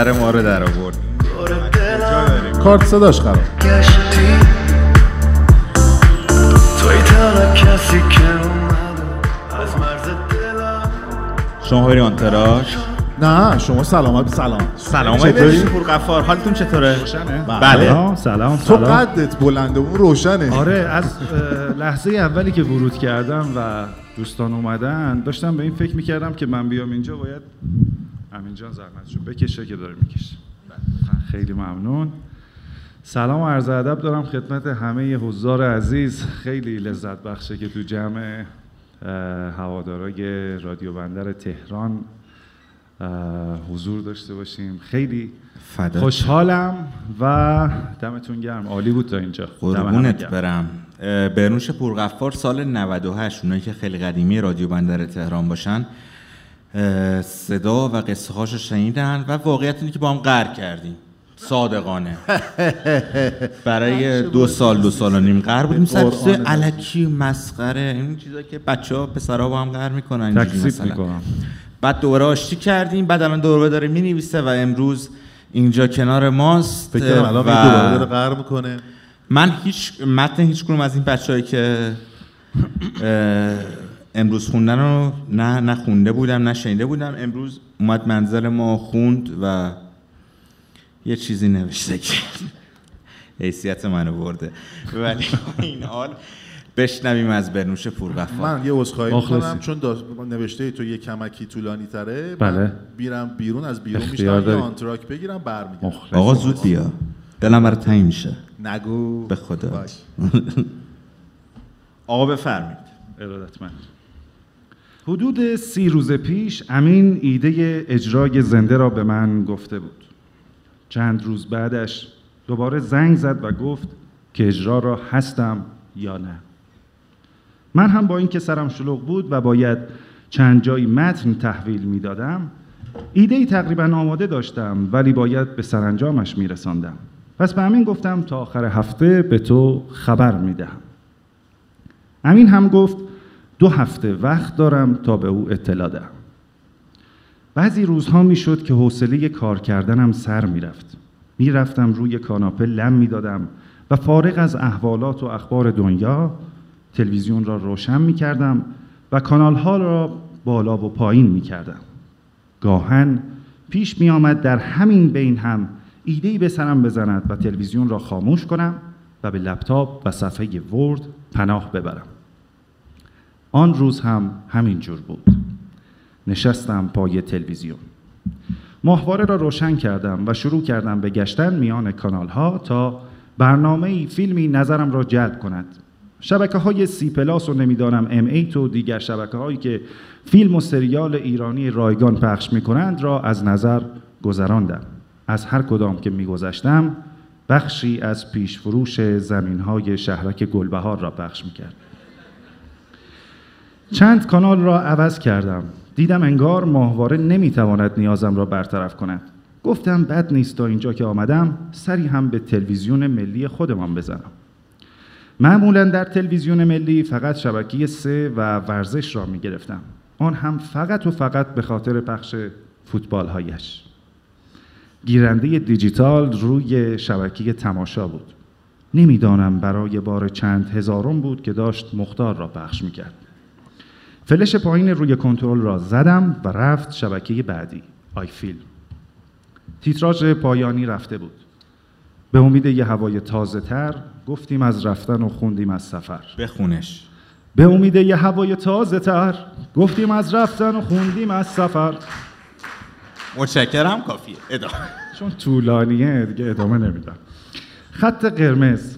پدر ما رو در آورد. کارت صداش خراب. شما بریم آنتراژ؟ نه شما سلامت سلام. سلام چطوری؟ برنوش پورغفار حالتون چطوره؟ روشنه؟ بله. سلام سلام. تو قدت بلنده اون روشنه. آره از لحظه اولی که ورود کردم و دوستان اومدن داشتم به این فکر می‌کردم که من بیام اینجا باید امین جان زحمتشو بکشه که داره می‌کشه. خیلی ممنون. سلام و عرض ادب دارم خدمت همه حضار عزیز. خیلی لذت بخشه که تو جمع هوادارای رادیو بندر تهران حضور داشته باشیم. خیلی فدات خوشحالم و دمتون گرم. عالی بود تا اینجا. قربونت. برم. برنوش پورغفار سال 98 اونایی که خیلی قدیمی رادیو بندر تهران باشن. صدا و قصه هاشو شنیدن و واقعیت اینه که با هم قهر کردیم. صادقانه. برای دو سال دو سال و نیم قرار بودیم. قرآن علکی مسخره این چیزا که بچه ها پسرها با هم قرار می‌کنن بعد دوباره آشتی کردیم بعد الان دوباره داره می‌نویسه و امروز اینجا کنار ماست. فکر کنم الان دوباره داره قهر می‌کنه. من هیچ متن هیچ کنوم از این بچه‌ای که امروز خوندن رو نه نه خونده بودم نه شنیده بودم. امروز اومد منزل ما خوند و یه چیزی نوشته که حیثیت منو برده. ولی این حال بشنویم از برنوش پورغفار من یه عذرخواهی. می‌کنم چون نوشته تو یه کمکی طولانی تره. بله. من بیرم بیرون از بیرون میشم یه. آنتراک بگیرم برمیگردم. آقا زود بیا. دلم برای تنگ میشه. نگو. به خدا. باش. آقا بفرمایید ارادتمند حدود سی روز پیش امین ایده اجرای زنده را به من گفته بود. چند روز بعدش دوباره زنگ زد و گفت که اجرا را هستم یا نه. من هم با اینکه سرم شلوغ بود و باید چند جایی متن تحویل می‌دادم ایده ای تقریبا آماده داشتم ولی باید به سرانجامش میرساندم. پس به امین گفتم تا آخر هفته به تو خبر می‌دهم. امین هم گفت دو هفته وقت دارم تا به او اطلاع دهم. بعضی روزها می‌شد که حوصله کار کردنم سر می‌رفت. می‌رفتم روی کاناپه لم می‌دادم و فارغ از احوالات و اخبار دنیا تلویزیون را روشن می‌کردم و کانال ها را بالا و پایین می‌کردم. گاهن پیش می آمد در همین بین هم ایده‌ای به سرم بزند و تلویزیون را خاموش کنم و به لپتاپ و صفحه ورد پناه ببرم. آن روز هم همین جور بود. نشستم پای تلویزیون. ماهواره را روشن کردم و شروع کردم به گشتن میان کانال ها تا برنامه فیلمی نظرم را جلب کند. شبکه های سی پلاس و نمی‌دانم ام ایت و دیگر شبکه هایی که فیلم و سریال ایرانی رایگان پخش می کنند را از نظر گذراندم. از هر کدام که میگذشتم بخشی از پیشفروش زمین های شهرک گلبهار را پخش می کرد. چند کانال را عوض کردم. دیدم انگار ماهواره نمی‌تواند نیازم را برطرف کند. گفتم بد نیست تا اینجا که آمدم سری هم به تلویزیون ملی خودمان بزنم. معمولا در تلویزیون ملی فقط شبکه سه و ورزش را می گرفتم آن هم فقط و فقط به خاطر پخش فوتبال هایش گیرنده دیجیتال روی شبکه تماشا بود. نمی‌دانم برای بار چند هزارم بود که داشت مختار را پخش می کرد فلش پایین روی کنترل را زدم و رفت شبکه بعدی آی فیلم تیتراژ پایانی رفته بود. به امید یه هوای تازه تر گفتیم از رفتن و خوندیم از سفر. بخونش. به امید یه هوای تازه تر گفتیم از رفتن و خوندیم از سفر. متشکرم کافیه. ادامه. چون طولانیه دیگه ادامه نمیدم. خط قرمز.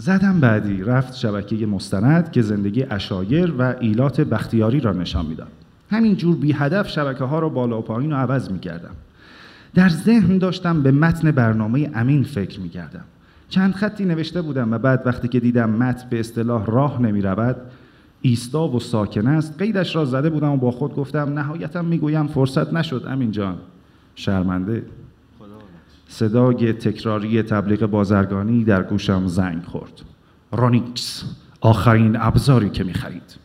زدم بعدی رفت شبکه مستند که زندگی اشایر و ایلات بختیاری را نشان می‌داد همینجور بی هدف شبکه ها را بالا و پایین و عوض می کردم. در ذهن داشتم به متن برنامه امین فکر می کردم. چند خطی نوشته بودم و بعد وقتی که دیدم متن به اصطلاح راه نمی رود ایستا و ساکن است قیدش را زده بودم و با خود گفتم نهایتا می‌گویم فرصت نشد امین جان شرمنده صدای تکراری تبلیغ بازرگانی در گوشم زنگ خورد. رونیکس آخرین ابزاری که می‌خرید.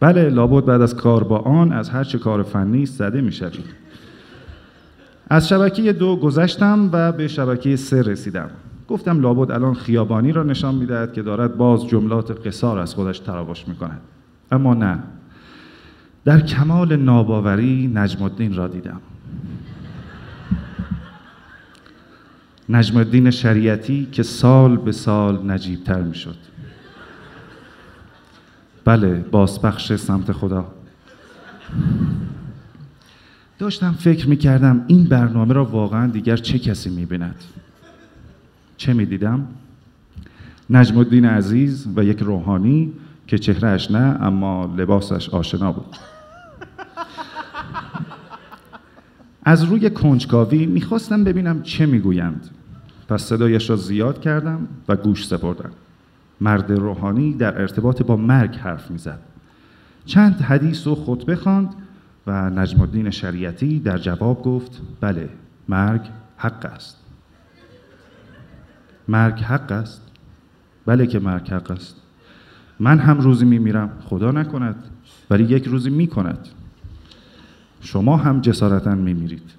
بله لابد بعد از کار با آن از هر چه کار فنی زده می‌شوید. از شبکه دو گذشتم و به شبکه سه رسیدم. گفتم لابد الان خیابانی را نشان می‌دهد که دارد باز جملات قصار از خودش تراوش می‌کند. اما نه. در کمال ناباوری نجم را دیدم. نجم الدین شریعتی که سال به سال نجیبتر می شد بله بازپخش سمت خدا. داشتم فکر می کردم این برنامه را واقعا دیگر چه کسی می بیند چه می دیدم؟ نجم الدین عزیز و یک روحانی که چهرهش نه اما لباسش آشنا بود. از روی کنجکاوی می‌خواستم ببینم چه می‌گویند. پس صدایش را زیاد کردم و گوش سپردم. مرد روحانی در ارتباط با مرگ حرف می‌زد. چند حدیث و خطبه خواند و نجم الدین شریعتی در جواب گفت بله مرگ حق است. مرگ حق است؟ بله که مرگ حق است. من هم روزی میمیرم خدا نکند ولی یک روزی می‌کند. شما هم جسارتا میمیرید.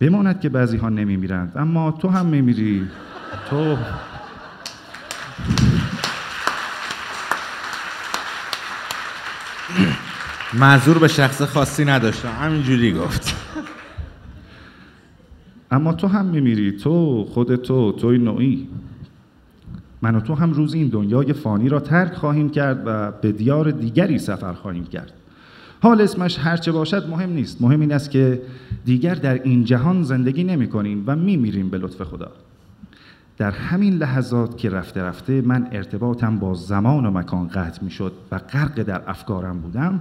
بماند که بعضی ها نمیمیرند اما تو هم میمیری. تو معذور به شخص خاصی نداشتم. همینجوری گفت. اما تو هم میمیری. تو خود تو توی نوعی. من و تو هم روز این دنیای فانی را ترک خواهیم کرد و به دیار دیگری سفر خواهیم کرد. حال اسمش هرچه باشد مهم نیست. مهم این است که دیگر در این جهان زندگی نمی کنیم و می میریم به لطف خدا. در همین لحظات که رفته رفته من ارتباطم با زمان و مکان قطع می شد و غرق در افکارم بودم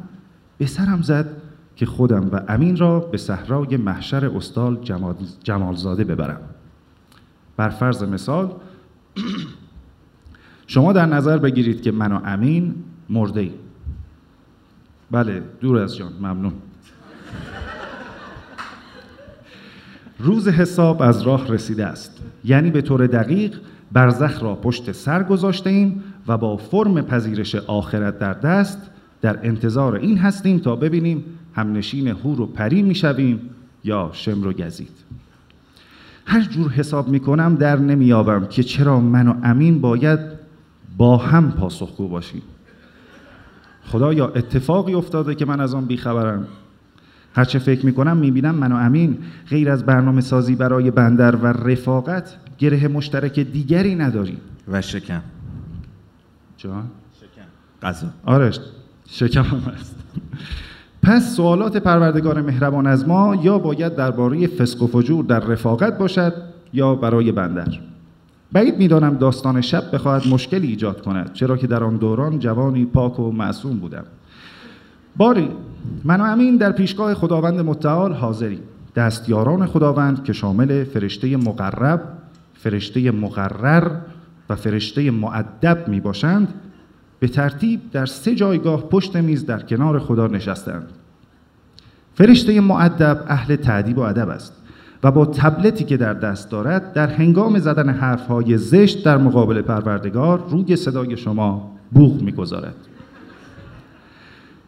به سرم زد که خودم و امین را به صحرای محشر استال جمال جمالزاده ببرم. بر فرض مثال شما در نظر بگیرید که من و امین مرده ایم. بله دور از جان ممنون. روز حساب از راه رسیده است. یعنی به طور دقیق برزخ را پشت سر گذاشته ایم و با فرم پذیرش آخرت در دست در انتظار این هستیم تا ببینیم همنشین هور و پری می‌شویم یا شمر و گزید. هر جور حساب می‌کنم در نمیابم که چرا من و امین باید با هم پاسخگو باشیم. خدایا اتفاقی افتاده که من از آن بیخبرم؟ هرچه فکر می‌کنم می‌بینم من و امین غیر از برنامه سازی برای بندر و رفاقت گره مشترک دیگری نداریم. و شکم. جان؟ شکم. غذا. آره شکم هم هست. پس سوالات پروردگار مهربان از ما یا باید درباره فسق و فجور در رفاقت باشد یا برای بندر؟ بعید می‌دانم داستان شب بخواهد مشکلی ایجاد کند چرا که در آن دوران جوانی پاک و معصوم بودم. باری من و امین در پیشگاه خداوند متعال حاضریم. دستیاران خداوند که شامل فرشته مقرب فرشته مقرر و فرشته معدب می باشند به ترتیب در سه جایگاه پشت میز در کنار خدا نشستند. فرشته معدب اهل تعدیب و ادب است. و با تبلتی که در دست دارد در هنگام زدن حرفهای زشت در مقابل پروردگار روی صدای شما بوغ می‌گذارد.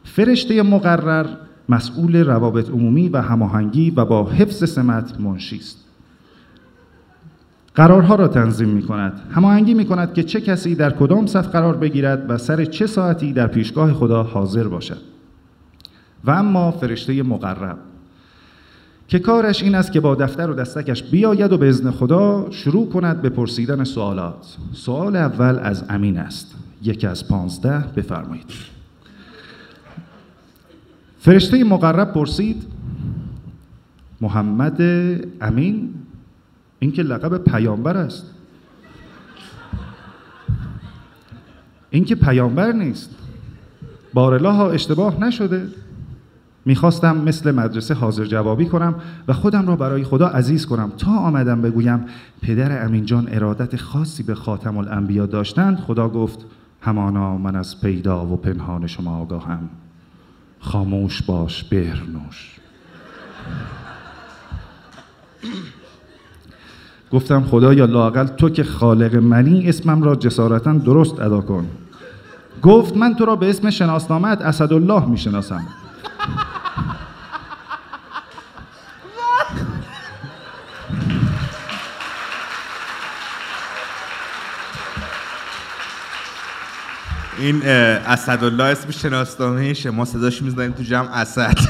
فرشته مقرر مسئول روابط عمومی و هماهنگی و با حفظ سمت منشی است. قرارها را تنظیم می کند هماهنگی می کند که چه کسی در کدام صف قرار بگیرد و سر چه ساعتی در پیشگاه خدا حاضر باشد. و اما فرشته مقرب که کارش این است که با دفتر و دستکش بیاید و به ازن خدا شروع کند به پرسیدن سوالات. سوال اول از امین است. یکی از پانزده بفرمایید. فرشته مقرب پرسید محمد امین این که لقب پیامبر است. این که پیامبر نیست. بارلا ها اشتباه نشده. می‌خواستم مثل مدرسه حاضر جوابی کنم و خودم را برای خدا عزیز کنم. تا آمدم بگویم پدر امین جان ارادت خاصی به خاتم الانبیا داشتند خدا گفت همانا من از پیدا و پنهان شما آگاهم. خاموش باش بهرنوش. گفتم خدا یا لاقل تو که خالق منی اسمم را جسارتا درست ادا کن. گفت من تو را به اسم شناسنامت اسدالله می‌شناسم. این اسدالله اسم شناسنامهشه ما صداش می‌زنیم تو جمع اسد.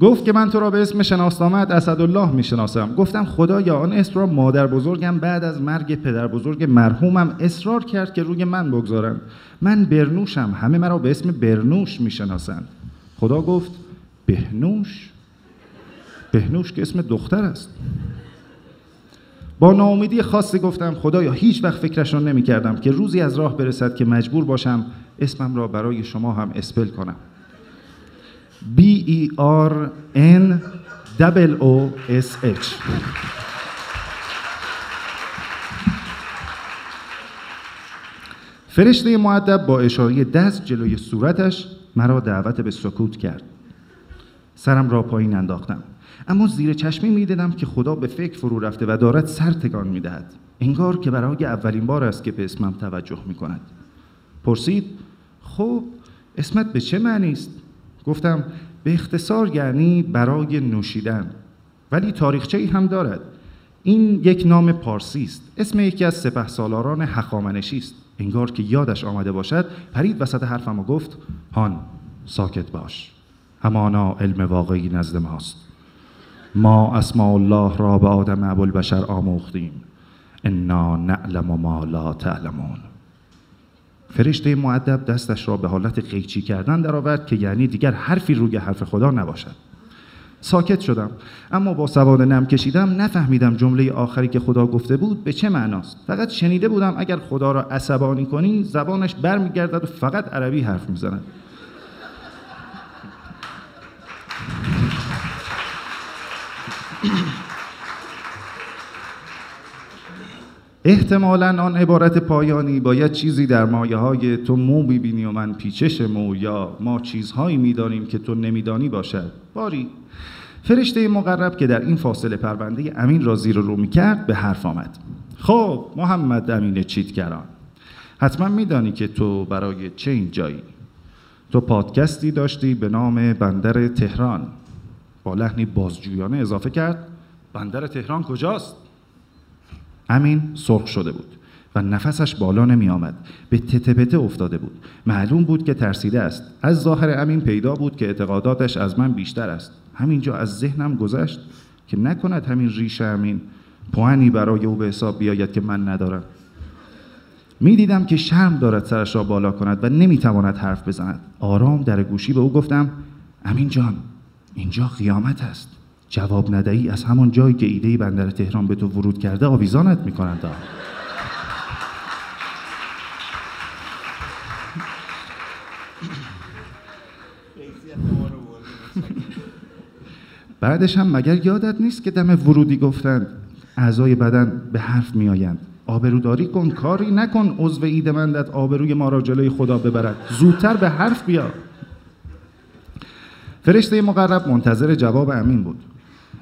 گفت که من تو را به اسم شناسنامت اسدالله می‌شناسم. گفتم خدا یا آن اسم را مادر بزرگم بعد از مرگ پدر بزرگ مرحومم اصرار کرد که روی من بگذارم من برنوشم. همه مرا به اسم برنوش می‌شناسند. خدا گفت بهنوش؟ بهنوش که اسم دختر است. با ناامیدی خاصی گفتم خدایا هیچ وقت فکرش را نمی کردم که روزی از راه برسد که مجبور باشم اسمم را برای شما هم اسپل کنم. B E R N double O S H. فرشته معدب با اشاره دست جلوی صورتش مرا دعوت به سکوت کرد. سرم را پایین انداختم. اما زیر چشمی می‌دیدم که خدا به فکر فرو رفته و دارد سر تکان می‌دهد انگار که برای اولین بار است که به اسمم توجه می کند. پرسید خب اسمت به چه معنی است؟ گفتم به اختصار یعنی برای نوشیدن. ولی تاریخچه ای هم دارد. این یک نام پارسی است. اسم یکی از سپه سالاران هخامنشی است. انگار که یادش آمده باشد پرید وسط حرفم و گفت هان ساکت باش. همانا علم واقعی نزد ماست. ما اسماء الله را به آدم ابوالبشر آموختیم. انا نعلم ما لا تعلمون. فرشته معدب دستش را به حالت قیچی کردن درآورد که یعنی دیگر حرفی روی حرف خدا نباشد. ساکت شدم اما با سواد نم کشیدم نفهمیدم جمله آخری که خدا گفته بود به چه معناست. فقط شنیده بودم اگر خدا را عصبانی کنی زبانش برمیگردد و فقط عربی حرف می‌زند. احتمالا آن عبارت پایانی باید چیزی در مایه های تو مو می‌بینی و من پیچش مو یا ما چیزهایی می‌دانیم که تو نمیدانی باشد. باری. فرشته مقرب که در این فاصله پرونده امین را زیر رو می‌کرد به حرف آمد. خب محمد امین چیتگران حتما میدانی که تو برای چه اینجایی تو پادکستی داشتی به نام بندر تهران. با لحنی بازجویانه اضافه کرد بندر تهران کجاست؟ امین سرخ شده بود و نفسش بالا نمی آمد. به تته پته افتاده بود. معلوم بود که ترسیده است. از ظاهر امین پیدا بود که اعتقاداتش از من بیشتر است. همینجا از ذهنم گذشت که نکند همین ریش امین پوانی برای او به حساب بیاید که من ندارم. می‌دیدم که شرم دارد سرش را بالا کند و نمی‌تواند حرف بزند. آرام در گوشی به او گفتم امین جان اینجا قیامت است. جواب ندهی از همان جایی که ایده بندر تهران به تو ورود کرده آویزانت می‌کنند بعدش هم مگر یادت نیست که دم ورودی گفتند اعضای بدن به حرف میآیند. آبروداری کن کاری نکن عضو اید مندت آبروی ما را جلوی خدا ببرد. زودتر به حرف بیا. فرشته مقرب منتظر جواب امین بود.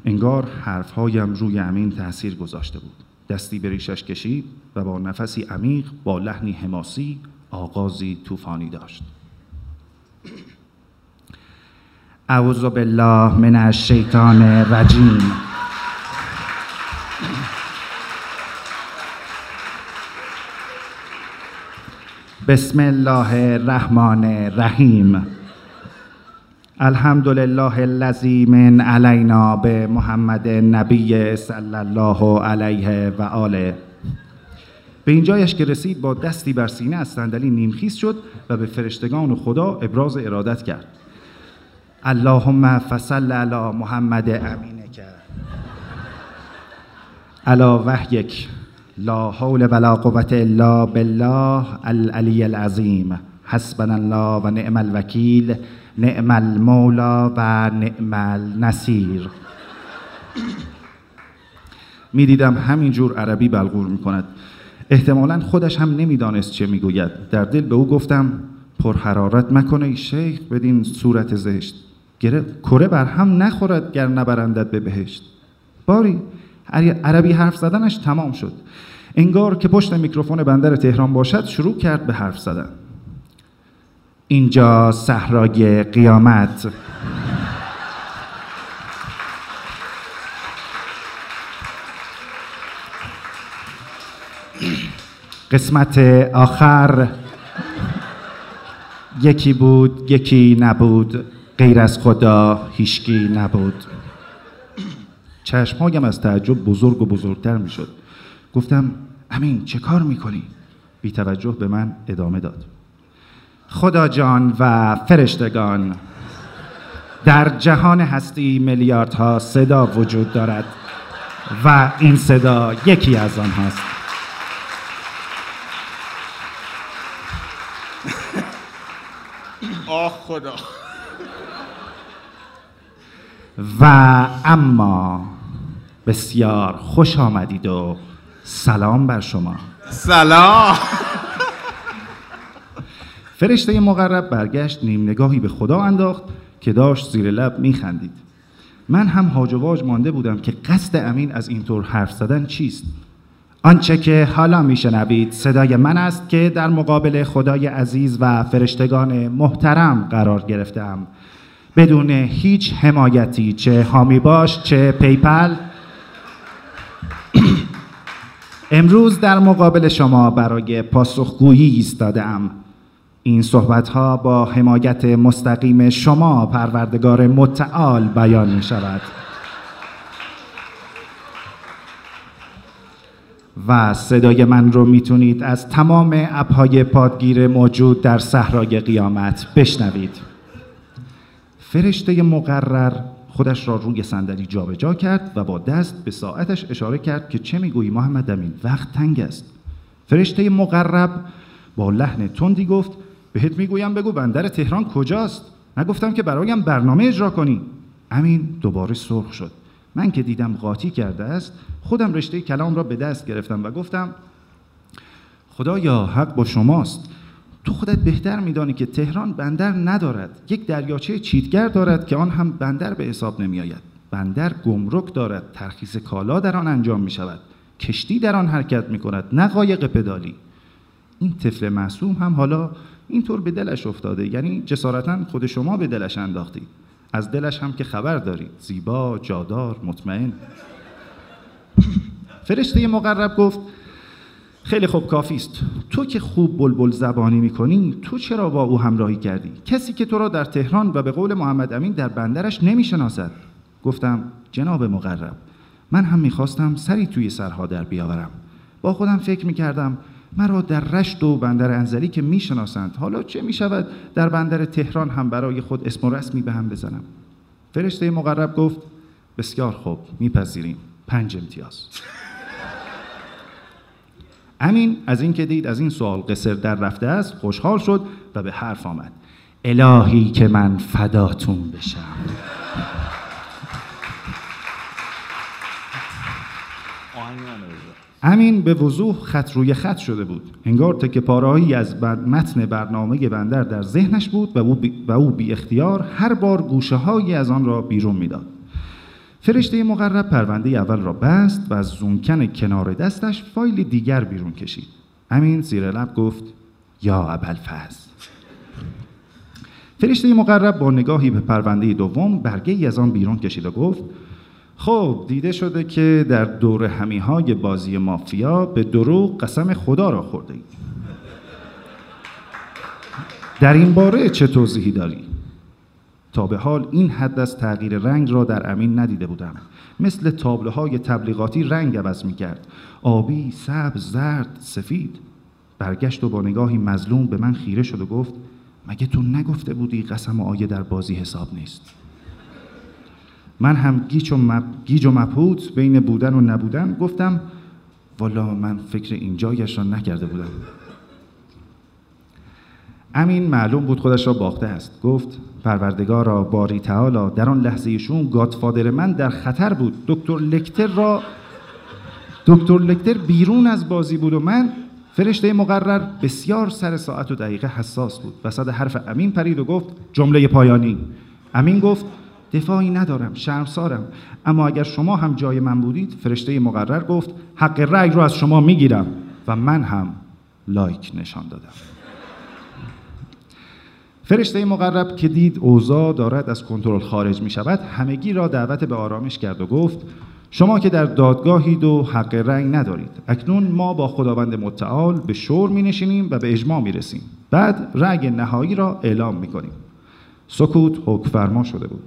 انگار حرفهایم روی امین تاثیر گذاشته بود. دستی به ریشش کشید و با نفسی عمیق با لحنی حماسی آغازی طوفانی داشت. اعوذ بالله من الشیطان الرجیم. بسم الله الرحمن الرحیم. الحمد لله الذی من علینا به محمد نبی صلی الله علیه و آله به اینجایش که رسید با دستی بر سینه از صندلی نیمخیز شد و به فرشتگان خدا ابراز ارادت کرد. اللهم فصل علی محمد امینک. علی وحیک. لا حول ولا قوة الا بالله العلی العظیم. حسبنا الله و نعم الوکیل. نعم المولا و نعم النصیر می‌دیدم همینجور عربی بلغور می کند احتمالا خودش هم نمی‌دانست چه می‌گوید. در دل به او گفتم پرحرارت مکنه ای شیخ بدین صورت زشت. کره بر هم نخورد گر نبرندت به بهشت. باری عربی حرف زدنش تمام شد. انگار که پشت میکروفون بندر تهران باشد شروع کرد به حرف زدن. اینجا صحرای قیامت. قسمت آخر. یکی بود یکی نبود. غیر از خدا هیچکی نبود. چشمهایم از تعجب بزرگ و بزرگتر می شد گفتم امین چه کار می‌کنی؟ بی توجه به من ادامه داد. خدا جان و فرشتگان. در جهان هستی میلیاردها صدا وجود دارد و این صدا یکی از آنهاست. آه خدا. و اما بسیار خوش آمدید و سلام بر شما. سلام. فرشته مقرب برگشت نیم نگاهی به خدا انداخت که داشت زیر لب میخندید. من هم هاج و مانده بودم که قصد امین از اینطور حرف زدن چیست. آنچه که حالا میشنوید صدای من است که در مقابل خدای عزیز و فرشتگان محترم قرار گرفتم بدون هیچ حمایتی چه هامی باش چه پیپل امروز در مقابل شما برای پاسخگویی ایستادم این صحبت ها با حمایت مستقیم شما پروردگار متعال بیان می شود و صدای من رو می‌تونید از تمام اپهای پادگیر موجود در صحرای قیامت بشنوید. فرشته مقرر خودش را روی صندلی جابجا کرد و با دست به ساعتش اشاره کرد که چه می‌گویی محمد امین؟ وقت تنگ است. فرشته مقرب با لحن تندی گفت بهت می‌گویم بگو بندر تهران کجاست؟ نگفتم که برایم برنامه اجرا کنی. امین دوباره سرخ شد. من که دیدم قاطی کرده است خودم رشته کلام را به دست گرفتم و گفتم خدایا حق با شماست. تو خودت بهتر میدانی که تهران بندر ندارد. یک دریاچه چیتگر دارد که آن هم بندر به حساب نمیآید. بندر گمرک دارد. ترخیص کالا در آن انجام می شود کشتی در آن حرکت می کند نه قایق پدالی. این طفل معصوم هم حالا اینطور به دلش افتاده یعنی جسارتا خود شما به دلش انداختید از دلش هم که خبر دارید زیبا جادار مطمئن. فرشته مقرب گفت خیلی خوب کافی است تو که خوب بلبل زبانی می‌کنی تو چرا با او همراهی کردی؟ کسی که تو را در تهران و به قول محمد امین در بندرش نمی‌شناسد. گفتم جناب مقرب من هم می‌خواستم سری توی سرها در بیاورم. با خودم فکر می‌کردم مرا در رشت و بندر انزلی که می‌شناسند. حالا چه می‌شود؟ در بندر تهران هم برای خود اسم و رسمی به هم بزنم. فرشته مقرب گفت بسیار خوب میپذیریم. پنج امتیاز. امین از این که دید از این سوال قصر در رفته است خوشحال شد و به حرف آمد. الهی که من فداتون بشم. امین به وضوح خط روی خط شده بود. انگار تک پارهایی از متن برنامه بندر در ذهنش بود و او بی, اختیار هر بار گوشه هایی از آن را بیرون می‌داد. فرشته مقرب پرونده اول را بست و از زونکن کنار دستش فایل دیگر بیرون کشید. امین زیر لب گفت یا ابوالفضل. فرشته مقرب با نگاهی به پرونده دوم برگه ای از آن بیرون کشید و گفت خب دیده شده که در دور همی های بازی مافیا به دروغ قسم خدا را خورده اید. در این باره چه توضیحی داری؟ تا به حال این حد از تغییر رنگ را در امین ندیده بودم مثل تابلوهای تبلیغاتی رنگ عوض می کرد آبی، سبز، زرد، سفید برگشت و با نگاهی مظلوم به من خیره شد و گفت مگه تو نگفته بودی قسم آیه در بازی حساب نیست من هم گیج و, مب... گیج و مبهوت بین بودن و نبودن گفتم والا من فکر اینجایش را نکرده بودم. امین معلوم بود خودش را باخته است. گفت پروردگارا باری تعالی در آن لحظه شون گادفادر من در خطر بود. دکتر لکتر را دکتر لکتر بیرون از بازی بود و من فرشته مقرر بسیار سر ساعت و دقیقه حساس بود. وسط حرف امین پرید و گفت جمله پایانی. امین گفت دفاعی ندارم شرمسارم. اما اگر شما هم جای من بودید فرشته مقرر گفت حق رأی رو از شما می‌گیرم. و من هم لایک نشان دادم. فرشته مقرب که دید اوضاع دارد از کنترل خارج می شود همگی را دعوت به آرامش کرد و گفت شما که در دادگاهید و حق رنگ ندارید. اکنون ما با خداوند متعال به شور می نشینیم و به اجماع می رسیم بعد رأی نهایی را اعلام می کنیم سکوت حکم فرما شده بود.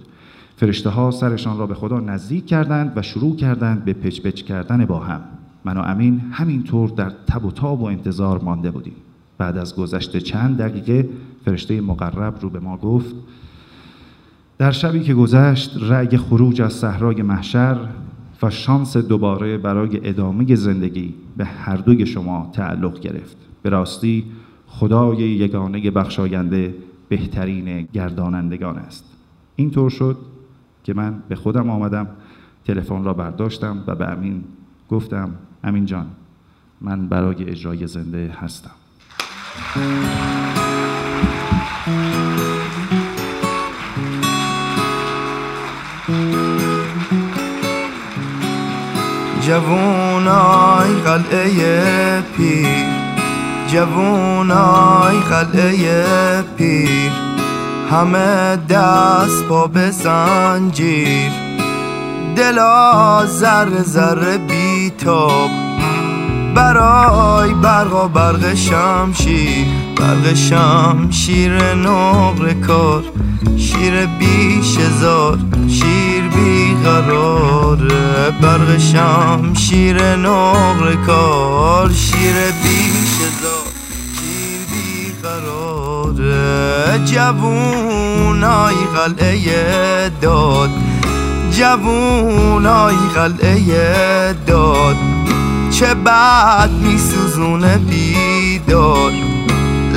فرشته ها سرشان را به خدا نزدیک کردند و شروع کردند به پچ پچ کردن با هم. من و امین همینطور در تب و تاب و انتظار مانده بودیم. بعد از گذشت چند دقیقه فرشته مقرب رو به ما گفت در شبی که گذشت رأی خروج از صحرای محشر و شانس دوباره برای ادامه زندگی به هر دوی شما تعلق گرفت. به راستی خدای یگانه بخشاینده بهترین گردانندگان است. اینطور شد که من به خودم آمدم تلفن را برداشتم و به امین گفتم امین جان من برای اجرای زنده هستم. جوونای قلعه پیر جوونای قلعه پیر. همه دست پا به زنجیر. دلا ذره ذره بیتاب. برای برق و برق شمشیر. برق شمشیر نقر کار. شیر بیش هزار شیر بیقراره برق شمشیر نقر کار. شیر بیش هزار شیر بیقراره جوونای قلعه داد. جوونای قلعه داد. چه بد میسوزونه بیداد.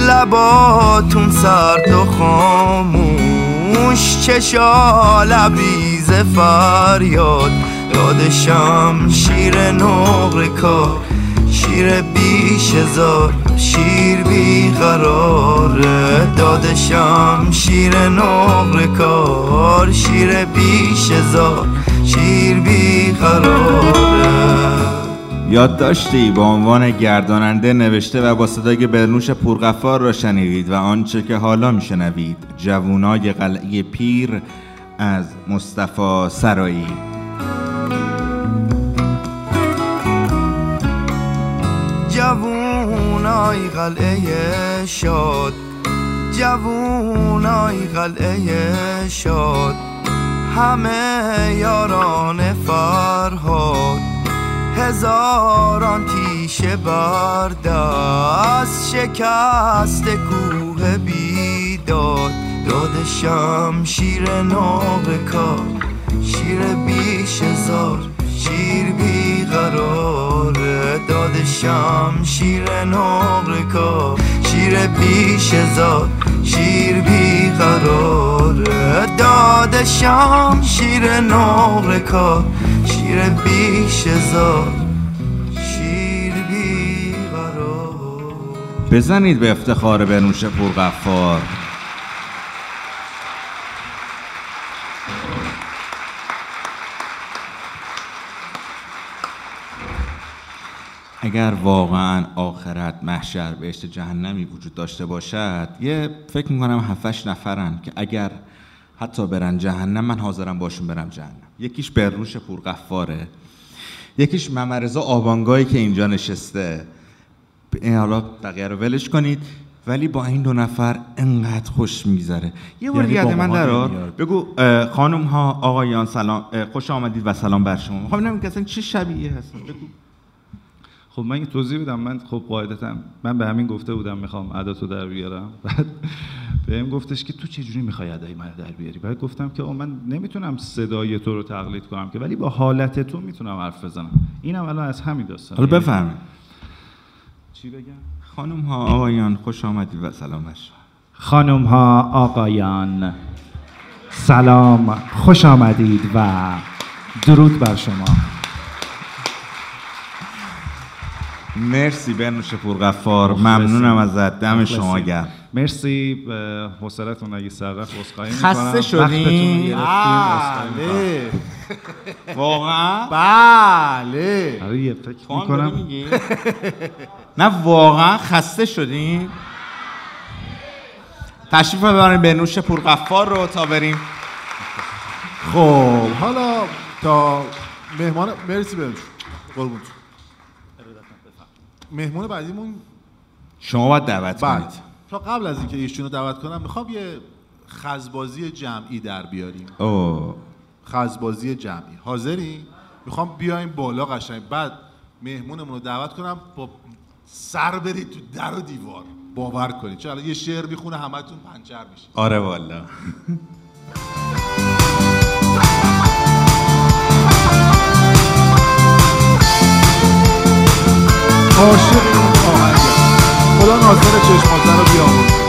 لباتون سرد و خاموش چشا لبریز فریاد. یاد شمشیر نقر کار. شیر بیش هزار شیر بیقراره. داد شمشیر نقر کار. شیر بیش هزار شیر بیقراره. یاد داشتی با عنوان گرداننده نوشته و با صدای برنوش پرغفار را شنیدید و آنچه که حالا میشنوید. جوونای قلعه پیر از مصطفی سرایی. جوونای قلعه شاد. جوونای قلعه شاد. همه یاران فرهاد. هزاران تیشه بردست شکست کوه بیداد. داد شمشیر ناب کار شیر بیش هزار شیر بیقراره. داد شمشیر ناب کار شیر بیش هزار شیر بیقراره داد شمشیر ناب کار شیر بیش شیر بیقرار بزنید به افتخار برنوش پرغفار. اگر واقعا آخرت محشر بهشت جهنمی وجود داشته باشد یه فکر می‌کنم هفتش نفرن که اگر حتی برن جهنم من حاضرم باشون برم جهنم. یکیش برنوش پرغفاره یکیش ممرزا آبانگایی که اینجا نشسته. این حالا بقیه رو ولش کنید. ولی با این دو نفر انقدر خوش میگذره. یه بار یعنی من درار نمیاد. بگو خانم ها آقایان سلام خوش آمدید و سلام بر شما. می‌خوام ببینم که اصلا چه شبیه هستن؟ بگو. خب من توضیح بدم من خب قاعدتا من به همین گفته بودم می‌خوام عداتو در بیارم. بعد بهم گفتش که تو چه جوری می‌خوای ادای من در بیاری؟ بعد گفتم که من نمی‌تونم صدای تو رو تقلید کنم که ولی با حالت تو می‌تونم حرف بزنم. اینم الان از همین داستان حالا بفرمایید چی بگم؟ خانم ها آقایان خوش آمدید و سلام شما. خانم ها آقایان سلام خوش آمدید و درود بر شما. مرسی برنوش پرغفار ممنونم ازت. دم شما. گرم. مرسی به حوصلتون اگه سر رفت عذرخواهی می‌کنم. خسته شدین؟ بله. واقعا؟ بله. آره یه فکر می‌کنم؟ نه واقعا خسته شدین. تشریف ببرین به نوش پرغفار رو تا بریم. خب حالا تا مهمان مرسی برنوش قربونت. مهمون بعدیمون شما باید دعوت بعد. کنید. تا قبل از اینکه ایشونو دعوت کنم می‌خوام یه خزبازی جمعی در بیاریم. اوه. خزبازی جمعی. حاضری؟ می‌خوام بیایم بالا قشنگ. بعد مهمونمون رو دعوت کنم با سر برید تو در و دیوار. باور کنید. الان یه شعر می‌خونه همتون پنچر میشه آره والا. عاشق این آهنگه. خدا ناصر چشمازن رو بیامون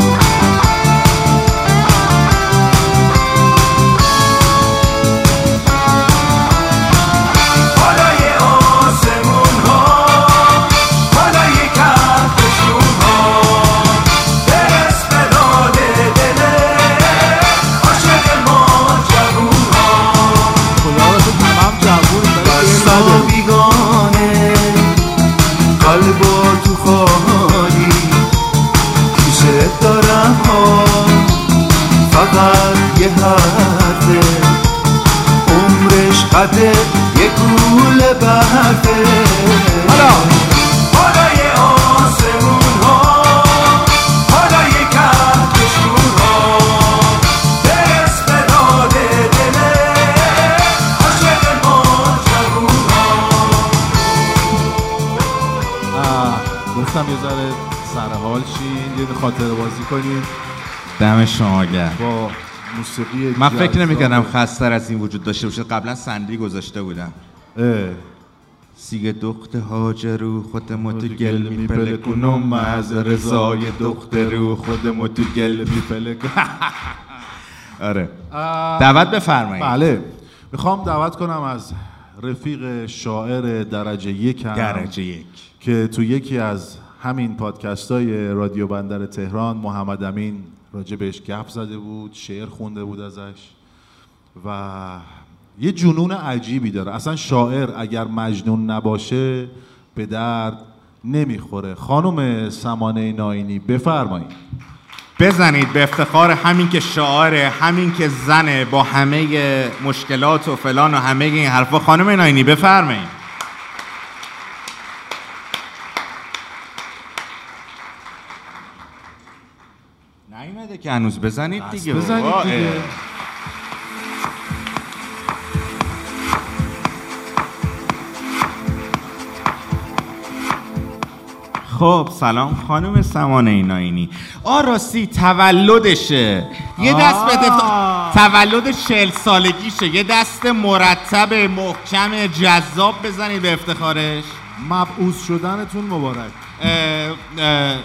حرفه عمرش قده یه گوله برفه حالا آسمون ها کهکشون ها برس به داد دل عاشق گفتم یه ذره سر حال شین یه خاطر بازی کنیم. دم شما گرم. با موسیقی من فکر. نمی‌کردم خستر از این وجود داشته باشه. قبلا سندی گذاشته بودم. سیگ دخت هاجرو خودمو تو گل میپلکنم از رضای دخترو خودمو تو گل میپلکنم آره. دعوت بفرمایید. بله. می‌خوام دعوت کنم از رفیق شاعر درجه یکم درجه یک. که تو یکی از همین پادکست های رادیو بندر تهران محمد امین راجع بهش گپ زده بود شعر خونده بود ازش. و یه جنون عجیبی داره. اصلا شاعر اگر مجنون نباشه به درد نمی‌خوره. خانم سمانه ناینی بفرمایید. بزنید به افتخار همین که شاعره همین که زنه با همه مشکلات و فلان و همه این حرفا. خانم ناینی بفرمایید. که هنوز بزنید دیگه. بزنید. دیگه. خب سلام خانم سمانه ناینی آ راستی تولدشه. یه دست به تولد چهل سالگیشه. یه دست مرتب محکم جذاب بزنید به افتخارش. مبعوث شدنتون مبارک. اه، اه،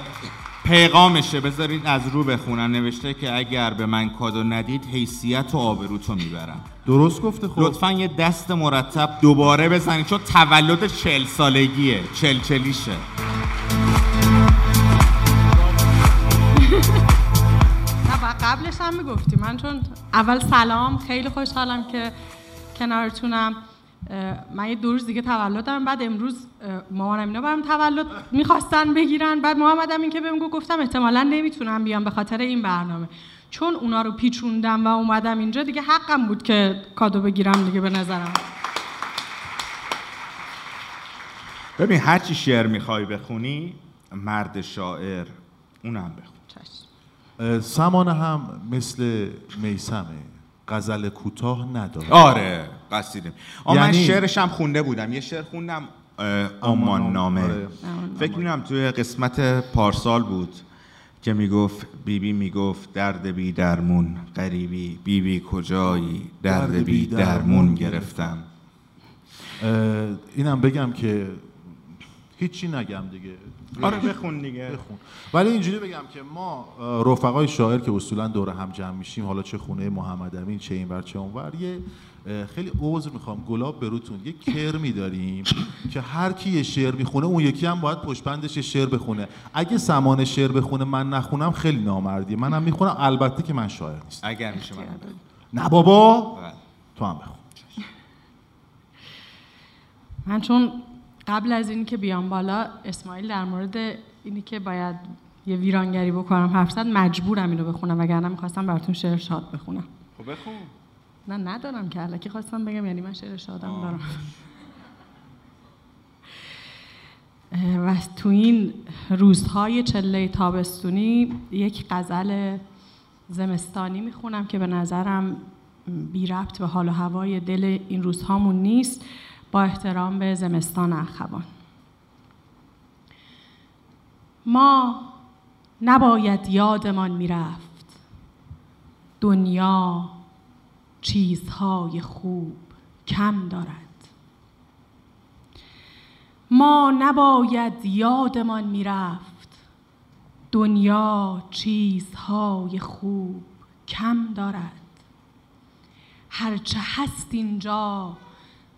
پیغامشه بذارید از رو بخونم نوشته که اگر به من کادو ندید حیثیت و آبروتو می‌برم. درست گفته خب. لطفا یه دست مرتب دوباره بزنید چون تولد چهل سالگیه. چل چلیشه. نه و قبلش هم می‌گفتی. من چون اول سلام خیلی خوشحالم که کنارتونم. من یه دو روز دیگه تولدم بعد امروز مامانم اینا برام تولد می‌خواستن بگیرن. بعد محمدم این که بهم گفت گفتم احتمالا نمی‌تونم بیام به خاطر این برنامه. چون اونا رو پیچوندم و اومدم اینجا دیگه حقم بود که کادو بگیرم دیگه به نظرم. ببین هر چی شعر می‌خوای بخونی مرد شاعر اونم بخون. سمانه هم مثل میسمه غزل کوتاه نداره. آره. قصیدم آ من یعنی- شعرش هم خونده بودم. یه شعر خوندم آمان نامه آره. فکر می‌کنم توی قسمت پارسال بود که می‌گفت بیبی می‌گفت درد بی درمون غریبی بیبی کجایی؟ درد بی درمون گرفتم. اینم بگم که هیچی نگم دیگه. آره بخون دیگه. بخون. ولی اینجوری بگم که ما رفقای شاعر که اصولا دور هم جمع میشیم حالا چه خونه محمد امین چه این ور چه اون ور یه خیلی عذر می‌خوام. گلاب بروتون یه کرمی داریم که هر کی یه شعر می‌خونه اون یکی هم باید پشت بندش یه شعر بخونه. اگه سمان شعر بخونه من نخونم خیلی نامردیه. منم می‌خونم. البته که من شاعر نیستم. اگر میشه من نه بابا! بله. تو هم بخون. من چون قبل از اینی که بیام بالا اسماعیل در مورد اینی که باید یه ویرانگری بکنم حرف زد مجبورم اینو بخونم وگرنه می‌خواستم براتون شعر شاد بخونم. خب بخون. نه ندارم که الکی خواستم بگم یعنی من شعر شادم دارم. و تو این روزهای چله تابستونی یک غزل زمستانی می‌خونم که به نظرم بی ربط به حال و هوای دل این روزهامون نیست با احترام به زمستان اخوان ما نباید یادمان می‌رفت دنیا چیزهای خوب کم دارد. ما نباید یادمان می‌رفت دنیا چیزهای خوب کم دارد. هرچه هست اینجا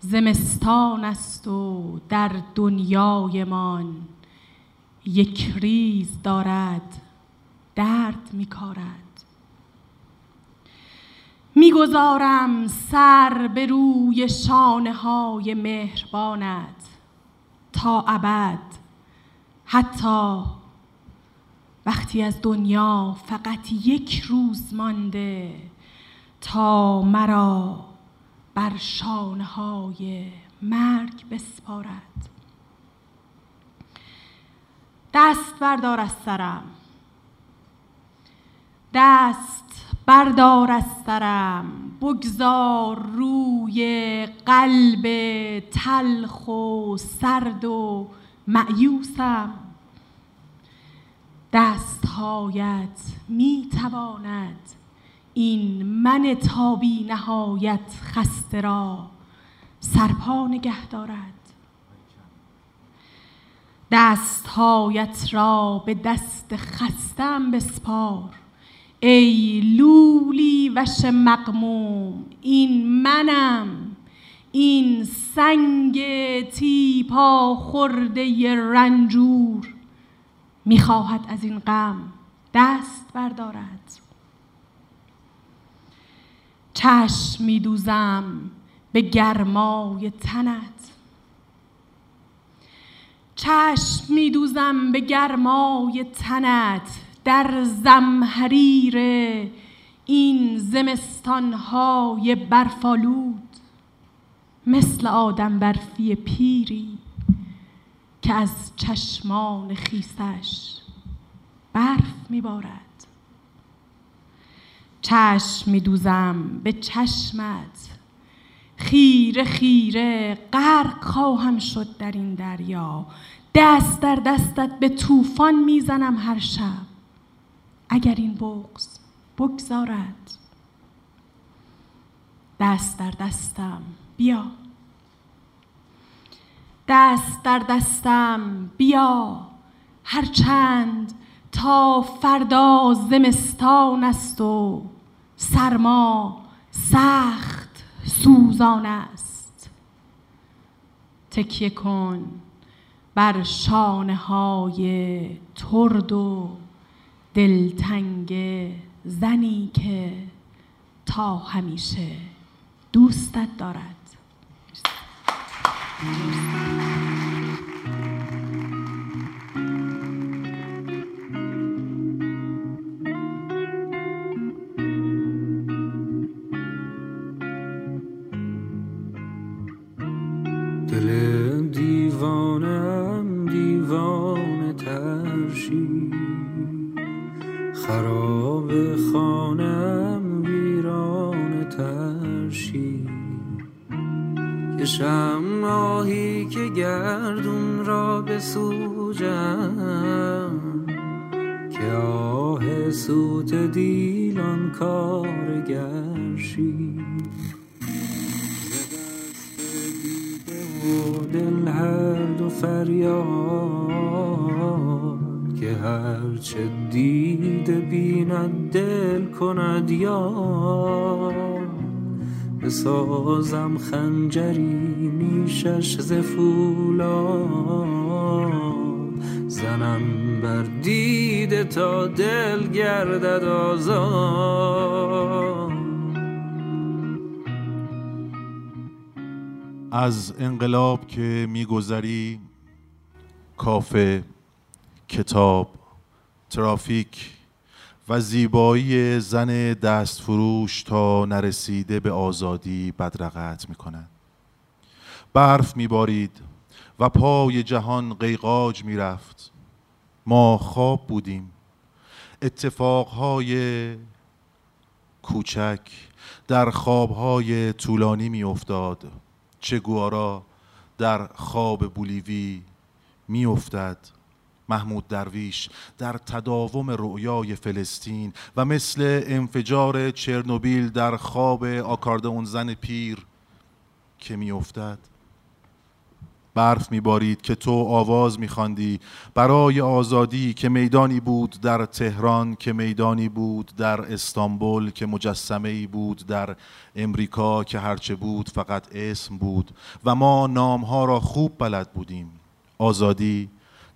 زمستان است و در دنیایمان یک ریز دارد درد میکارد. می‌گذارم سر به روی شانه های مهربانت تا ابد. حتی وقتی از دنیا فقط یک روز مانده تا مرا بر شانه های مرگ بسپارد. دست بردار از سرم. دست بردار از سرم. بگذار روی قلب تلخ و سرد و معیوسم دستهایت می تواند این من تابی نهایت خسته را سرپا نگه دارد. دستهایت را به دست خستم بسپار. ای لولی وش مقموم این منم این سنگ تیپا خورده رنجور. می‌خواهد از این غم دست بردارد. چشم میدوزم به گرمای تنت. چشم میدوزم به گرمای تنت. در زمحریر این زمستانهای برفالود مثل آدم برفی پیری که از چشمان خیسش برف میبارد. چشم میدوزم به چشمت خیره خیره غرق خواهم شد در این دریا. دست در دستت به طوفان می‌زنم هر شب. اگر این بغز بگذارد. دست در دستم بیا. دست در دستم بیا. هرچند تا فردا زمستان است و سرما سخت سوزان است. تکیه کن بر شانه های ترد و دلتنگ زنی که تا همیشه دوستت دارد. و دل هر دو فریاد که هرچه دیده بیند دل کند یاد. بسازم خنجری نیشش ز زنم بر دیده تا دل گردد آزاد. از انقلاب که میگذری کافه کتاب ترافیک و زیبایی زن دستفروش تا نرسیده به آزادی بدرقت می‌کنند. برف میبارید و پای جهان قیقاج می‌رفت. ما خواب بودیم. اتفاقهای کوچک در خوابهای طولانی میافتاد. چه گوارا در خواب بولیوی میافتد. محمود درویش در تداوم رؤیای فلسطین و مثل انفجار چرنوبیل در خواب آکاردئون زن پیر که میافتد برف میبارید که تو آواز میخواندی. برای آزادی که میدانی بود در تهران که میدانی بود در استانبول که مجسمه ای بود در امریکا که هرچه بود فقط اسم بود. و ما نامها را خوب بلد بودیم. آزادی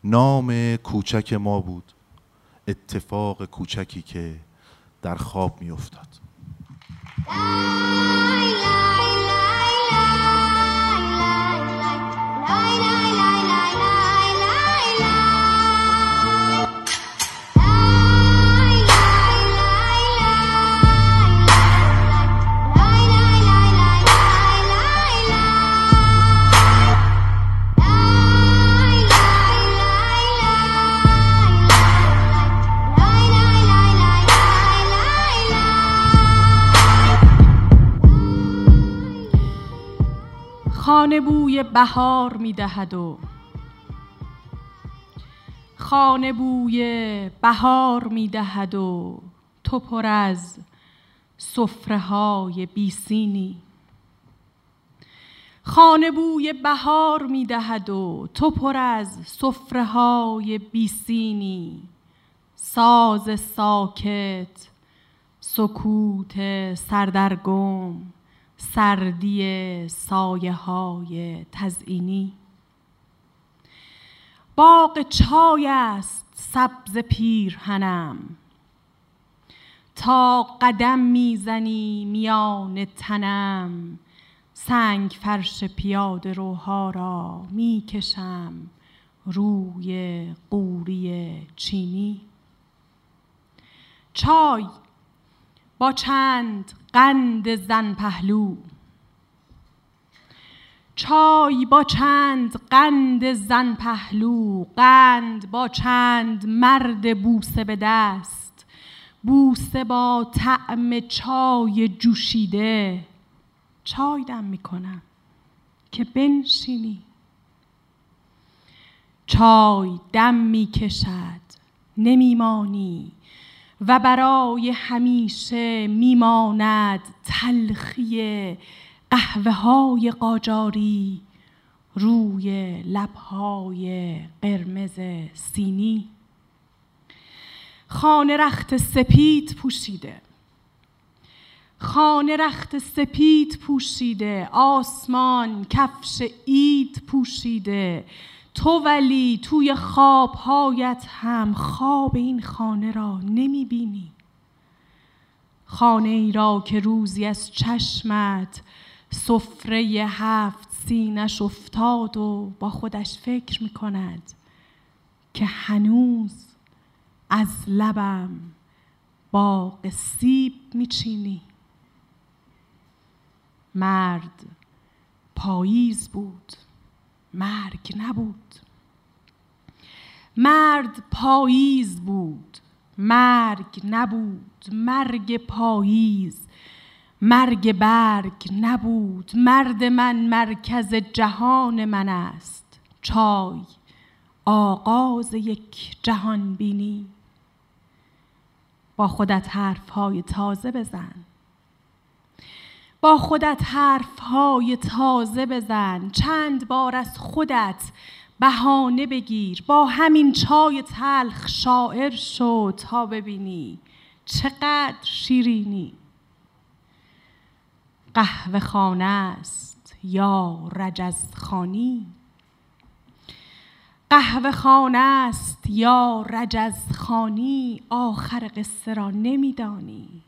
نام کوچک ما بود. اتفاق کوچکی که در خواب میافتاد. خانه بوی بهار می دهد و خانه بوی بهار می دهد و تو پر از سفره های بیسینی خانه بوی بهار می دهد و تو پر از سفره های بیسینی ساز ساکت سکوت سردرگم. سردی سایه های تزئینی. باغ چای است سبز پیرهنم. تا قدم می‌زنی میان تنم سنگ فرش پیاده روها را می‌کشم روی قوری چینی. چای با چند قند زن پهلو. چای با چند قند زن پهلو قند با چند مرد بوسه به دست. بوسه با طعم چای جوشیده. چای دم می‌کنم که بنشینی. چای دم می‌کشد نمیمانی. و برای همیشه میماند تلخی قهوه های قاجاری روی لبهای قرمز سینی. خانه رخت سپید پوشیده. خانه رخت سپید پوشیده. آسمان کفش عید پوشیده. تو ولی توی خوابهایت هم خواب این خانه را نمی بینی خانه ای را که روزی از چشمت سفره هفت سینش افتاد و با خودش فکر می کند که هنوز از لبم باغ سیب می چینی مرد پاییز بود. مرگ نبود. مرد پاییز بود. مرگ نبود. مرگ پاییز. مرگ برگ نبود. مرد من مرکز جهان من است. چای آغاز یک جهان بینی با خودت حرف های تازه بزن. با خودت حرف های تازه بزن. چند بار از خودت بهانه بگیر. با همین چای تلخ شاعر شو تا ببینی چقدر شیرینی. قهوه خانه است یا رجز خانی؟ قهوه خانه است یا رجز خانی؟ آخر قصه را نمیدانی.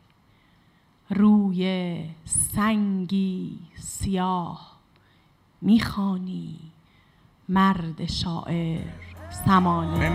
روی سنگی سیاه می‌خوانی مرد شاعر سمانه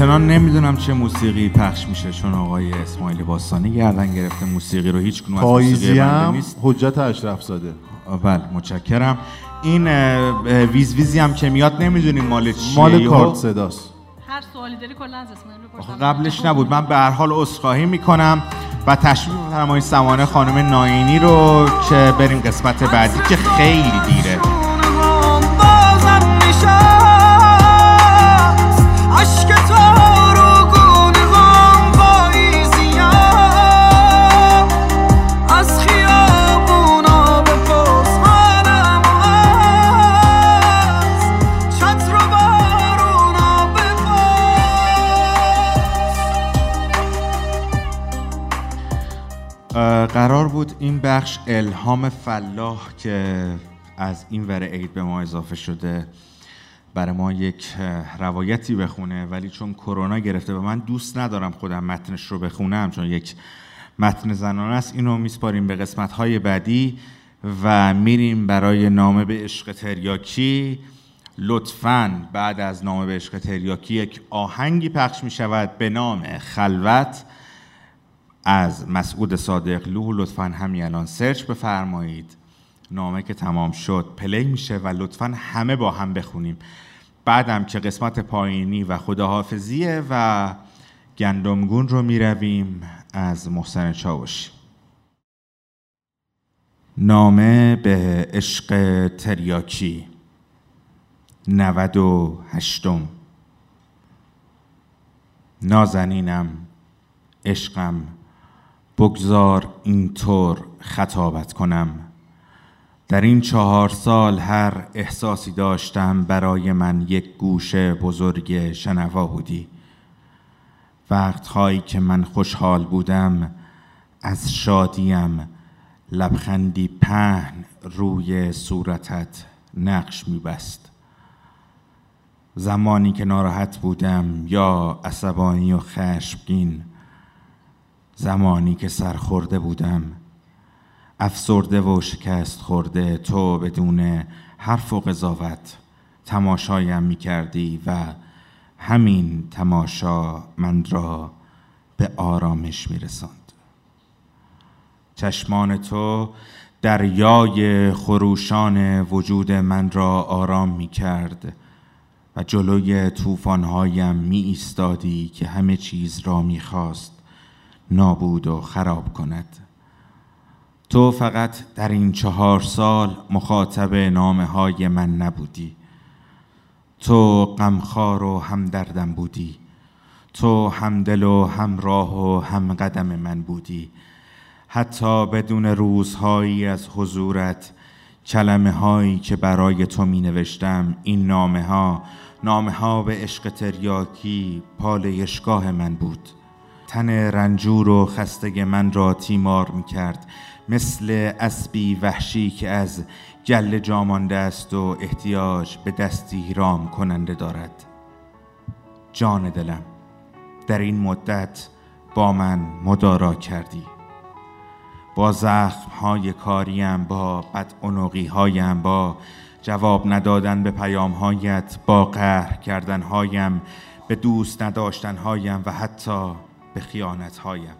همچنان نمی‌دونم چه موسیقی پخش میشه چون آقای اسماعیل باستانی گردن گرفته. موسیقی رو هیچ کنون از موسیقی هم نیست. حجت اشرف زاده. بله متشکرم. این ویز ویزی هم که میاد نمی‌دونیم مال چیه. مال کارت صداست. هر سوالی داری کلا از اسماعیل قبلش نبود. من به هر حال عذرخواهی می‌کنم و تشویق می‌کنم آقای سمانه خانم ناینی رو که بریم قسمت بعدی که خیلی دیره. این بخش الهام فلاح که از این ور عید به ما اضافه شده برای ما یک روایتی بخونه ولی چون کرونا گرفته و من دوست ندارم خودم متنش رو بخونم چون یک متن زنان است اینو میسپاریم به قسمت های بعدی و میریم برای نامه به عشق تریاکی. لطفا بعد از نامه به عشق تریاکی یک آهنگی پخش می شود به نام خلوت. از مسعود صادق لو لطفا همین الان search بفرمایید. نامه که تمام شد play میشه و لطفا همه با هم بخونیم. بعدم که قسمت پایینی و خداحافظیه و گندمگون رو می‌رویم از محسن چاوشی. نامه به عشق تریاکی. نود و هشتم. نازنینم عشقم. بگذار اینطور خطابت کنم. در این چهار سال هر احساسی داشتم برای من یک گوشه بزرگ شنوا بودی. وقتهایی که من خوشحال بودم از شادیم لبخندی پهن روی صورتت نقش میبست. زمانی که ناراحت بودم یا عصبانی و خشمگین زمانی که سرخورده بودم. افسرده و شکست خورده تو بدون حرف و قضاوت تماشایم می کردی و همین تماشا من را به آرامش می رساند چشمان تو دریای خروشان وجود من را آرام می کرد و جلوی طوفانهایم می ایستادی که همه چیز را می خواست نابود و خراب کند. تو فقط در این چهار سال مخاطب نامه های من نبودی. تو غمخوار و همدردم بودی. تو همدل و همراه و هم قدم من بودی. حتی بدون روزهایی از حضورت کلمه هایی که برای تو می نوشتم این نامه ها نامه ها به عشق تریاکی پالایشگاه من بود. تن رنجور و خسته من را تیمار می کرد مثل اسبی وحشی که از گل جامانده است و احتیاج به دستی رام کننده دارد. جان دلم در این مدت با من مدارا کردی. با زخم های کاریم با بد هایم با جواب ندادن به پیام هایت با قهر کردن هایم به دوست نداشتن هایم و حتی به خیانت هایم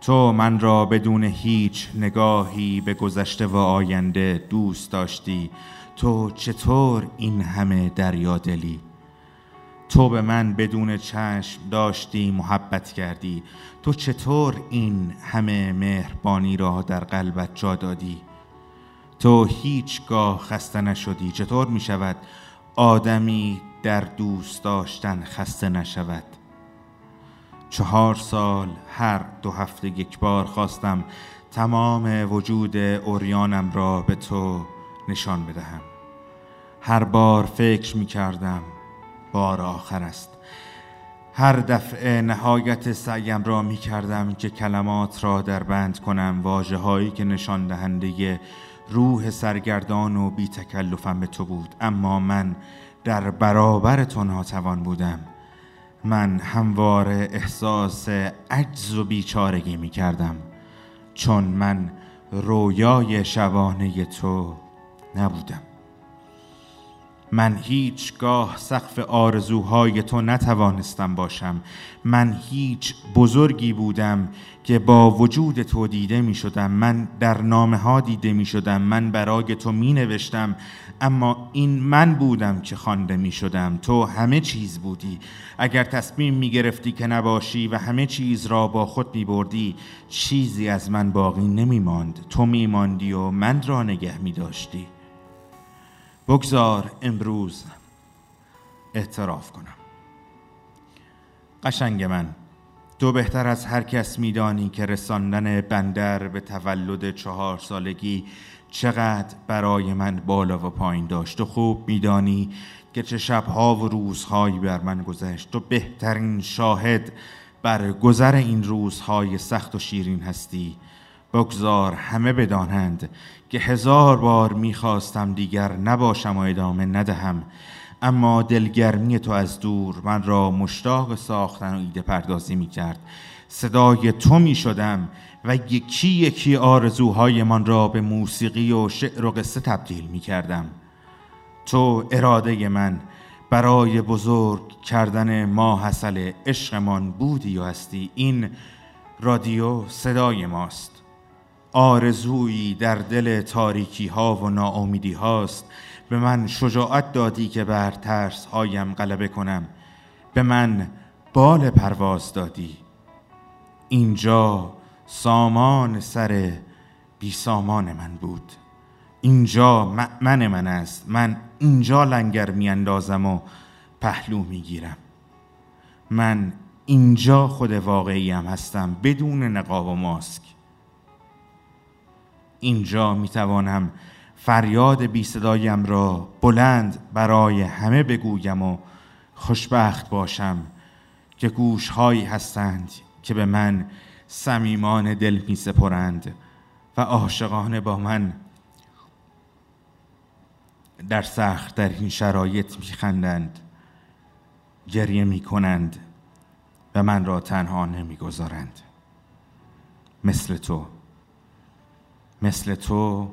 تو من را بدون هیچ نگاهی به گذشته و آینده دوست داشتی. تو چطور این همه دلی تو به من بدون چشم داشتی محبت کردی. تو چطور این همه مهربانی را در قلبت جا دادی؟ تو هیچگاه خسته نشدی. چطور می شود آدمی در دوست داشتن خسته نشود؟ چهار سال هر دو هفته یک بار خواستم تمام وجود اوریانم را به تو نشان بدهم. هر بار فکر می کردم بار آخر است. هر دفعه نهایت سعیم را می کردم که کلمات را در بند کنم واجه هایی که نشان دهنده روح سرگردان و بی تکلفم به تو بود. اما من در برابر تو ناتوان بودم. من همواره احساس عجز و بیچارگی می کردم چون من رویای شبانه تو نبودم. من هیچگاه سقف آرزوهای تو نتوانستم باشم. من هیچ بزرگی بودم که با وجود تو دیده می شدم من در نامه ها دیده می شدم من برای تو می نوشتم اما این من بودم که خوانده می شدم تو همه چیز بودی. اگر تصمیم می گرفتی که نباشی و همه چیز را با خود می بردی چیزی از من باقی نمی ماند تو می ماندی و من را نگه می داشتی بگذار امروز اعتراف کنم. قشنگ من تو بهتر از هر کس میدانی که رساندن بندر به تولد چهار سالگی چقدر برای من بالا و پایین داشت تو خوب میدانی که چه شبها و روزهایی بر من گذشت تو بهترین شاهد بر گذر این روزهای سخت و شیرین هستی. بگذار همه بدانند که هزار بار می‌خواستم دیگر نباشم و ادامه ندهم اما دلگرمی تو از دور من را مشتاق ساختن و ایده پردازی می کرد صدای تو می شدم و یکی یکی آرزوهایمان را به موسیقی و شعر و قصه تبدیل می کردم تو اراده من برای بزرگ کردن ما حسل عشقمان بودی و هستی؟ این رادیو صدای ماست. آرزویی در دل تاریکی ها و ناامیدی هاست به من شجاعت دادی که بر ترس هایم غلبه کنم. به من بال پرواز دادی. اینجا سامان سر بی سامان من بود. اینجا من من است. من اینجا لنگر میاندازم و پهلو می‌گیرم من اینجا خود واقعیم هستم بدون نقاب و ماسک. اینجا می‌توانم فریاد بی صدایم را بلند برای همه بگویم و خوشبخت باشم که گوشهایی هستند که به من صمیمان دل می سپرند و عاشقانه با من در سخت در این شرایط می خندند گریه می کنند و من را تنها نمی گذارند. مثل تو مثل تو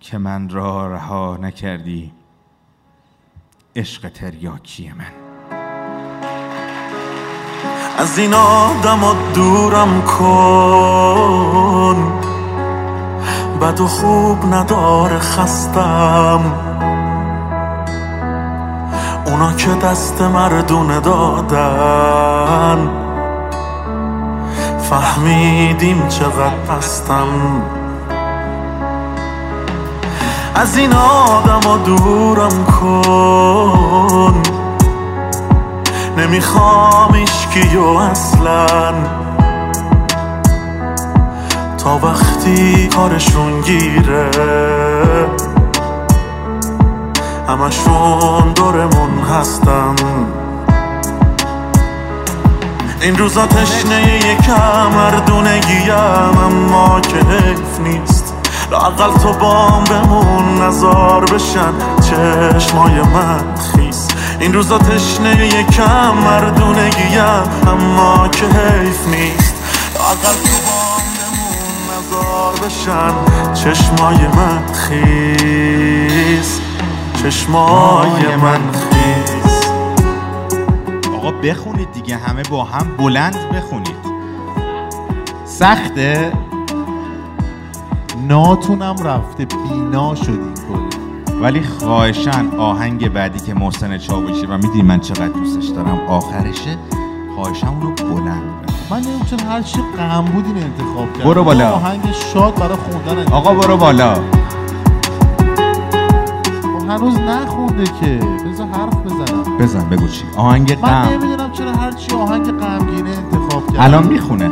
که من را رها نکردی عشق تریاکی من. از این آدم دورم کن. بد و خوب نداره خستم. اونا که دست مردونه دادن. فهمیدیم چقدر هستم. از این آدم دورم کن. نمی‌خوام اشکیو اصلا. تا وقتی کارشون گیره همشون دورمون هستن. این روزا تشنه یکم مردونگیم اما که حیف نیست. لاقل تو بام بمون نزار بشن چشمای من خیس. این روزا تشنه یکم مردونگیم اما که حیف نیست. لاقل تو بام بمون نزار بشن چشمای من خیس چشمای من خیس آقا بخونید دیگه همه با هم بلند بخونید. سخته؟ ناتونم رفته بینا شدیم کلی. ولی خواهشن آهنگ بعدی که محسن چاوشی و می‌دونی من چقدر دوستش دارم آخرشه خواهشن اونو بلند من نمی‌دونم چرا هر چی غم بود این انتخاب کرد برو بالا. آهنگ شاد برای خوندن انتخاب آقا برو بالا. خب هنوز نخونده که. بذار حرف بزنم. بزن بگو چی. آهنگ من غم. نمی‌دونم چرا هر چی آهنگ غمگینه انتخاب کرد الان می‌خونه.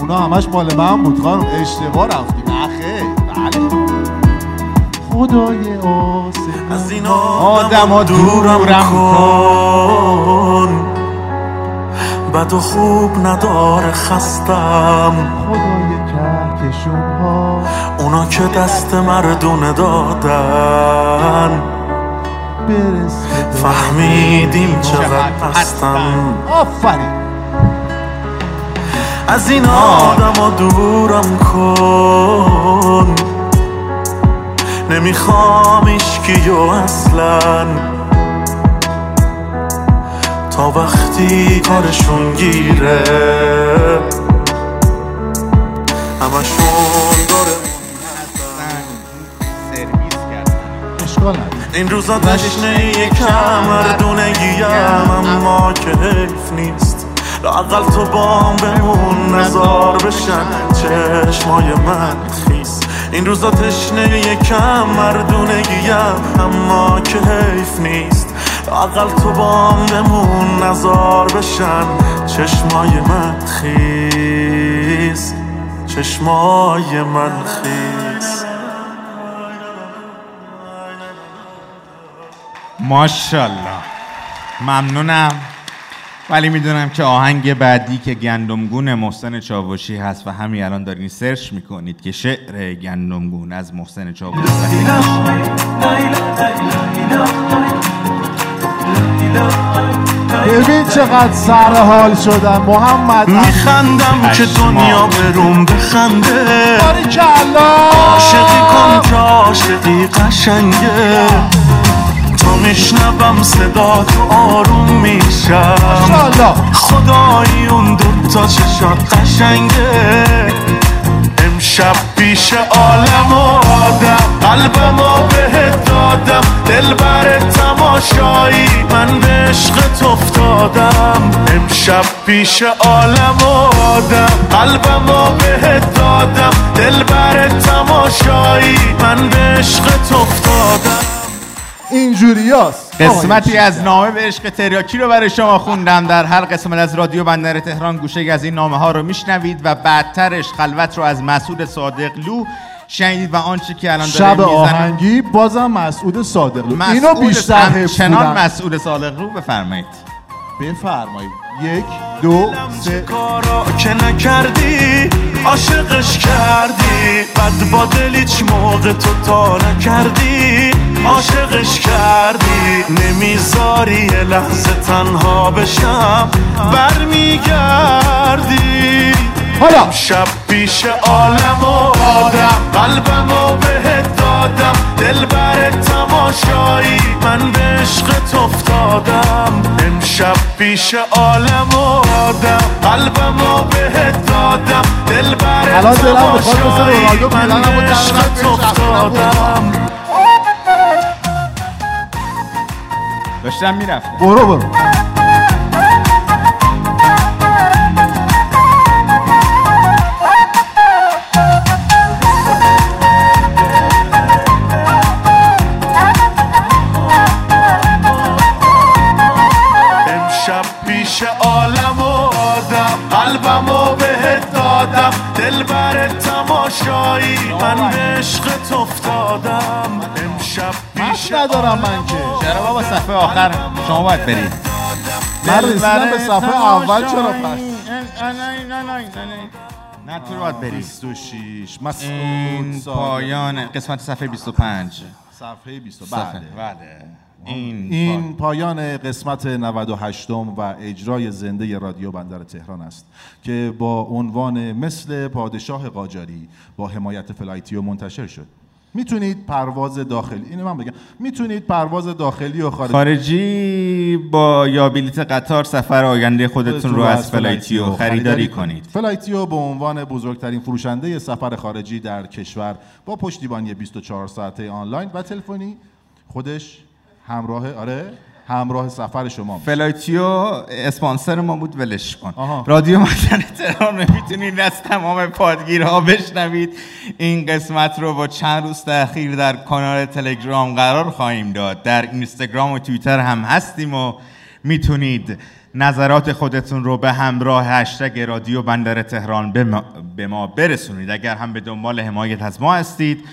اونا همش مال من بود خانم. اشتباه رفتی نخه بله خدای آسمان. از این آدم ها دورم کن. بد و خوب نداره خستم. خدای کهکشون ها. اونا که دست مردونه دادن. فهمیدیم چقدر هستم آفرین. از این آدم دورم کن. نمی‌خوام اشکیو اصلا. تا وقتی کارشون گیره همشون داره این روزا تشنه یکم مردونگیم اما که حیف نیست. لاقل تو بام بمون نزار بشن چشمای من. این روزا تشنه یکم مردونگیم اما که حیف نیست. لاقل تو بام بمون نزار بشن. چشمای من خیس چشمای من خیس. ماشاءالله. ممنونم. ولی می‌دونم که آهنگ بعدی که گندمگون محسن چاوشی هست و همین الان دارین سرچ می‌کنید که شعر گندمگون از محسن چاوشی. ببین چقدر سر حال شدم محمد. میخندم که دنیا بروم بخنده. کلا عاشقی کن که عاشقی قشنگه. تا میشنوم صدا تو آروم میشم. خدایی اون دوتا چشات قشنگه. امشب پیش عالم و آدم قلبم و بهت دادم. دل بر تماشایی من به عشقت افتادم. امشب پیش عالم و آدم قلبم و بهت دادم. دل بر تماشایی من به عشقت افتادم. اینجوریاست قسمتی از نامه به عشق تریاکی رو برای شما خوندم. در هر قسمت از رادیو بندر تهران گوشه از این نامه ها رو میشنوید و بعدترش خلوت رو از مسعود صادق لو شنیدید و آنچه که الان داره شب آهنگی بازم مسعود صادق اینو مسعود بیشتر حفظ چنان. مسعود صادق رو بفرمایید. بفرمایید. یک دو سه. کارا که نکردی؟ عاشقش کردی. بد با دل هیچ موقع تو تا نکردی. عاشقش کردی. نمی‌ذاری لحظه تنها بشم. برمیگردی. حالا. شب پیش عالم و آدم. قلبم و بهت دادم. دل بر تماشایی من به عشقت افتادم. امشب پیش عالم و آدم. قلبم و بهت دادم. دل بر تماشایی من به عشقت نفس افتادم. داشتم می‌رفتم. برو برو. ندارم من که. چرا بابا صفحه آخر شما باید برید. من رسیدم به صفحه اول چرا پس؟ نه تو رو باید برید. 26 مسعود این. پایان قسمت صفحه 25 صفحه 20 صفحه. بله. بله. این این پایان. قسمت 98 و اجرای زنده رادیو بندر تهران است که با عنوان مثل پادشاه قاجاری با حمایت فلایتیو منتشر شد. می‌تونید پرواز داخلی اینو من بگم. می‌تونید پرواز داخلی و خارجی خارجی با یا بلیت قطار سفر آینده خودتون رو از فلایتیو خریداری کنید. فلایتیو به عنوان بزرگترین فروشنده سفر خارجی در کشور با پشتیبانی 24 ساعته آنلاین و تلفنی خودش همراه آره. همراه سفر شما. فلایتیو اسپانسر ما بود ولش کن آها. رادیو بندر تهران می‌تونید از تمام پادگیرها بشنوید این قسمت رو با چند روز تاخیر در کانال تلگرام قرار خواهیم داد در اینستاگرام و توییتر هم هستیم و می‌تونید نظرات خودتون رو به همراه هشتگ رادیو بندر تهران به ما, به ما برسونید اگر هم به دنبال حمایت از ما هستید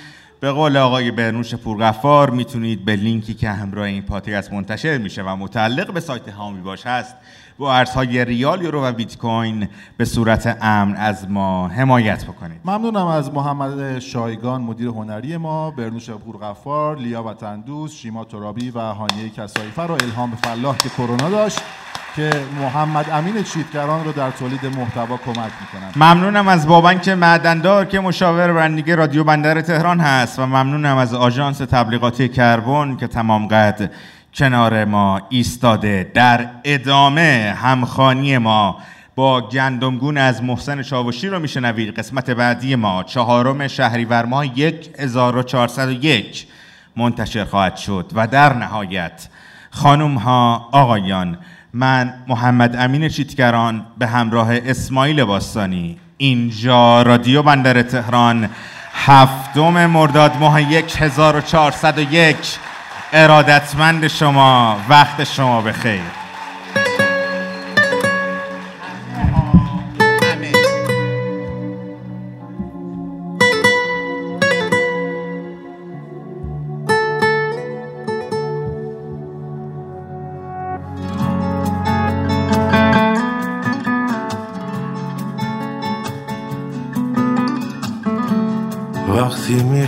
به قول آقای برنوش پورغفار می‌تونید به لینکی که همراه این پادکست منتشر میشه و متعلق به سایت هامی باش هست با ارزهای ریال یورو و بیت کوین به صورت امن از ما حمایت بکنید. ممنونم از محمد شایگان مدیر هنری ما برنوش پورغفار لیا وطندوس شیما ترابی و هانیه کسایفر و الهام فلاح که کرونا داشت. که محمد امین چیتگران رو در تولید محتوا کمک می‌کنن. ممنونم از بابنک معدندار که مشاور برندگی رادیو بندر تهران هست و ممنونم از آژانس تبلیغاتی کربن که تمام قد کنار ما ایستاده. در ادامه همخانی ما با گندمگون از محسن چاوشی رو میشنوید. قسمت بعدی ما چهارم شهریور ماه 1401 منتشر خواهد شد و در نهایت خانم ها آقایان من محمد امین چیتگران به همراه اسماعیل باستانی اینجا رادیو بندر تهران هفتم مرداد ماه 1401 ارادتمند شما وقت شما بخیر.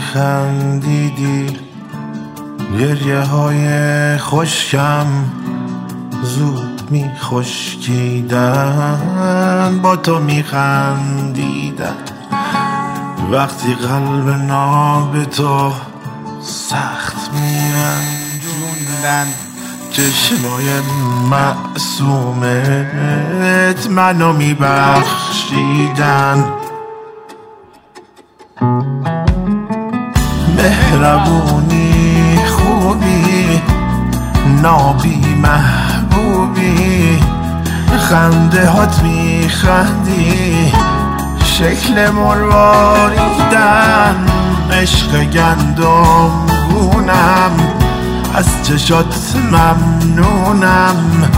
وقتی میخندیدی گریه های خوشکم زود می خشکیدن با تو می خندیدن وقتی قلب ناب تو سخت می رنجوندن چشمای معصومت منو می بخشیدن مهربونی خوبی نابی محبوبی خنده هات میخندی شکل مرواریدن عشق گندم گونم از چشات ممنونم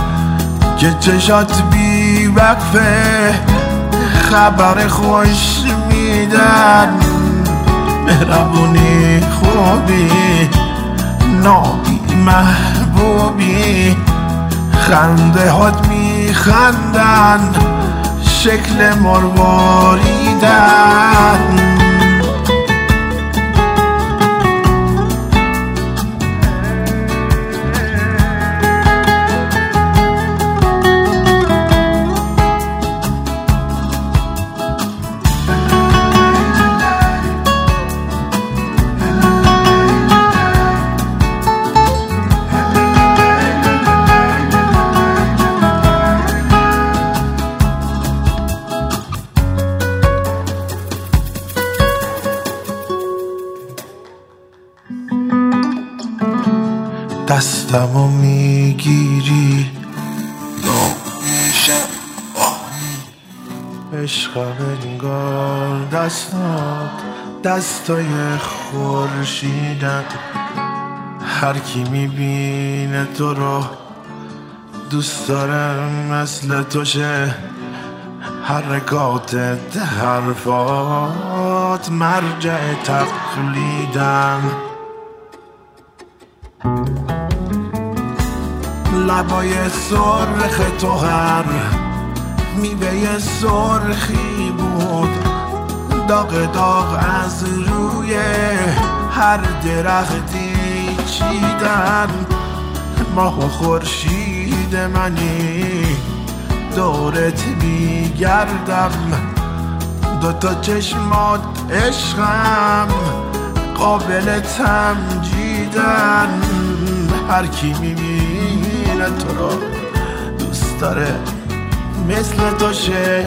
که چشات بی وقفه خبر خوش میدن. مهربونی خوبی نابی محبوبی. خنده هات میخندن شکل مرواریدن دستات دستای خورشیدن هر کی می‌بینه تو رو دوست داره مثل تو شه حرکاتت حرفات مرجع تقلیدن لبای سرخ تو هر میوه سرخی داغ داغ از روی هر درختی چیدن. ماه و خورشید منی دورت میگردم. دوتا چشمات عشقم قابل تمجیدن. هر کی می‌بینه تو رو دوست داره مثل تو شه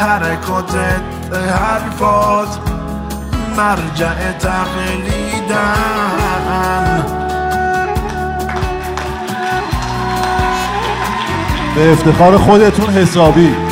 حرکاتت حرفات مرجع تقلیدن به افتخار خودتون حسابی.